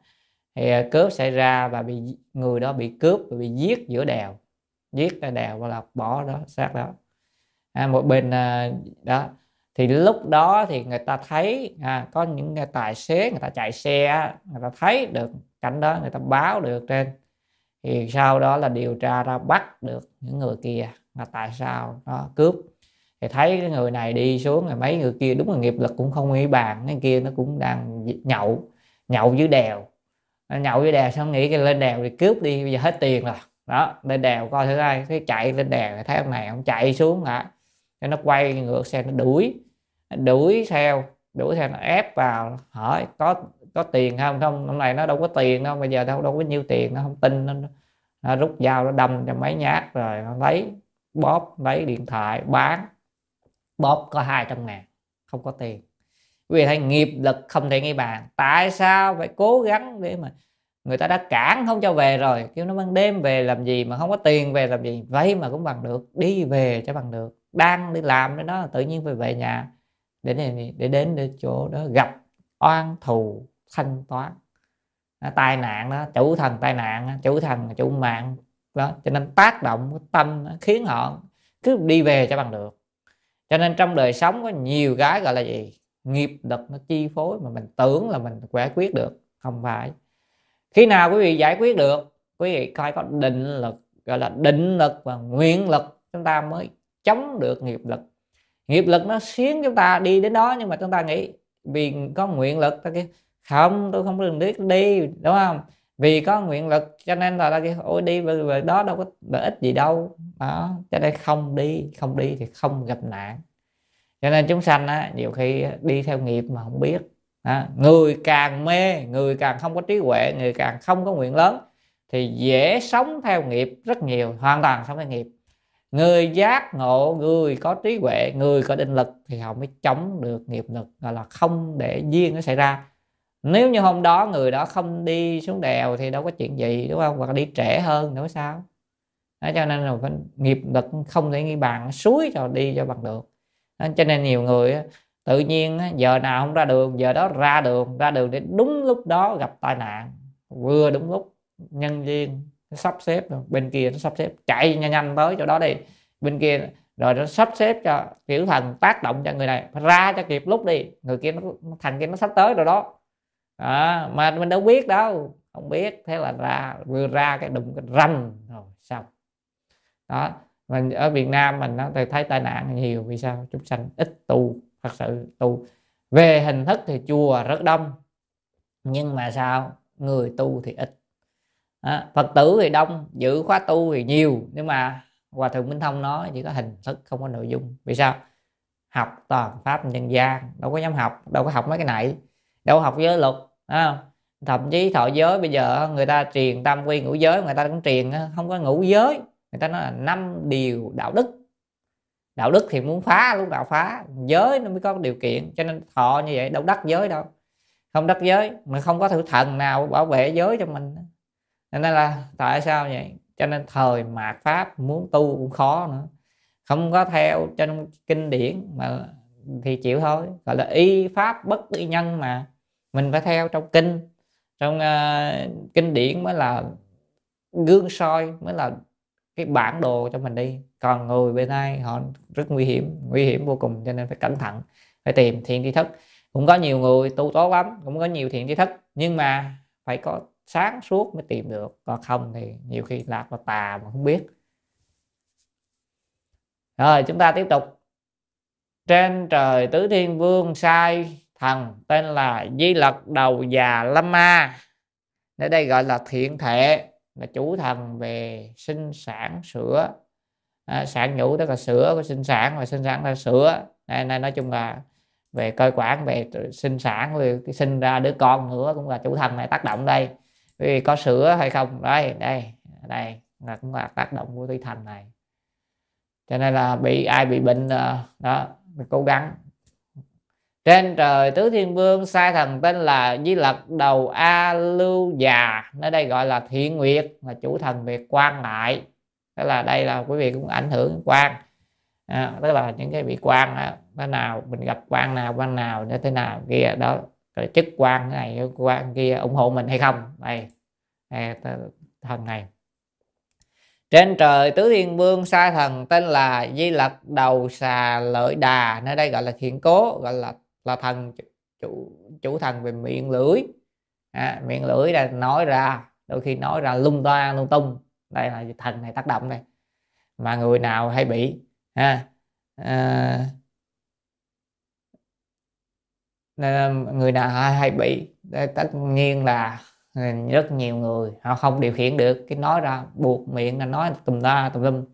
thì à, cướp xảy ra và bị người đó bị cướp và bị giết giữa đèo. Giết ra đèo và Lộc bỏ đó xác đó. À, một bên à, đó thì lúc đó thì người ta thấy à, có những người tài xế người ta chạy xe người ta thấy được cảnh đó người ta báo được trên. Thì sau đó là điều tra ra bắt được những người kia là tại sao nó cướp. Thì thấy cái người này đi xuống rồi mấy người kia đúng là nghiệp lực cũng không nghĩ bàn cái kia nó cũng đang nhậu nhậu dưới đèo. Nhậu dưới đèo xong nghĩ cái lên đèo thì cướp đi bây giờ hết tiền rồi. Đó lên đèo coi thử ai thấy chạy lên đèo thấy ông này ông chạy xuống hả? Cho nó quay ngược xe nó đuổi đuổi theo đuổi theo nó ép vào hỏi có có tiền không? Không hôm nay nó đâu có tiền đâu bây giờ đâu đâu có nhiêu tiền nó không tin nó, nó rút dao nó đâm cho mấy nhát rồi nó lấy bóp lấy điện thoại bán bóp có 200 ngàn không có tiền. Vì thấy nghiệp lực không thể nghĩ bàn. Tại sao phải cố gắng để mà người ta đã cản không cho về rồi? Kêu nó ban đêm về làm gì mà không có tiền về làm gì? Vậy mà cũng bằng được đi về cho bằng được. Đang đi làm đến nó tự nhiên phải về nhà để để, để đến để chỗ đó gặp oan thù thanh toán. Đó, tai nạn đó chủ thần tai nạn chủ thần chủ mạng. Đó cho nên tác động tâm khiến họ cứ đi về cho bằng được. Cho nên trong đời sống có nhiều cái gọi là gì? Nghiệp lực nó chi phối mà mình tưởng là mình giải quyết được. Không phải. Khi nào quý vị giải quyết được quý vị coi có định lực gọi là định lực và nguyện lực chúng ta mới chống được nghiệp lực nghiệp lực nó xuyến chúng ta đi đến đó nhưng mà chúng ta nghĩ vì có nguyện lực ta kia không tôi không được biết đi đúng không? Vì có nguyện lực cho nên là ta kia ôi đi về, về đó đâu có lợi ích gì đâu. Đó cho nên không đi không đi thì không gặp nạn. Cho nên chúng sanh á, nhiều khi đi theo nghiệp mà không biết. À, người càng mê người càng không có trí huệ người càng không có nguyện lớn thì dễ sống theo nghiệp rất nhiều hoàn toàn sống theo nghiệp người giác ngộ người có trí huệ người có định lực thì họ mới chống được nghiệp lực gọi là không để duyên nó xảy ra. Nếu như hôm đó người đó không đi xuống đèo thì đâu có chuyện gì đúng không? Hoặc đi trễ hơn nữa sao. Đó, cho nên là phải nghiệp lực không thể nghi bàn suối cho đi cho bằng được. Đó, cho nên nhiều người tự nhiên giờ nào không ra đường giờ đó ra đường ra đường để đúng lúc đó gặp tai nạn vừa đúng lúc nhân viên nó sắp xếp bên kia nó sắp xếp chạy nhanh nhanh tới chỗ đó đi. Bên kia rồi nó sắp xếp cho kiểu thần tác động cho người này ra cho kịp lúc đi. Người kia nó thằng kia nó sắp tới rồi đó. À, mà mình đâu biết đâu không biết. Thế là ra vừa ra cái đụng cái rầm rồi xong. Đó mình ở Việt Nam mình nó thấy tai nạn nhiều vì sao? Chúng sanh ít tu thật sự tu. Về hình thức thì chùa rất đông nhưng mà sao? Người tu thì ít à, phật tử thì đông giữ khóa tu thì nhiều nhưng mà hòa thượng minh thông nói chỉ có hình thức không có nội dung. Vì sao? Học toàn pháp nhân gian đâu có dám học đâu có học mấy cái này đâu có học giới luật à, thậm chí thọ giới bây giờ người ta truyền tam quy ngũ giới người ta cũng truyền không có ngũ giới. Người ta nói là năm điều đạo đức. Đạo đức thì muốn phá lúc nào phá? Giới nó mới có điều kiện cho nên thọ như vậy đâu đắc giới đâu. Không đắc giới mà không có thử thần nào bảo vệ giới cho mình nên là tại sao vậy? Cho nên thời mạt pháp muốn tu cũng khó nữa. Không có theo trên kinh điển mà thì chịu thôi. Gọi là y pháp bất y nhân mà. Mình phải theo trong kinh. Trong uh, kinh điển mới là gương soi mới là cái bản đồ cho mình đi. Còn người bên đây họ rất nguy hiểm nguy hiểm vô cùng cho nên phải cẩn thận phải tìm thiện tri thức. Cũng có nhiều người tu tốt lắm cũng có nhiều thiện tri thức. Nhưng mà phải có sáng suốt mới tìm được. Còn không thì nhiều khi lạc vào tà mà không biết. Rồi chúng ta tiếp tục. Trên trời tứ thiên vương sai thần tên là di lật đầu già lâm ma. Ở đây gọi là thiện thệ là chủ thần về sinh sản sữa à, sản nhũ tức là sữa của sinh sản và sinh sản là sữa này, này nói chung là về cơ quản về sinh sản về sinh ra đứa con nữa cũng là chủ thần này tác động đây vì có sữa hay không? Đây đây đây. Là cũng là tác động của thủy thần này. Cho nên là bị ai bị bệnh ờ, đó mình cố gắng. Trên trời tứ thiên vương sai thần tên là di lật đầu a lưu già. Nơi đây gọi là thiện nguyệt là chủ thần về quan lại. Tức là đây là quý vị cũng ảnh hưởng quan. À, tức là những cái vị quan đó, thế nào mình gặp quan nào quan nào như thế nào kia đó rồi chức quan này quan kia ủng hộ mình hay không? Đây, đây thần này. Trên trời tứ thiên vương sai thần tên là di lặc đầu xà lợi đà nơi đây gọi là thiện cố gọi là là thần chủ chủ thần về miệng lưỡi. À, miệng lưỡi là nói ra đôi khi nói ra lung toa lung tung. Đây là thần này tác động đây. Mà người nào hay bị ha? À, người nào hay bị tất nhiên là ừ, rất nhiều người họ không điều khiển được. Cái nói ra buộc miệng là nói tùm ta tùm lum.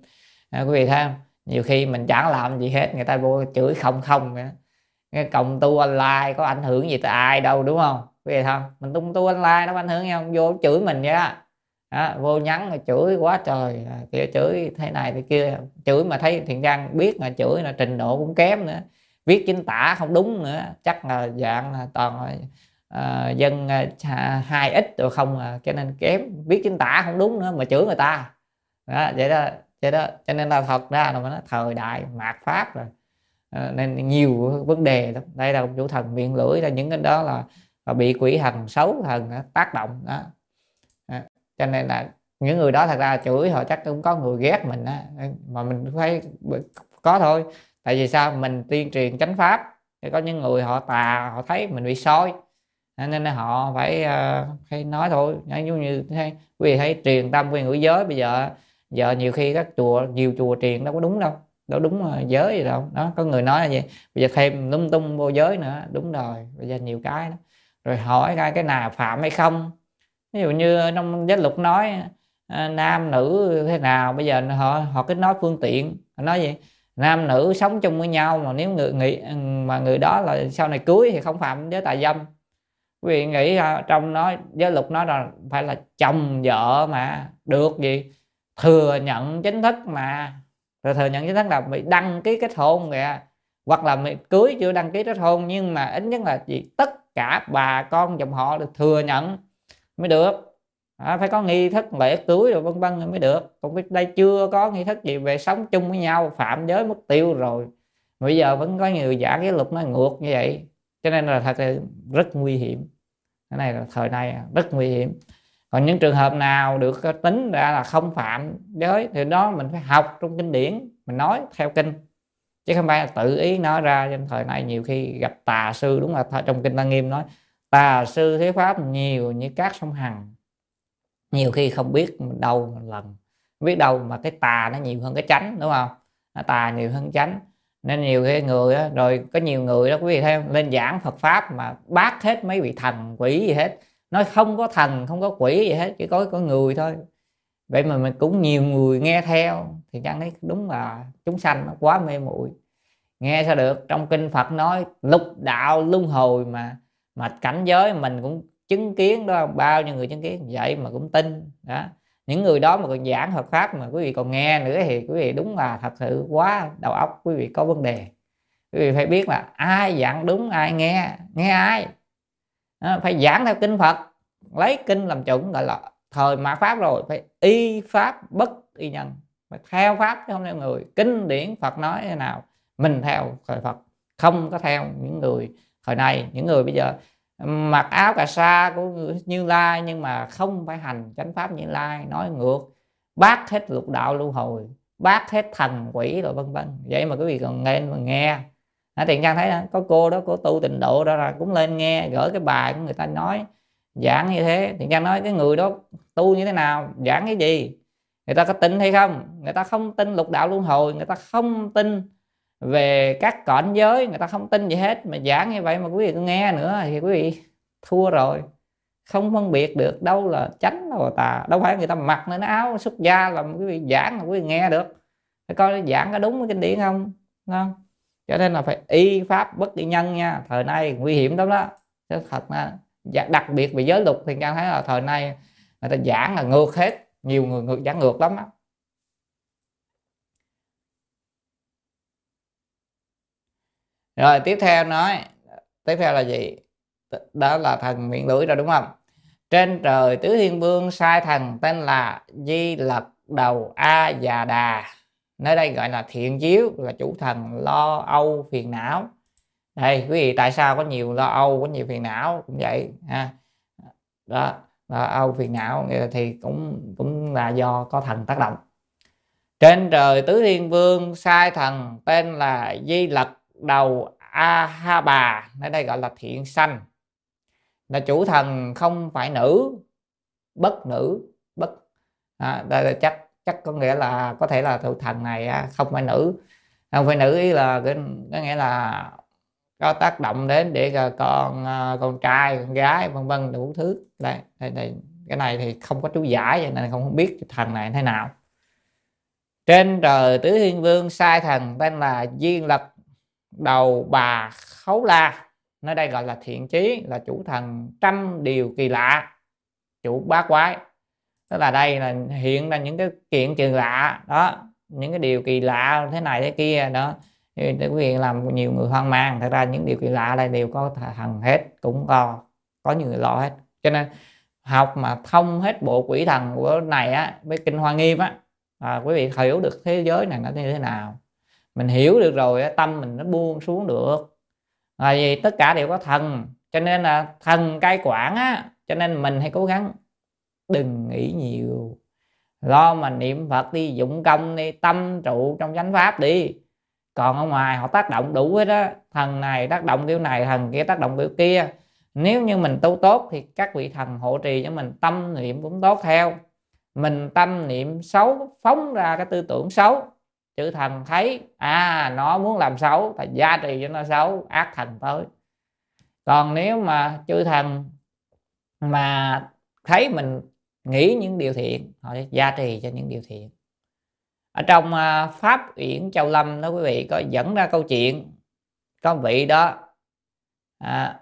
À, quý vị thấy không? Nhiều khi mình chẳng làm gì hết người ta vô chửi không không vậy cái cộng tu online có ảnh hưởng gì tới ai đâu đúng không? Quý vị không? Mình tung tu online nó ảnh hưởng không? Vô chửi mình vậy đó. À, vô nhắn là chửi quá trời à, kia chửi thế này thế kia. Chửi mà thấy thiện trang biết là chửi là trình độ cũng kém nữa viết chính tả không đúng nữa. Chắc là dạng là toàn uh, dân uh, hai ít rồi không à, cho nên kém. Viết chính tả không đúng nữa mà chửi người ta. Đó, vậy đó vậy đó. Cho nên là thật ra là nó thời đại mạt pháp rồi. Uh, nên nhiều vấn đề lắm. Đây là chủ thần miệng lưỡi là những cái đó là, là bị quỷ thần xấu thần đó, tác động đó. À, cho nên là những người đó thật ra chửi họ chắc cũng có người ghét mình đó. mà mình phải có thôi tại vì sao? Mình tuyên truyền chánh pháp. Thì có những người họ tà, họ thấy mình bị soi nên họ phải ờ, hay nói thôi. Giống như thế, quý vị thấy truyền tâm quyền ngữ giới, bây giờ giờ nhiều khi các chùa, nhiều chùa truyền đâu có đúng đâu. Đâu đúng ờ, giới gì đâu. Đó, có người nói là vậy. Bây giờ thêm lung tung vô giới nữa, đúng rồi. Bây giờ nhiều cái đó rồi hỏi coi cái nào phạm hay không. Ví dụ như trong giới luật nói ờ, nam nữ thế nào, bây giờ họ họ cứ nói phương tiện. Họ nói gì nam nữ sống chung với nhau mà nếu người, nghĩ, mà người đó là sau này cưới thì không phạm giới tà dâm. Quý vị nghĩ trong nó giới luật nói là phải là chồng, vợ mà, được gì? Thừa nhận chính thức mà. Rồi thừa nhận chính thức là bị đăng ký kết hôn kìa. Hoặc là mày cưới chưa đăng ký kết hôn, nhưng mà ít nhất là gì? Tất cả bà con dòng họ được thừa nhận mới được à, phải có nghi thức lễ cưới rồi vân vân mới được. Còn đây chưa có nghi thức gì về sống chung với nhau phạm giới mất tiêu rồi. Bây giờ vẫn có nhiều giả cái luật nó ngược như vậy. Cho nên là thật là rất nguy hiểm. Cái này là thời nay à, rất nguy hiểm. Còn những trường hợp nào được ờ, tính ra là không phạm giới thì đó mình phải học trong kinh điển mình nói theo kinh. Chứ không phải là tự ý nói ra. Trên thời nay nhiều khi gặp tà sư đúng là trong kinh tăng nghiêm nói tà sư thế pháp nhiều như các sông hằng nhiều khi không biết đâu lần. Biết đâu mà cái tà nó nhiều hơn cái chánh đúng không? Nó tà nhiều hơn chánh. Nên nhiều cái người đó, rồi có nhiều người đó quý vị thấy lên giảng Phật pháp mà bác hết mấy vị thần quỷ gì hết. Nói không có thần không có quỷ gì hết chỉ có có người thôi. Vậy mà mình cũng nhiều người nghe theo thì chẳng thấy đúng là chúng sanh nó quá mê muội. Nghe sao được? Trong kinh Phật nói lục đạo luân hồi mà mà cảnh giới mình cũng chứng kiến đó bao nhiêu người chứng kiến vậy mà cũng tin đó. Những người đó mà còn giảng hợp pháp mà quý vị còn nghe nữa thì quý vị đúng là thật sự quá đầu óc quý vị có vấn đề. Quý vị phải biết là ai giảng đúng ai nghe nghe ai. Đó, phải giảng theo kinh Phật lấy kinh làm chuẩn gọi là thời mạt pháp rồi phải y pháp bất y nhân phải theo pháp chứ không theo người. Kinh điển Phật nói thế nào mình theo thời Phật không có theo những người thời này. Những người bây giờ mặc áo cà sa của Như Lai nhưng mà không phải hành chánh pháp Như Lai nói ngược. Bác hết lục đạo lưu hồi bác hết thần quỷ rồi vân vân. Vậy mà quý vị còn nghe mà nghe. À, tiền trang thấy đó, có cô đó cô tu tịnh độ đó là cũng lên nghe gửi cái bài của người ta nói giảng như thế. Tiền trang nói cái người đó tu như thế nào giảng cái gì? Người ta có tin hay không? Người ta không tin lục đạo luân hồi người ta không tin về các cảnh giới, người ta không tin gì hết, mà giảng như vậy mà quý vị cứ nghe nữa thì quý vị thua rồi. Không phân biệt được đâu là chánh, đâu là tà. Đâu phải người ta mặc lên áo, xuất gia là quý vị giảng mà quý vị nghe được. Phải coi giảng có đúng với kinh điển không? Không? Cho nên là phải y pháp bất y nhân nha. Thời nay nguy hiểm lắm đó. Chứ thật là dạ, đặc biệt về giới luật thì cảm thấy là thời nay người ta giảng là ngược hết. Nhiều người ngược, giảng ngược lắm đó. Rồi, tiếp theo nói, tiếp theo là gì? Đó là thần miệng lưỡi rồi, đúng không? Trên trời tứ thiên vương sai thần tên là di lật đầu a già đà. Nơi đây gọi là thiện chiếu là chủ thần lo âu phiền não. Đây, quý vị, tại sao có nhiều lo âu, có nhiều phiền não? Cũng vậy, ha. Đó, lo âu phiền não thì cũng cũng là do có thần tác động. Trên trời tứ thiên vương sai thần tên là di lật đầu a ha bà ở đây gọi là thiện sanh. Là chủ thần không phải nữ bất nữ bất à, đây là chắc chắc có nghĩa là có thể là chủ thần này à, không phải nữ. Không phải nữ ý là có nghĩa là có tác động đến để con à, con trai con gái vân vân đủ thứ. Đây, đây, đây cái này thì không có chú giải cho nên không biết thần này thế nào. Trên trời tứ thiên vương sai thần tên là duyên lập đầu bà khấu la nơi đây gọi là thiện trí là chủ thần trăm điều kỳ lạ chủ bá quái. Tức là đây là hiện ra những cái kiện kỳ lạ đó những cái điều kỳ lạ thế này thế kia đó. Thì quý vị làm nhiều người hoang mang thật ra những điều kỳ lạ đây đều có thần hết cũng có có nhiều người lo hết. Cho nên học mà thông hết bộ quỷ thần của này á với kinh hoa nghiêm á. À, quý vị hiểu được thế giới này nó như thế nào mình hiểu được rồi tâm mình nó buông xuống được. Là vì tất cả đều có thần, cho nên là thần cai quản á, cho nên mình hãy cố gắng đừng nghĩ nhiều. Lo mà niệm phật đi, dụng công đi, tâm trụ trong chánh pháp đi. Còn ở ngoài họ tác động đủ hết á, thần này tác động kiểu này, thần kia tác động kiểu kia. Nếu như mình tu tốt thì các vị thần hộ trì cho mình, tâm niệm cũng tốt theo. Mình tâm niệm xấu, phóng ra cái tư tưởng xấu chữ thần thấy à nó muốn làm xấu thì gia trì cho nó xấu ác thần tới. Còn nếu mà chư thần mà thấy mình nghĩ những điều thiện họ sẽ gia trì cho những điều thiện. Ở trong à, pháp uyển châu lâm đó quý vị có dẫn ra câu chuyện có vị đó à,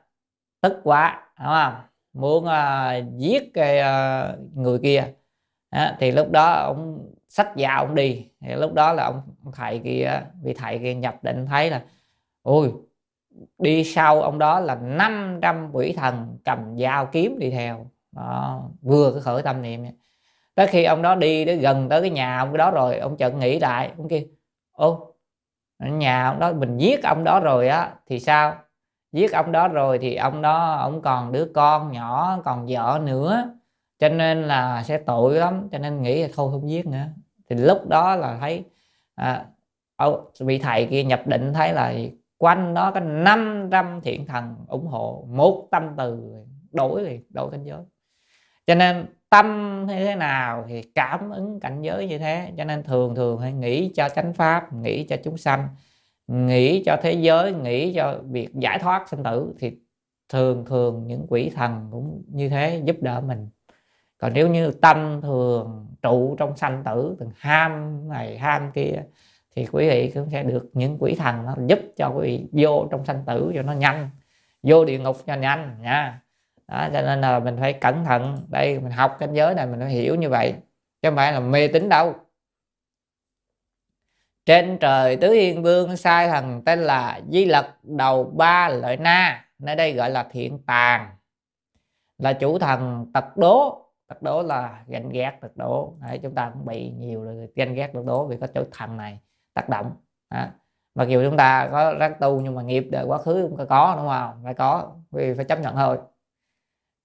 tức quá đúng không? Muốn à, giết cái à, người kia. À, thì lúc đó ông sách dao ông đi. Thì lúc đó là ông, ông thầy kia vị thầy kia nhập định thấy là ôi đi sau ông đó là 500 quỷ thần cầm dao kiếm đi theo. Đó, vừa cái khởi tâm niệm tới khi ông đó đi đến gần tới cái nhà ông đó rồi ông chợt nghĩ lại ông kia ô nhà ông đó mình giết ông đó rồi á thì sao? Giết ông đó rồi thì ông đó ông còn đứa con nhỏ còn vợ nữa cho nên là sẽ tội lắm cho nên nghĩ là thôi không giết nữa thì lúc đó là thấy à, vị thầy kia nhập định thấy là quanh đó có 500 thiện thần ủng hộ một tâm từ đổi liền đổi cảnh giới. Cho nên tâm như thế nào thì cảm ứng cảnh giới như thế. Cho nên thường thường hay nghĩ cho chánh pháp nghĩ cho chúng sanh nghĩ cho thế giới nghĩ cho việc giải thoát sinh tử thì thường thường những quỷ thần cũng như thế giúp đỡ mình còn nếu như tâm thường trụ trong sanh tử từng ham này ham kia thì quý vị cũng sẽ được những quỷ thần nó giúp cho quý vị vô trong sanh tử cho nó nhanh vô địa ngục cho nhanh nha. Đó, cho nên là mình phải cẩn thận. Đây mình học cảnh giới này mình phải hiểu như vậy chứ không phải là mê tín đâu. Trên trời tứ yên vương sai thần tên là di lặc đầu ba lợi na nơi đây gọi là thiện tàng là chủ thần tật đố tật đố là ganh ghét tật đố. Đấy, chúng ta cũng bị nhiều rồi ganh ghét tật đố vì có chỗ thần này tác động. À. mặc dù chúng ta có ráng tu nhưng mà nghiệp đời quá khứ cũng có đúng không? Phải có vì phải chấp nhận thôi.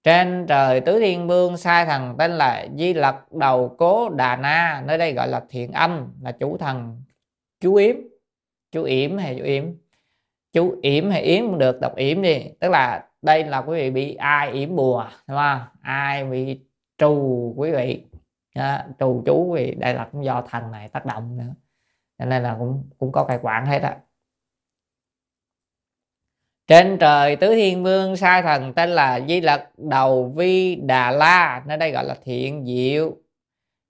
Trên trời tứ thiên vương sai thần tên là di lặc đầu cố đà na. Nơi đây gọi là thiện âm là chủ thần chú yếm. Chú yểm hay chú yếm? Chú yểm hay yếm cũng được đọc yểm đi. Tức là đây là quý vị bị ai yểm bùa đúng không? Ai bị trù quý vị. Đó, trù chú quý vị đây là cũng do thần này tác động nữa. Cho nên là cũng cũng có cai quản hết á. Trên trời tứ thiên vương sai thần tên là di lặc đầu vi đà la. Nơi đây gọi là thiện diệu.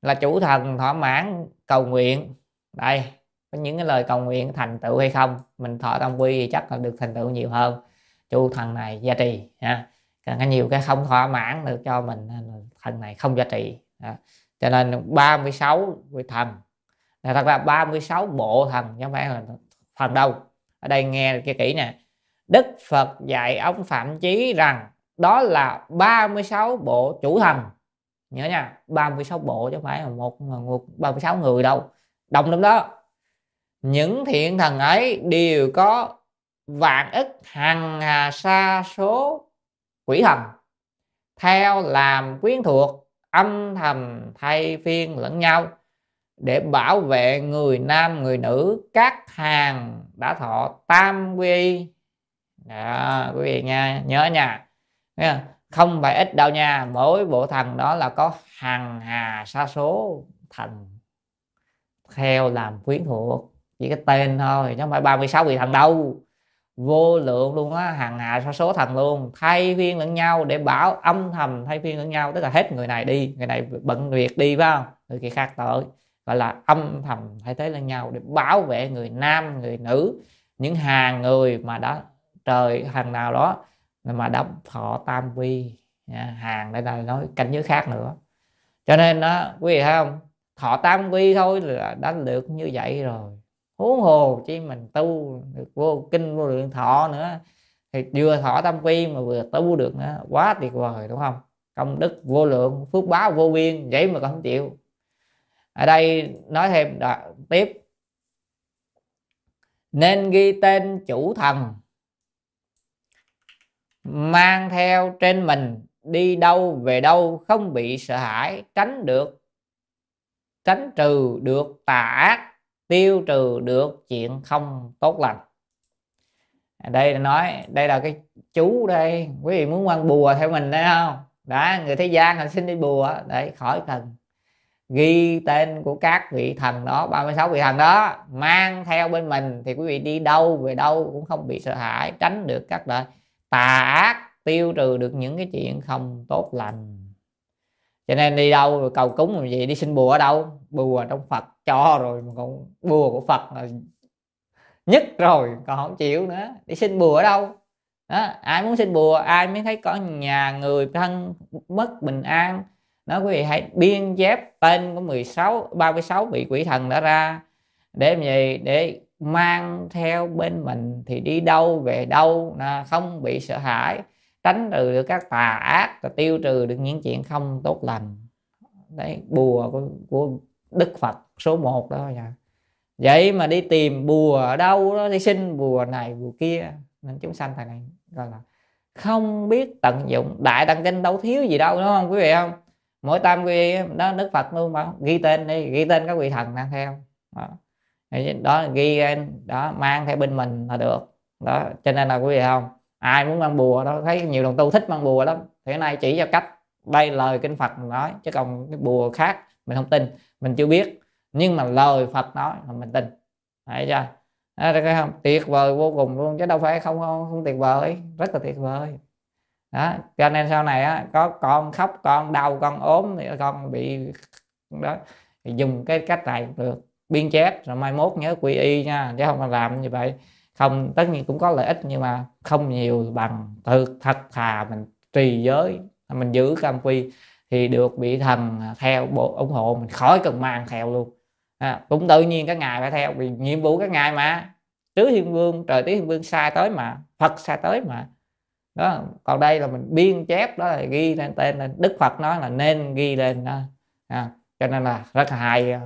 Là chủ thần thỏa mãn cầu nguyện. Đây có những cái lời cầu nguyện thành tựu hay không? Mình thọ tam quy thì chắc là được thành tựu nhiều hơn. Chủ thần này gia trì ha. Càng có nhiều cái không thỏa mãn được cho mình thần này không giá trị. Đó. cho nên 36 vị thần. Là thật ra 36 bộ thần chứ phải là phần đâu. Ở đây nghe cái kỹ nè. Đức Phật dạy ông Phạm Chí rằng đó là 36 bộ chủ thần. Nhớ nha 36 bộ chứ không phải là một, một 36 người đâu. Đồng lắm đó. Những thiện thần ấy đều có vạn ức hằng hà sa số quỷ thần theo làm quyến thuộc âm thầm thay phiên lẫn nhau. Để bảo vệ người nam người nữ các hàng đã thọ tam quy. Đó, quý vị nha nhớ nha. Không? Phải ít đâu nha mỗi bộ thần đó là có hàng hà sa số thần theo làm quyến thuộc. Chỉ cái tên thôi chứ không phải 36 vị thần đâu vô lượng luôn á, hàng hạ sa số thần luôn, thay phiên lẫn nhau để bảo âm thầm thay phiên lẫn nhau, tức là hết người này đi, người này bận việc đi, phải không? Người kia khác tội gọi là âm thầm thay thế lẫn nhau để bảo vệ người nam, người nữ, những hàng người mà đã trời, hàng nào đó mà đã thọ tam vi. Hàng đây là nói cảnh giới khác nữa. Cho nên đó quý vị thấy không? Thọ tam vi thôi là đã được như vậy rồi huống hồ chi mình tu được vô kinh, vô lượng thọ nữa, thì vừa thọ tâm vi mà vừa tu được nữa, quá tuyệt vời, đúng không? Công đức vô lượng, phước báo vô biên, vậy mà còn không chịu. Ở đây nói thêm đoạn tiếp. Nên ghi tên chủ thần, mang theo trên mình, đi đâu về đâu không bị sợ hãi, tránh được, tránh trừ được tà ác tiêu trừ được chuyện không tốt lành. À, đây là nói, đây là cái chú đây, quý vị muốn quan bùa theo mình đấy không? Đã, người thế gian là xin đi bùa. Để khỏi cần. Ghi tên của các vị thần đó 36 vị thần đó, mang theo bên mình thì quý vị đi đâu, về đâu cũng không bị sợ hãi, tránh được các loại tà ác, tiêu trừ được những cái chuyện không tốt lành cho nên đi đâu rồi cầu cúng làm gì đi xin bùa ở đâu? Bùa trong phật cho rồi mà còn bùa của phật là nhất rồi còn không chịu nữa. Đi xin bùa ở đâu? Đó, ai muốn xin bùa ai mới thấy có nhà người thân mất bình an. Nó quý vị hãy biên chép tên của 16 36 vị quỷ thần đã ra. Để gì? Để mang theo bên mình thì đi đâu về đâu là không bị sợ hãi tránh trừ được các tà ác và tiêu trừ được những chuyện không tốt lành. Đấy bùa của, của đức phật số 1 đó nha à. vậy mà đi tìm bùa ở đâu đó đi xin bùa này bùa kia nên chúng sanh thằng này gọi là không biết tận dụng. Đại tăng kinh đâu thiếu gì đâu đúng không quý vị không? Mỗi tam quy đó đức phật luôn mà ghi tên đi ghi tên các vị thần đang theo. Đó, đó ghi đó mang theo bên mình là được. Đó cho nên là quý vị không? Ai muốn mang bùa đó thấy nhiều đồng tu thích mang bùa lắm. Thì nay chỉ cho cách đây lời kinh phật nói chứ còn cái bùa khác mình không tin mình chưa biết. Nhưng mà lời phật nói là mình tin. Thấy chưa? À, không? tuyệt vời vô cùng luôn chứ đâu phải không không, không tuyệt vời. Rất là tuyệt vời. Đó cho nên sau này á có con khóc con đau con ốm thì con bị đó thì dùng cái cách này được. Biên chép rồi mai mốt nhớ quy y nha chứ không làm như vậy không tất nhiên cũng có lợi ích nhưng mà không nhiều bằng thực thật thà mình trì giới mình giữ cam quy thì được bị thần theo bộ ủng hộ mình khỏi cần mang theo luôn. À, cũng tự nhiên các ngài phải theo vì nhiệm vụ các ngài mà tứ thiên vương trời tứ thiên vương sai tới mà phật sai tới mà. Đó còn đây là mình biên chép đó là ghi lên tên đức phật nói là nên ghi lên đó. À, cho nên là rất là hay à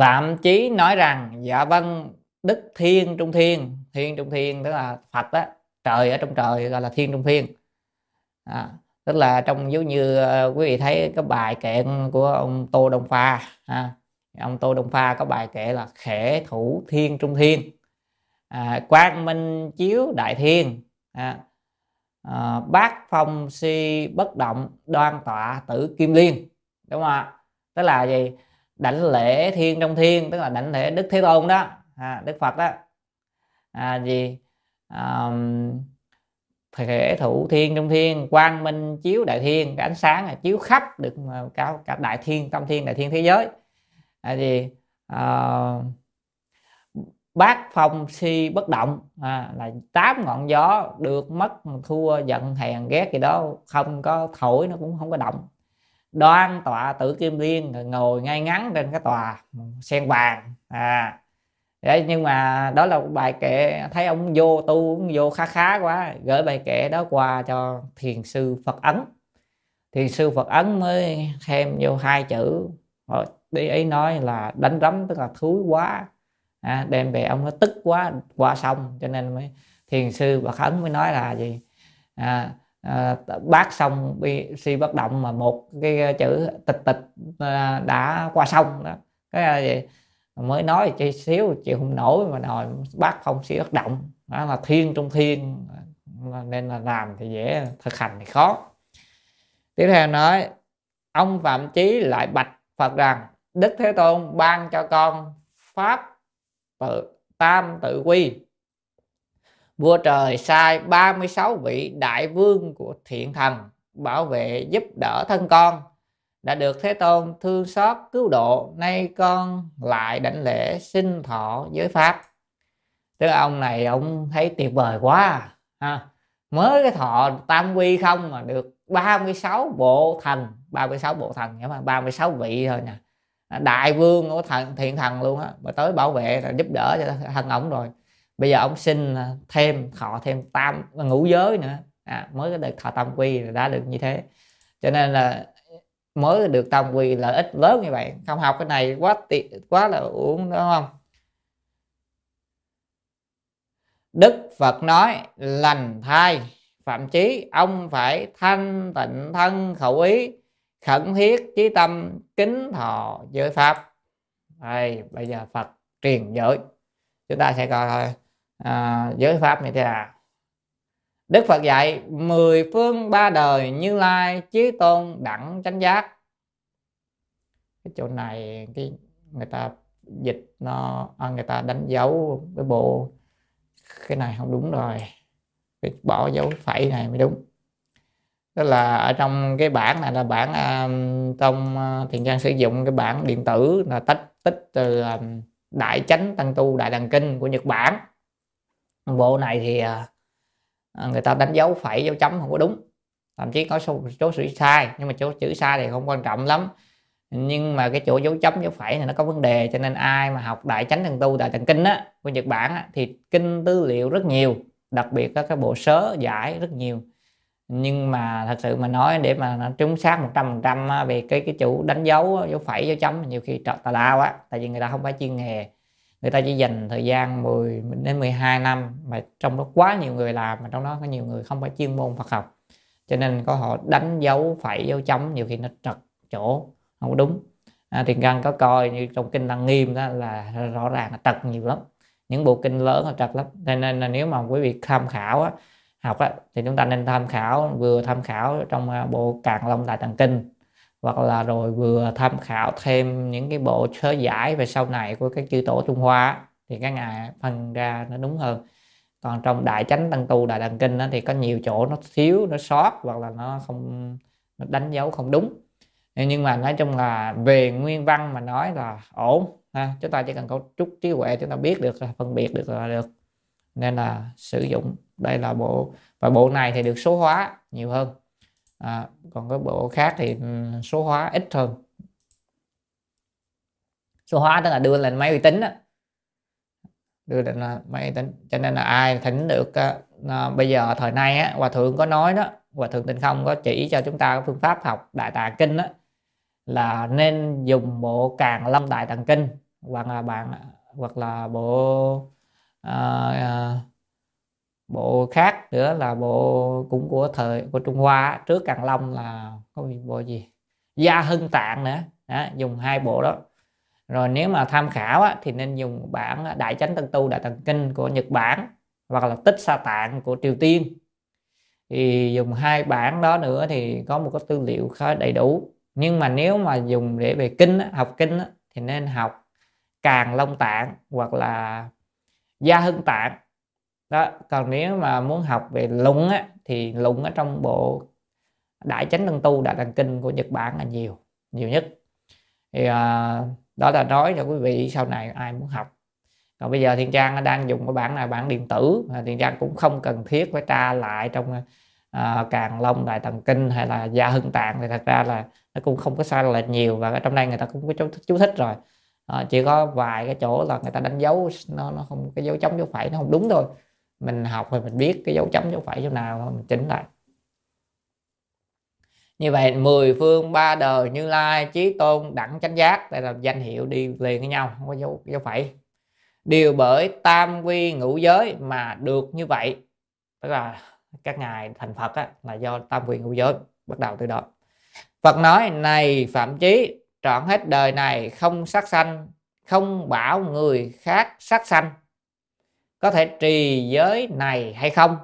phạm chí nói rằng dạ vâng đức thiên trung thiên thiên trung thiên tức là phật á trời ở trong trời gọi là thiên trung thiên. À, tức là trong giống như ờ, quý vị thấy cái bài kệ của ông tô đông pha à, ông tô đông pha có bài kệ là khể thủ thiên trung thiên. À, quang minh chiếu đại thiên à, à, bát phong si bất động đoan tọa tử kim liên đúng không ạ? Tức là gì? Đảnh lễ thiên trong thiên tức là đảnh lễ đức thế tôn đó. À, đức phật đó. À, gì? À, thể thủ thiên trong thiên quang minh chiếu đại thiên cái ánh sáng là chiếu khắp được cả cả đại thiên trong thiên đại thiên thế giới. À, gì? À, bát phong si bất động. À, là tám ngọn gió được mất thua giận hèn ghét gì đó không có thổi nó cũng không có động đoan tọa tử kim liên ngồi ngay ngắn trên cái tòa sen vàng. À Đấy, nhưng mà đó là bài kệ thấy ông vô tu ông vô khá khá quá gửi bài kệ đó qua cho thiền sư Phật Ấn. Thiền sư Phật Ấn mới thêm vô hai chữ ờ, đi ấy nói là đánh rắm tức là thúi quá. À, đem về ông nó tức quá qua xong cho nên mới thiền sư Phật Ấn mới nói là gì? À, à, bác xong bi si bất động mà một cái ờ, chữ tịch tịch à, đã qua xong đó. Cái ờ, là gì mới nói chi xíu chịu không nổi mà đòi bác không si bất động. Đó là thiên trong thiên nên là làm thì dễ thực hành thì khó. Tiếp theo nói ông phạm chí lại bạch phật rằng đức thế tôn ban cho con pháp tự tam tự quy vua trời sai 36 vị đại vương của thiện thần bảo vệ giúp đỡ thân con. Đã được thế tôn thương xót cứu độ, nay con lại đảnh lễ xin thọ giới pháp. Tức ông này, ông thấy tuyệt vời quá à, ha. Mới cái thọ tam quy không mà được 36 bộ thần 36 bộ thần nhưng mà 36 vị thôi nè. Đại vương của thần, thiện thần luôn á, mà tới bảo vệ là giúp đỡ cho thân ổng rồi bây giờ ông xin thêm thọ thêm tam ngũ giới nữa. À, mới có được thọ tam quy đã được như thế. Cho nên là mới được tam quy lợi ích lớn như vậy. Không học cái này quá tiện quá là uổng đúng không? Đức Phật nói lành thai phạm chí ông phải thanh tịnh thân khẩu ý khẩn thiết chí tâm kính thọ giới pháp. Đây bây giờ Phật truyền giới. Chúng ta sẽ coi thôi à, giới pháp như thế nào Đức Phật dạy mười phương ba đời như lai chí tôn đẳng chánh giác. Cái chỗ này cái người ta dịch nó à, người ta đánh dấu cái bộ cái này không đúng rồi. Cái bỏ dấu phẩy này mới đúng. Tức là ở trong cái bản này là bản um, à, trong uh, thiền trang sử dụng cái bản điện tử là tách tích từ um, đại chánh tăng tu đại đàn kinh của nhật bản bộ này thì à, à, người ta đánh dấu phẩy dấu chấm không có đúng. Thậm chí có số, số chữ sai nhưng mà chỗ chữ sai thì không quan trọng lắm. Nhưng mà cái chỗ dấu chấm dấu phẩy này nó có vấn đề cho nên ai mà học đại chánh thần tu đại thần kinh á của nhật bản á, thì kinh tư liệu rất nhiều đặc biệt các cái bộ sớ giải rất nhiều. Nhưng mà thật sự mà nói để mà nó trúng xác 100 trăm về cái cái chủ đánh dấu dấu phẩy dấu chấm nhiều khi tà lao á tại vì người ta không phải chuyên nghề người ta chỉ dành thời gian 10 đến 12 năm mà trong đó quá nhiều người làm mà trong đó có nhiều người không phải chuyên môn Phật học. Cho nên có họ đánh dấu phẩy dấu chấm nhiều khi nó trật chỗ không đúng. À, thì gần có coi như trong kinh tăng nghiêm đó là rõ ràng là trật nhiều lắm. Những bộ kinh lớn là trật lắm. Cho nên là nếu mà quý vị tham khảo á, học á, thì chúng ta nên tham khảo vừa tham khảo trong à, bộ Càng Long Đại Tạng Kinh hoặc là rồi vừa tham khảo thêm những cái bộ sớ giải về sau này của các chư tổ Trung Hoa thì các ngài phân ra nó đúng hơn. Còn trong đại chánh tăng tu đại đăng kinh đó, thì có nhiều chỗ nó thiếu nó sót hoặc là nó không nó đánh dấu không đúng. Nhưng mà nói chung là về nguyên văn mà nói là ổn ha chúng ta chỉ cần có chút trí huệ chúng ta biết được phân biệt được là được. Nên là sử dụng đây là bộ và bộ này thì được số hóa nhiều hơn à, còn cái bộ khác thì ừ, số hóa ít hơn. Số hóa tức là đưa lên máy vi tính đó đưa lên à, máy vi tính cho nên là ai thỉnh được à, à, bây giờ thời nay á hòa thượng có nói đó hòa thượng tinh không có chỉ cho chúng ta phương pháp học đại tạng kinh đó là nên dùng bộ càng lâm đại tạng kinh hoặc là bạn hoặc là bộ à, à bộ khác nữa là bộ cũng của thời của Trung Hoa trước Càng Long là có bộ gì? Gia Hưng Tạng nữa. Đó, dùng hai bộ đó. Rồi nếu mà tham khảo á, thì nên dùng bản Đại Chánh Tân Tu Đại Tần Kinh của Nhật Bản hoặc là Tích Sa Tạng của Triều Tiên. Thì dùng hai bản đó nữa thì có một cái tư liệu khá đầy đủ. Nhưng mà nếu mà dùng để về kinh học kinh thì nên học Càng Long Tạng hoặc là Gia Hưng Tạng đó còn nếu mà muốn học về lụng á thì lụng ở trong bộ đại chánh tân tu đại đăng kinh của nhật bản là nhiều nhiều nhất. Thì à, đó là nói cho quý vị sau này ai muốn học. Còn bây giờ thiên trang đang dùng cái bản là bản điện tử thiên trang cũng không cần thiết phải tra lại trong à, càng long đại tạng kinh hay là gia hưng tạng thì thật ra là nó cũng không có sai lệch nhiều và ở trong đây người ta cũng có chú, chú thích rồi. À, chỉ có vài cái chỗ là người ta đánh dấu nó nó không cái dấu chấm dấu phẩy nó không đúng thôi mình học thì mình biết cái dấu chấm dấu phẩy chỗ nào mình chỉnh lại. Như vậy mười phương ba đời như lai chí tôn đẳng chánh giác đây là danh hiệu đi liền với nhau không có dấu dấu phẩy. Đều bởi tam quy ngũ giới mà được như vậy tức là các ngài thành phật á, là do tam quy ngũ giới bắt đầu từ đó. Phật nói này phạm chí trọn hết đời này không sát sanh không bảo người khác sát sanh có thể trì giới này hay không?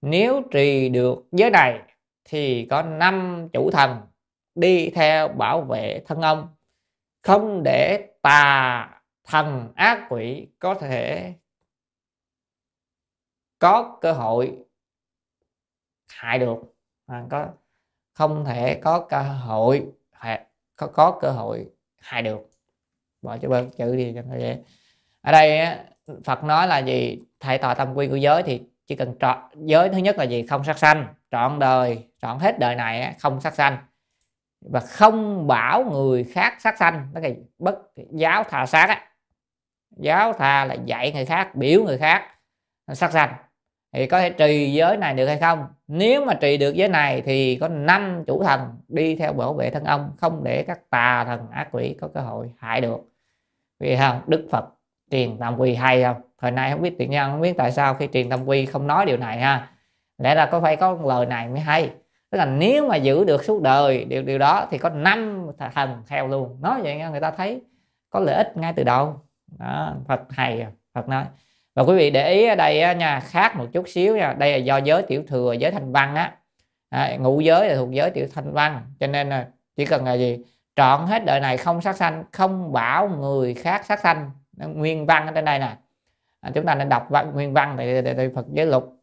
Nếu trì được giới này thì có năm chủ thần đi theo bảo vệ thân ông. Không để tà thần ác quỷ có thể có cơ hội hại được. À, có không thể có cơ hội có, có cơ hội hại được. Bỏ chữ bớt chữ đi cho nó dễ. Ở đây Phật nói là gì? Thầy tòa tâm quy của giới thì chỉ cần trọn, giới thứ nhất là gì? Không sát sanh, trọn đời, trọn hết đời này không sát sanh. Và không bảo người khác sát sanh đó là bất, giáo thà sát á. Giáo thà là dạy người khác, biểu người khác sát sanh. Thì có thể trì giới này được hay không? Nếu mà trì được giới này thì có năm chủ thần đi theo bảo vệ thân ông, không để các tà thần ác quỷ có cơ hội hại được. Vì không đức phật truyền tam quy hay không? Thời nay không biết tiền nhân không biết tại sao khi truyền tam quy không nói điều này ha. Lẽ ra có phải có lời này mới hay? Tức là nếu mà giữ được suốt đời điều điều đó thì có năm thần theo luôn. Nói vậy người ta thấy có lợi ích ngay từ đầu. Đó, Phật hay à, Phật nói. Và quý vị để ý ở đây nha khác một chút xíu nha. Đây là do giới tiểu thừa giới thanh văn á. À, ngũ giới là thuộc giới tiểu thanh văn. Cho nên là chỉ cần là gì? Trọn hết đời này không sát sanh không bảo người khác sát sanh nguyên văn ở trên đây nè. À, chúng ta nên đọc văn, nguyên văn để, để, thì Phật giới lục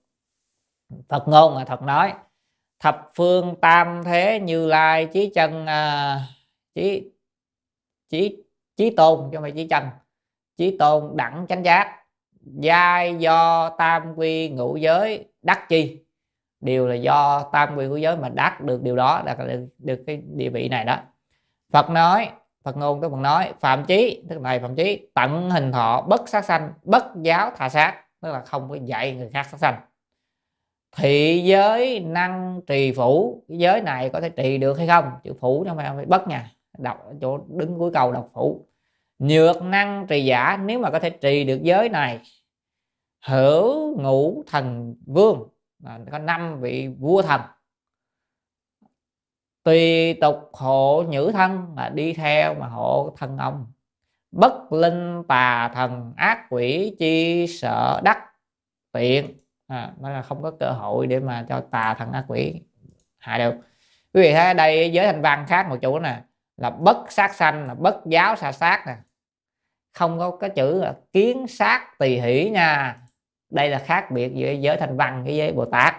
Phật ngôn là Phật nói thập phương tam thế như lai chí chân à, chí chí chí tôn cho mày chí chân. Chí tôn đẳng chánh giác giai do tam quy ngũ giới đắc chi. Đều là do tam quy ngũ giới mà đắc được điều đó đạt được, được cái địa vị này đó. Phật nói Phật ngôn tức Phật nói, phạm chí tức này phạm chí, tận hình thọ bất sát sanh, bất giáo thà sát tức là không có dạy người khác sát sanh. Thị giới năng trì phủ, cái giới này có thể trì được hay không? Chữ phủ cho phải bất nha, đọc chỗ đứng cuối cầu đọc phủ. Nhược năng trì giả, nếu mà có thể trì được giới này, hữu ngũ thần vương, là có năm vị vua thần tùy tục hộ nhữ thân là đi theo mà hộ thân ông. Bất linh tà thần ác quỷ chi sợ đắc tiện. À, nó là không có cơ hội để mà cho tà thần ác quỷ hại được. Quý vị thấy ở đây giới thanh văn khác một chỗ nè là bất sát sanh là bất giáo xa sát nè. Không có cái chữ là kiến sát tỳ hỷ nha. Đây là khác biệt giữa giới thanh văn với giới bồ tát.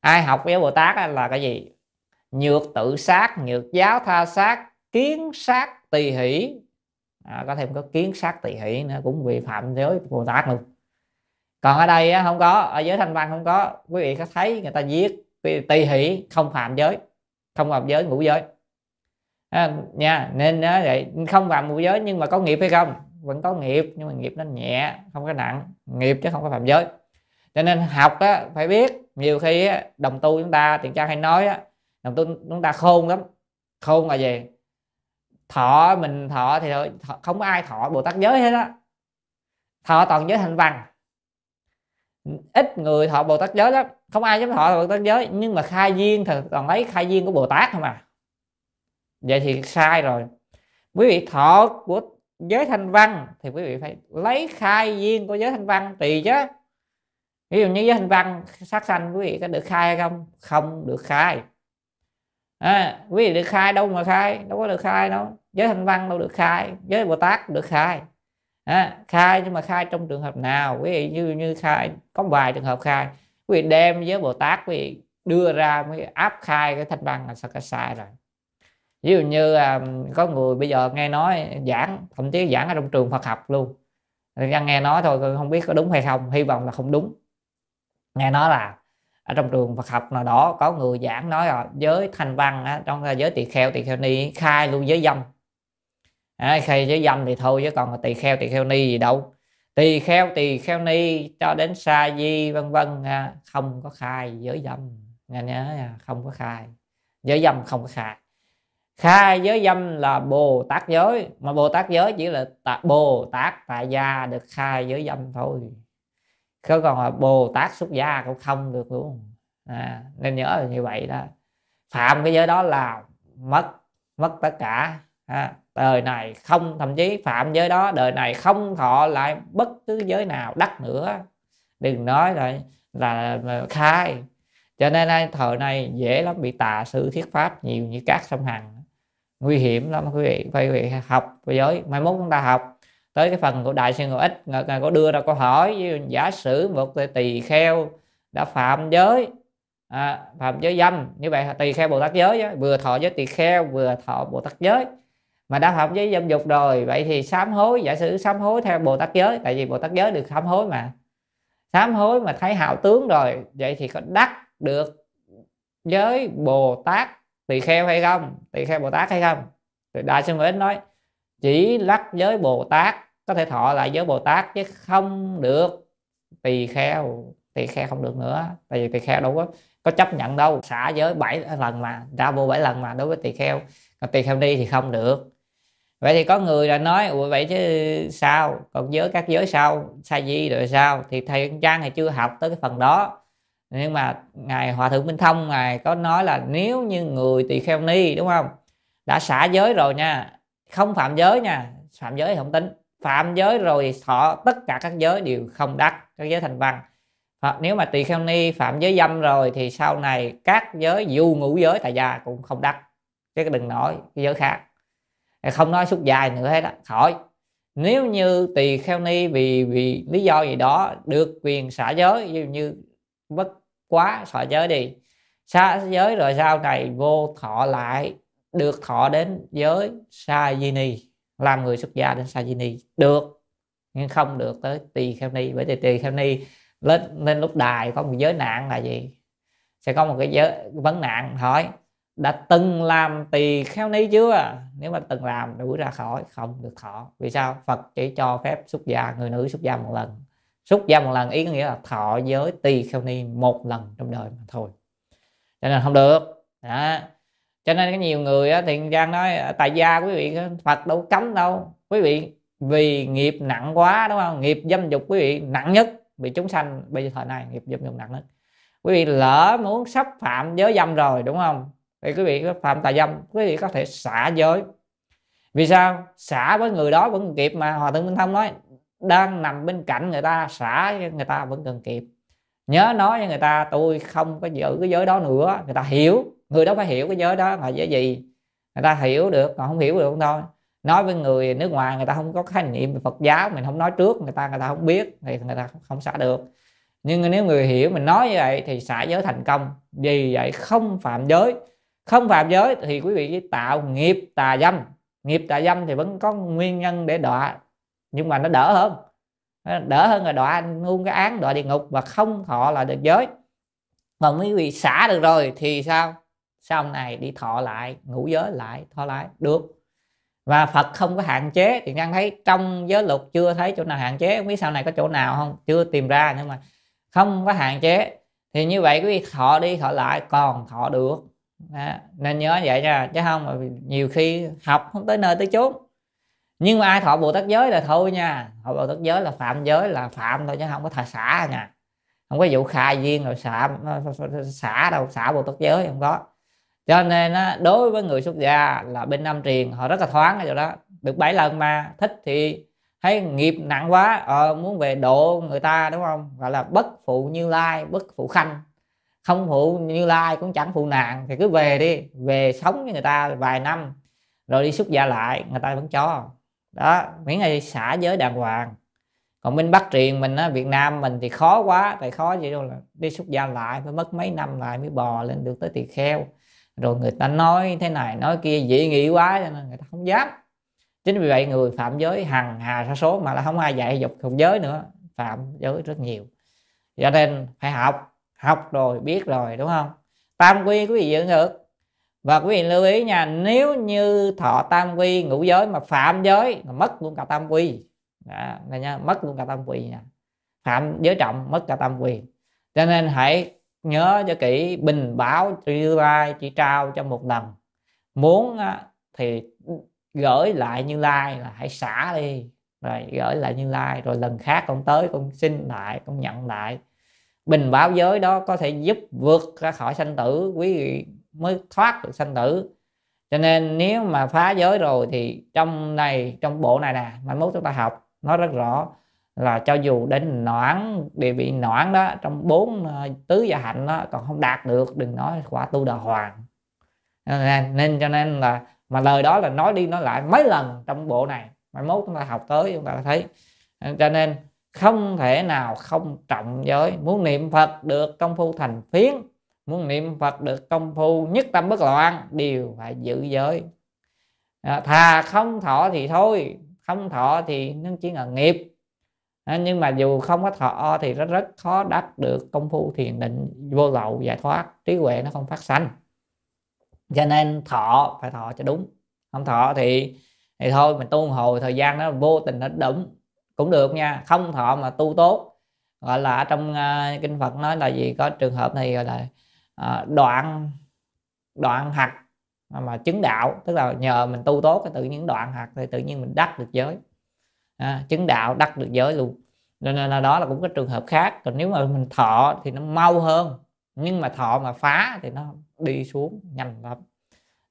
Ai học với bồ tát là cái gì? Nhược tự sát nhược giáo tha sát kiến sát tỳ hỷ. À, có thêm có kiến sát tỳ hỷ nữa cũng bị phạm giới bồ tát luôn. Còn ở đây không có ở giới thanh văn không có. Quý vị có thấy người ta viết tỳ hỷ không phạm giới không phạm giới ngũ giới. À, nha nên đó, vậy không phạm ngũ giới nhưng mà có nghiệp hay không? Vẫn có nghiệp nhưng mà nghiệp nó nhẹ không có nặng. Nghiệp chứ không có phạm giới. Cho nên học đó, phải biết nhiều khi đồng tu chúng ta tiền trang hay nói chúng ta khôn lắm khôn là gì? Thọ mình thọ thì thọ, không có ai thọ bồ tát giới hết á. Thọ toàn giới thành văn ít người thọ bồ tát giới lắm. Không ai dám thọ bồ tát giới nhưng mà khai duyên thì còn lấy khai duyên của bồ tát không à. Vậy thì sai rồi. Quý vị thọ của giới thanh văn thì quý vị phải lấy khai duyên của giới thanh văn tùy chứ. Ví dụ như giới thanh văn sát sanh quý vị có được khai hay không? Không được khai à, quý vị được khai đâu mà khai đâu có được khai đâu. Giới thanh văn đâu được khai giới bồ tát được khai. À, khai nhưng mà khai trong trường hợp nào? Quý vị như như khai có vài trường hợp khai. Quý vị đem với bồ tát quý vị đưa ra mới áp khai cái thanh văn là sao cái sai rồi. Ví dụ như à, có người bây giờ nghe nói giảng thậm chí giảng ở trong trường Phật học luôn. Đang nghe nói thôi không biết có đúng hay không hy vọng là không đúng. Nghe nói là ở trong trường Phật học nào đó có người giảng nói là giới thanh văn á, trong giới tỳ kheo tỳ kheo ni khai luôn giới dâm. À, khai giới dâm thì thôi chứ còn tỳ kheo tỳ kheo ni gì đâu. Tỳ kheo tỳ kheo ni cho đến sa di vân vân không có khai giới dâm. Nghe nhớ không có khai. Giới dâm không có khai. Khai giới dâm là bồ tát giới mà bồ tát giới chỉ là tạ, bồ tát tại gia được khai giới dâm thôi có còn là bồ tát xuất gia cũng không được luôn. À, nên nhớ là như vậy đó. Phạm cái giới đó là mất mất tất cả. À, đời này không thậm chí phạm giới đó đời này không thọ lại bất cứ giới nào đắt nữa. Đừng nói là là, khai. Cho nên thời này dễ lắm bị tà sư thiết pháp nhiều như cát sông hằng. Nguy hiểm lắm quý vị phải quý vị học giới. Mai mốt chúng ta học tới cái phần của đại sư ngộ ích ngài có đưa ra câu hỏi giả sử một tỳ kheo đã phạm giới à, phạm giới dâm như vậy tỳ kheo bồ tát giới vừa thọ giới tỳ kheo vừa thọ bồ tát giới mà đã phạm giới dâm dục rồi vậy thì sám hối giả sử sám hối theo bồ tát giới tại vì bồ tát giới được sám hối mà sám hối mà thấy hạo tướng rồi vậy thì có đắc được giới bồ tát tỳ kheo hay không? Tỳ kheo bồ tát hay không? Thì đại sư nguyễn nói chỉ lắc giới bồ tát có thể thọ lại giới bồ tát chứ không được. Tỳ kheo tỳ kheo không được nữa. Tại vì tỳ kheo đâu có có chấp nhận đâu. Xả giới bảy lần mà, ra vô bảy lần mà đối với tỳ kheo. Còn tỳ kheo đi thì không được. Vậy thì có người là nói, ủa, vậy chứ sao? Còn giới các giới sao sa di rồi sao? Thì thầy trang thì chưa học tới cái phần đó. Nhưng mà ngài hòa thượng minh thông, ngài có nói là nếu như người tỳ kheo ni, đúng không? Đã xả giới rồi nha, không phạm giới nha, phạm giới thì không tính phạm giới rồi thọ tất cả các giới đều không đắc các giới thành văn. Hoặc nếu mà tỳ kheo ni phạm giới dâm rồi thì sau này các giới dù ngũ giới tại gia cũng không đắc. Chứ đừng nói cái giới khác. Không nói suốt dài nữa hết đó khỏi. Nếu như tỳ kheo ni vì vì lý do gì đó được quyền xả giới như, như bất quá xả giới đi xả giới rồi sau này vô thọ lại được thọ đến giới sa di ni làm người xuất gia đến sa di ni được, nhưng không được tới tỳ kheo ni. Bởi vì tỳ kheo ni lên lên lúc đài có một giới nạn là gì? Sẽ có một cái giới, vấn nạn hỏi, đã từng làm tỳ kheo ni chưa? Nếu mà từng làm, đuổi ra khỏi, không được thọ. Vì sao? Phật chỉ cho phép xuất gia, người nữ xuất gia một lần. Xuất gia một lần ý nghĩa là thọ giới tỳ kheo ni một lần trong đời mà thôi. Cho nên không được. Đó cho nên có nhiều người á, thì giang nói à, tại gia quý vị phật đâu cấm đâu. Quý vị vì nghiệp nặng quá đúng không? Nghiệp dâm dục quý vị nặng nhất bị chúng sanh bây giờ thời này nghiệp dâm dục nặng nhất. Quý vị lỡ muốn sắp phạm giới dâm rồi đúng không? Thì quý vị có phạm tà dâm quý vị có thể xả giới. Vì sao? Xả với người đó vẫn kịp mà hòa thượng minh thông nói đang nằm bên cạnh người ta xả người ta vẫn cần kịp. Nhớ nói với người ta tôi không có giữ cái giới đó nữa. Người ta hiểu người đó phải hiểu cái giới đó là giới gì. Người ta hiểu được, còn không hiểu được không thôi. Nói với người nước ngoài, người ta không có khái niệm về Phật giáo, mình không nói trước, người ta người ta không biết, thì người ta không xả được. Nhưng nếu người hiểu mình nói như vậy thì xả giới thành công. Vì vậy không phạm giới. Không phạm giới thì quý vị tạo nghiệp tà dâm. Nghiệp tà dâm thì vẫn có nguyên nhân để đọa. Nhưng mà nó đỡ hơn. Đỡ hơn là đọa luôn cái án, đọa địa ngục và không thọ là được giới. Còn quý vị xả được rồi thì sao? Sau này đi thọ lại ngủ giới lại, thọ lại, được. Và Phật không có hạn chế, thì đang thấy trong giới luật chưa thấy chỗ nào hạn chế, không biết sau này có chỗ nào không, chưa tìm ra, nhưng mà không có hạn chế. Thì như vậy quý vị thọ đi, thọ lại, còn thọ được. Đó. nên nhớ vậy nha, chứ không mà nhiều khi học không tới nơi tới chốn. Nhưng mà ai thọ bồ tát giới là thôi nha, thọ bồ tát giới là phạm giới, là phạm thôi, chứ không có thà xả nha. Không có vụ khai duyên rồi xả xả đâu, xả bồ tát giới không có cho nên á, đối với người xuất gia là bên Nam truyền họ rất là thoáng ở chỗ đó. Được bảy lần mà thích thì thấy nghiệp nặng quá ờ, muốn về độ người ta đúng không? Gọi là bất phụ như lai bất phụ khanh. Không phụ như lai cũng chẳng phụ nạn thì cứ về đi về sống với người ta vài năm rồi đi xuất gia lại người ta vẫn cho. Đó miễn là xả giới đàng hoàng. Còn bên bắc truyền mình á việt nam mình thì khó quá tại khó gì đâu là đi xuất gia lại phải mất mấy năm lại mới bò lên được tới tỳ kheo rồi người ta nói thế này nói kia dị nghị quá cho nên người ta không dám. Chính vì vậy người phạm giới hằng hà sa số mà là không ai dạy dục thuộc giới nữa phạm giới rất nhiều. Cho nên phải học học rồi biết rồi đúng không? Tam quy quý vị giữ được và quý vị lưu ý nha nếu như thọ tam quy ngũ giới mà phạm giới là mất luôn cả tam quy. Đó, này nha mất luôn cả tam quy nha. Phạm giới trọng mất cả tam quy. Cho nên hãy nhớ cho kỹ, bình báo như lai chỉ trao cho một lần. Muốn thì gửi lại như lai là hãy xả đi. Rồi gửi lại như lai, rồi lần khác con tới, con xin lại, con nhận lại. Bình báo giới đó có thể giúp vượt ra khỏi sanh tử, quý vị mới thoát được sanh tử. Cho nên nếu mà phá giới rồi thì trong này, trong bộ này nè, mai mốt chúng ta học nói rất rõ là cho dù đến noãn địa bị noãn đó trong bốn ờ, tứ gia hạnh đó còn không đạt được đừng nói quả tu đà hoàng. Nên, nên cho nên là mà lời đó là nói đi nói lại mấy lần trong bộ này. Mai mốt chúng ta học tới chúng ta thấy. Cho nên không thể nào không trọng giới. Muốn niệm phật được công phu thành phiến muốn niệm phật được công phu nhất tâm bất loạn đều phải giữ giới. À, thà không thọ thì thôi không thọ thì nó chỉ là nghiệp à, nhưng mà dù không có thọ thì rất rất khó đắc được công phu thiền định vô lậu giải thoát trí huệ nó không phát sanh. Cho nên thọ phải thọ cho đúng. Không thọ thì thì thôi mình tu hồi thời gian nó vô tình nó đúng cũng được nha. Không thọ mà tu tốt gọi là trong uh, kinh Phật nói là gì? Có trường hợp này gọi là uh, đoạn đoạn hạt mà chứng đạo. Tức là nhờ mình tu tốt cái tự nhiên đoạn hạt thì tự nhiên mình đắc được giới à, chứng đạo đắc được giới luôn. Nên là đó là cũng cái trường hợp khác. Còn nếu mà mình thọ thì nó mau hơn. Nhưng mà thọ mà phá thì nó đi xuống nhanh lắm.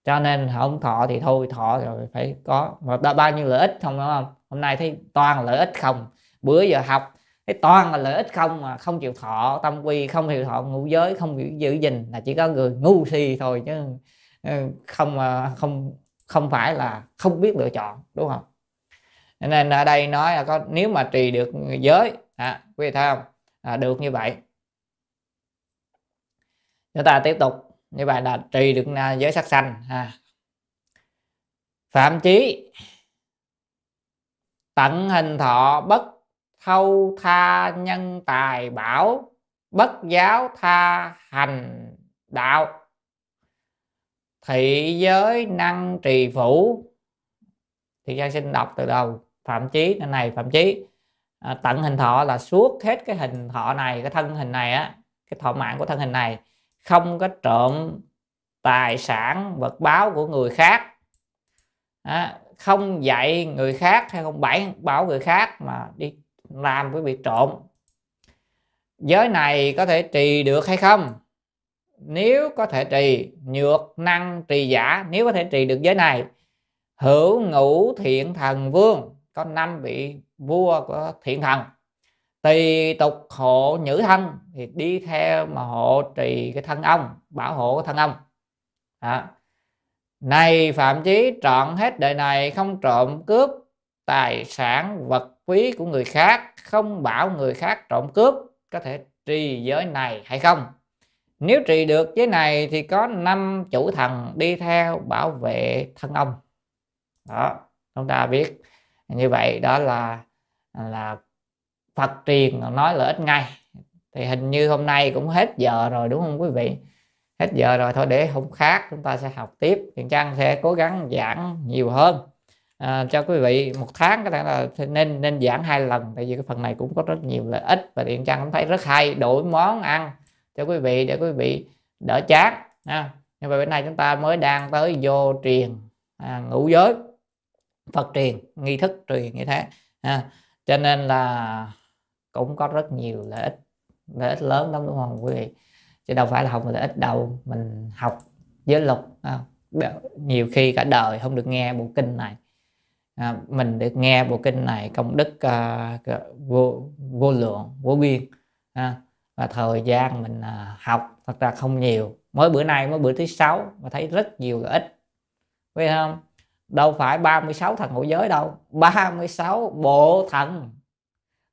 Cho nên không thọ thì thôi thọ rồi phải có. Mà bao nhiêu lợi ích không đúng không? Hôm nay thấy toàn lợi ích không? Bữa giờ học thấy toàn là lợi ích không mà không chịu thọ tâm quy không chịu thọ ngũ giới không giữ, giữ gìn là chỉ có người ngu si thôi chứ ừ, không à, không không phải là không biết lựa chọn đúng không? Nên ở đây nói là có nếu mà trì được giới à, quý vị thấy không? À, được như vậy. Chúng ta tiếp tục. Như vậy là trì được à, giới sắc xanh à. phạm chí tận hình thọ bất thâu tha nhân tài bảo bất giáo tha hành đạo. Thị giới năng trì phủ. Thì giang xin đọc từ đầu phạm chí nên này phạm chí. À, tận hình thọ là suốt hết cái hình thọ này cái thân hình này á cái thọ mạng của thân hình này không có trộm tài sản vật báo của người khác. À, không dạy người khác hay không bảy bảo người khác mà đi làm với việc trộm. Giới này có thể trì được hay không? Nếu có thể trì nhược năng trì giả nếu có thể trì được giới này hữu ngũ thiện thần vương có năm vị vua của thiện thần. Tùy tục hộ nhữ thân thì đi theo mà hộ trì cái thân ông, bảo hộ cái thân ông. À. này phạm chí, trọn hết đời này không trộm cướp tài sản, vật quý của người khác, không bảo người khác trộm cướp, có thể trì giới này hay không? Nếu trì được giới này thì có năm chủ thần đi theo bảo vệ thân ông. Đó, chúng ta biết như vậy đó là là Phật truyền nói lợi ích ngay. Thì hình như hôm nay cũng hết giờ rồi đúng không quý vị? Hết giờ rồi thôi để hôm khác chúng ta sẽ học tiếp. Thiện trang sẽ cố gắng giảng nhiều hơn. À, cho quý vị một tháng có thể là nên nên giảng hai lần tại vì cái phần này cũng có rất nhiều lợi ích và Thiện trang cũng thấy rất hay đổi món ăn cho quý vị để quý vị đỡ chán ha. Nhưng mà bữa nay chúng ta mới đang tới vô truyền à, ngũ giới. Phật truyền nghi thức truyền như thế ha. Cho nên là cũng có rất nhiều lợi ích lợi ích lớn lắm đúng không quý vị? Chứ đâu phải là học lợi ích đâu mình học giới luật nhiều khi cả đời không được nghe bộ kinh này. À, mình được nghe bộ kinh này công đức uh, vô vô lượng vô biên à, và thời gian mình uh, học thật ra không nhiều. Mới bữa nay mới bữa thứ sáu mà thấy rất nhiều lợi ích biết không? Đâu phải 36 thần hộ giới đâu 36 bộ thần.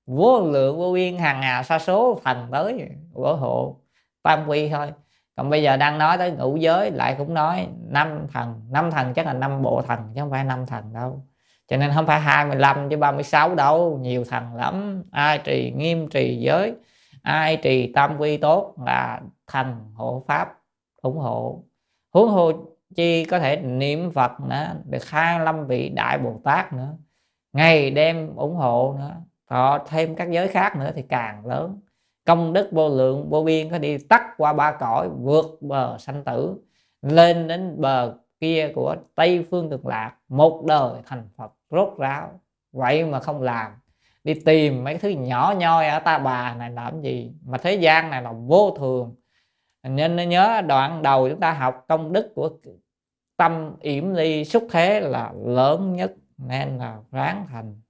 Vô lượng, vô biên, hàng hà, sa số, thần tới của hộ, tam quy thôi. Còn bây giờ đang nói tới ngũ giới, lại cũng nói năm thần. Năm thần chắc là năm bộ thần, chứ không phải năm thần đâu. Cho nên không phải 25 chứ 36 đâu, nhiều thần lắm. Ai trì nghiêm trì giới, ai trì tam quy tốt là thần hộ pháp ủng hộ. Huống hồ chi có thể niệm phật nữa, được 25 vị đại bồ tát nữa, ngày đêm ủng hộ nữa họ thêm các giới khác nữa thì càng lớn. Công đức vô lượng, vô biên, có đi tắt qua ba cõi, vượt bờ sanh tử, lên đến bờ kia của tây phương cực lạc, một đời thành phật rốt ráo. Vậy mà không làm, đi tìm mấy thứ nhỏ nhoi ở ta bà này làm gì? Mà thế gian này là vô thường. Nên nhớ đoạn đầu chúng ta học công đức của tâm yểm ly xuất thế là lớn nhất nên là ráng thành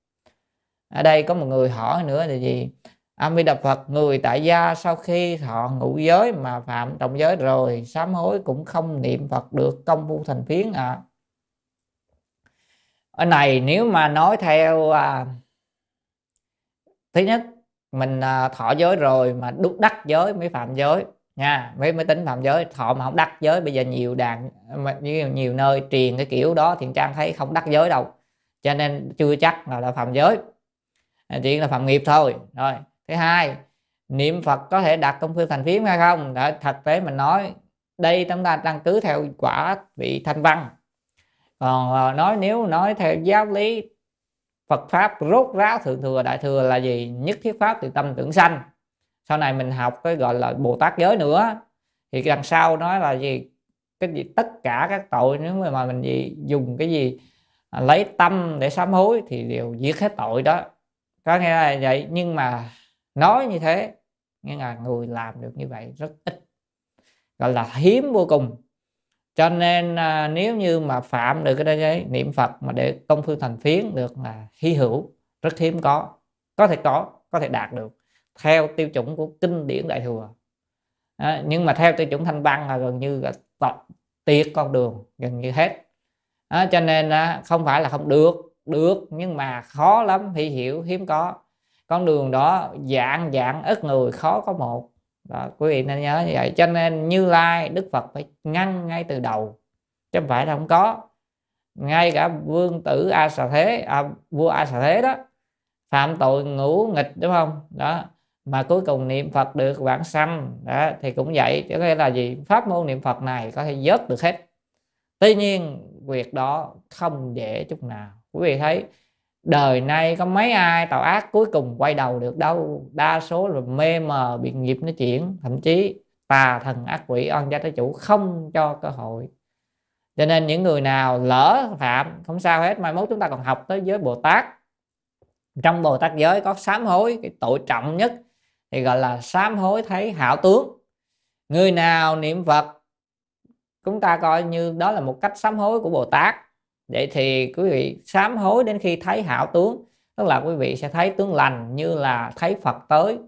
ở đây có một người hỏi nữa là gì? A Di Đà Phật người tại gia sau khi thọ ngũ giới mà phạm trọng giới rồi sám hối cũng không niệm Phật được công phu thành phiến à ở này nếu mà nói theo à, thứ nhất mình à, thọ giới rồi mà đúc đắc giới mới phạm giới nha mới mới tính phạm giới thọ mà không đắc giới bây giờ nhiều đàn mà nhiều, nhiều nơi truyền cái kiểu đó thì trang thấy không đắc giới đâu. Cho nên chưa chắc là, là phạm giới. À, chỉ là phạm nghiệp thôi. Rồi thứ hai niệm phật có thể đạt công phu thành phiếm hay không? Đã, thật tế mình nói đây chúng ta đang cứ theo quả vị thanh văn. Còn à, nói nếu nói theo giáo lý Phật pháp rốt ráo thượng thừa đại thừa là gì? Nhất thiết pháp từ tâm tưởng sanh sau này mình học cái gọi là Bồ Tát giới nữa. Thì đằng sau nói là gì? Cái gì? Tất cả các tội nếu mà mình gì dùng cái gì à, lấy tâm để sám hối thì đều giết hết tội đó. Có nghĩa là vậy? Nhưng mà nói như thế nghĩa là người làm được như vậy rất ít gọi là hiếm vô cùng. Cho nên à, nếu như mà phạm được cái đấy niệm phật mà để công phu thành phiến được là hy hữu rất hiếm có. Có thể có có thể đạt được theo tiêu chuẩn của kinh điển đại thừa. À, nhưng mà theo tiêu chuẩn thanh văn là gần như là tộc tiệt con đường gần như hết. À, cho nên à, không phải là không được được nhưng mà khó lắm hy hiểu hiếm có. Con đường đó dạng dạng ít người khó có một. Đó, quý vị nên nhớ như vậy. Cho nên như lai đức phật phải ngăn ngay từ đầu chứ không phải là không có. Ngay cả vương tử a xà thế à, vua a xà thế đó phạm tội ngũ nghịch đúng không? Đó mà cuối cùng niệm phật được vãng sanh. Đó, thì cũng vậy. Có nghĩa là gì? Pháp môn niệm phật này có thể dớt được hết. Tuy nhiên, việc đó không dễ chút nào. Quý vị thấy, đời nay có mấy ai tạo ác cuối cùng quay đầu được đâu? Đa số là mê mờ, bị nghiệp nó chuyển. Thậm chí, tà thần ác quỷ oan gia trái chủ không cho cơ hội. Cho nên những người nào lỡ phạm, không sao hết. Mai mốt chúng ta còn học tới giới bồ tát. Trong bồ tát giới có sám hối, cái tội trọng nhất thì gọi là sám hối thấy hảo tướng. Người nào niệm phật, chúng ta coi như đó là một cách sám hối của bồ tát. Vậy thì quý vị sám hối đến khi thấy hảo tướng, tức là quý vị sẽ thấy tướng lành như là thấy phật tới.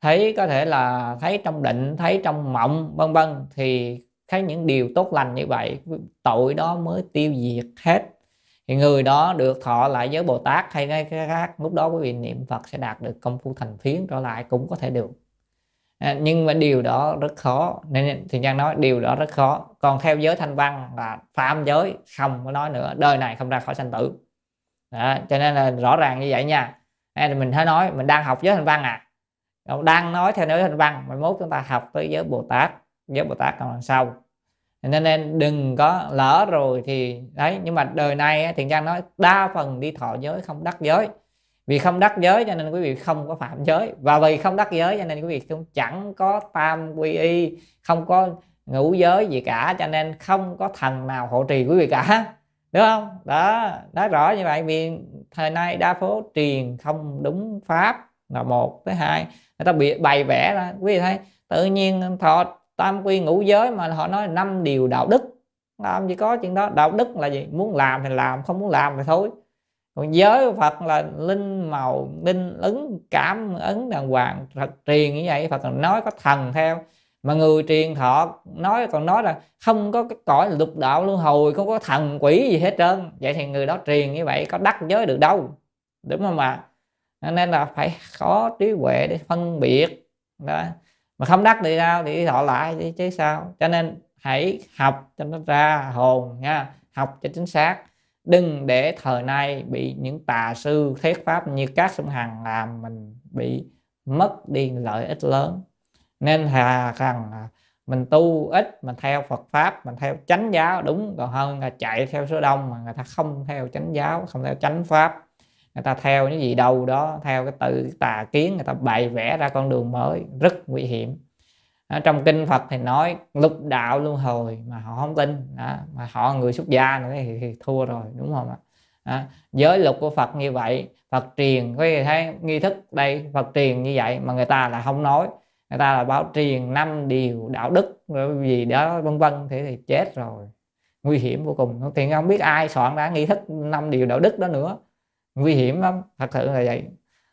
Thấy có thể là thấy trong định, thấy trong mộng, vân vân, thì thấy những điều tốt lành như vậy, tội đó mới tiêu diệt hết thì người đó được thọ lại với bồ tát hay cái khác lúc đó quý vị niệm phật sẽ đạt được công phu thành phiến trở lại cũng có thể được. À, nhưng mà điều đó rất khó. Nên thì trang nói điều đó rất khó. Còn theo giới thanh văn là phạm giới không có nói nữa đời này không ra khỏi sanh tử. Đó, cho nên là rõ ràng như vậy nha. À, thì mình thấy nói mình đang học giới thanh văn à. Đang nói theo giới thanh văn mà mốt chúng ta học tới giới bồ tát. Giới bồ tát còn đằng sau nên nên đừng có lỡ rồi thì, đấy, nhưng mà đời này Thiện trang nói đa phần đi thọ giới không đắc giới. Vì không đắc giới cho nên quý vị không có phạm giới. Và vì không đắc giới cho nên quý vị cũng chẳng có tam quy y, không có ngũ giới gì cả, cho nên không có thần nào hộ trì quý vị cả. Đúng không? Đó, nói rõ như vậy vì thời nay đa phố truyền không đúng pháp là một, thứ hai, người ta bị bày vẽ ra. Quý vị thấy, tự nhiên thọ tam quy ngũ giới mà họ nói năm điều đạo đức. Làm gì có chuyện đó. Đạo đức là gì? Muốn làm thì làm, không muốn làm thì thôi. Còn giới của phật là linh màu linh ứng cảm ứng đàng hoàng phật truyền như vậy. Phật còn nói có thần theo. Mà người truyền thọ nói, còn nói là không có cái cõi lục đạo luân hồi, không có thần quỷ gì hết trơn. Vậy thì người đó truyền như vậy, có đắc giới được đâu. Đúng không ạ? Nên là phải có trí huệ để phân biệt. Đó mà không đắc thì sao? Thì thọ lại chứ, chứ sao? Cho nên hãy học cho nó ra hồn nha. Học cho chính xác. Đừng để thời nay bị những tà sư thuyết pháp như các sông hằng làm mình bị mất đi lợi ích lớn. Nên thà rằng mình tu ít mình theo Phật pháp mình theo chánh giáo đúng. Còn hơn là chạy theo số đông mà người ta không theo chánh giáo không theo chánh pháp người ta theo những gì đâu đó theo cái tự tà kiến người ta bày vẽ ra con đường mới rất nguy hiểm. Ở trong kinh Phật thì nói lục đạo luân hồi mà họ không tin. Đó, mà họ người xuất gia nữa thì, thì thua rồi đúng không ạ? Đó, giới luật của Phật như vậy Phật truyền có thấy nghi thức đây Phật truyền như vậy mà người ta là không nói. Người ta là báo truyền năm điều đạo đức rồi gì đó vân vân thế thì chết rồi. Nguy hiểm vô cùng. Thì không biết ai soạn ra nghi thức năm điều đạo đức đó nữa nguy hiểm lắm thật sự là vậy.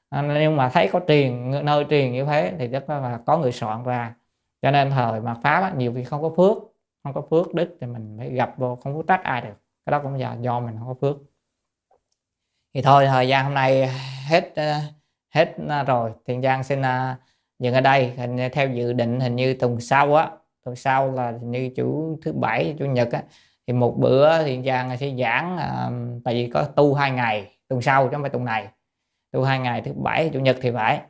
À, Nhưng mà thấy có truyền nơi truyền như thế thì rất là có người soạn ra. Cho nên thời mà pháp á, nhiều khi không có phước không có phước đức thì mình phải gặp vô không có trách ai được. Cái đó cũng là do mình không có phước. Thì thôi thời gian hôm nay hết ờ, hết ờ, rồi. Thiện giang xin ờ, dừng ở đây. Hình theo dự định hình như tuần sau á tuần sau là như chủ thứ bảy chủ nhật á thì một bữa thiền giang sẽ giảng tại vì có tu hai ngày tuần sau chứ không phải tuần này. Tu hai ngày thứ bảy chủ nhật thì phải.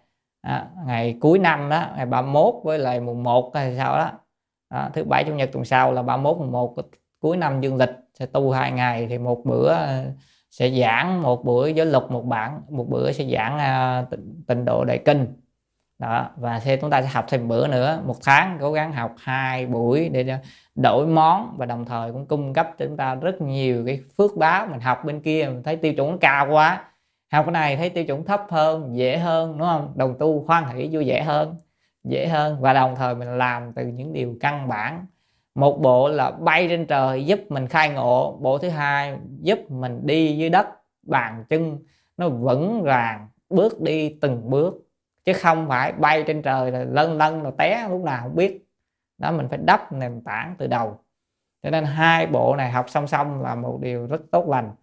Đó, ngày cuối năm đó ngày 31 với lại mùng 1 hay sao đó. đó thứ bảy chủ nhật tuần sau là 31 mùng 1 cuối năm dương lịch sẽ tu hai ngày thì một bữa ờ, sẽ giảng một bữa giới luật một bản một bữa sẽ giảng uh, tịnh độ đại kinh. Đó và thêm chúng ta sẽ học thêm bữa nữa. Một tháng cố gắng học hai buổi để đổi món và đồng thời cũng cung cấp cho chúng ta rất nhiều cái phước báo mình học bên kia mình thấy tiêu chuẩn cao quá. Học cái này thấy tiêu chuẩn thấp hơn, dễ hơn, đúng không? Đồng tu hoan hỷ vui vẻ hơn, dễ hơn. Và đồng thời mình làm từ những điều căn bản. Một bộ là bay trên trời giúp mình khai ngộ. Bộ thứ hai, giúp mình đi dưới đất, bàn chân. Nó vững vàng bước đi từng bước. Chứ không phải bay trên trời là lân lân rồi té, lúc nào không biết đó, mình phải đắp nền tảng từ đầu. Cho nên hai bộ này học song song là một điều rất tốt lành.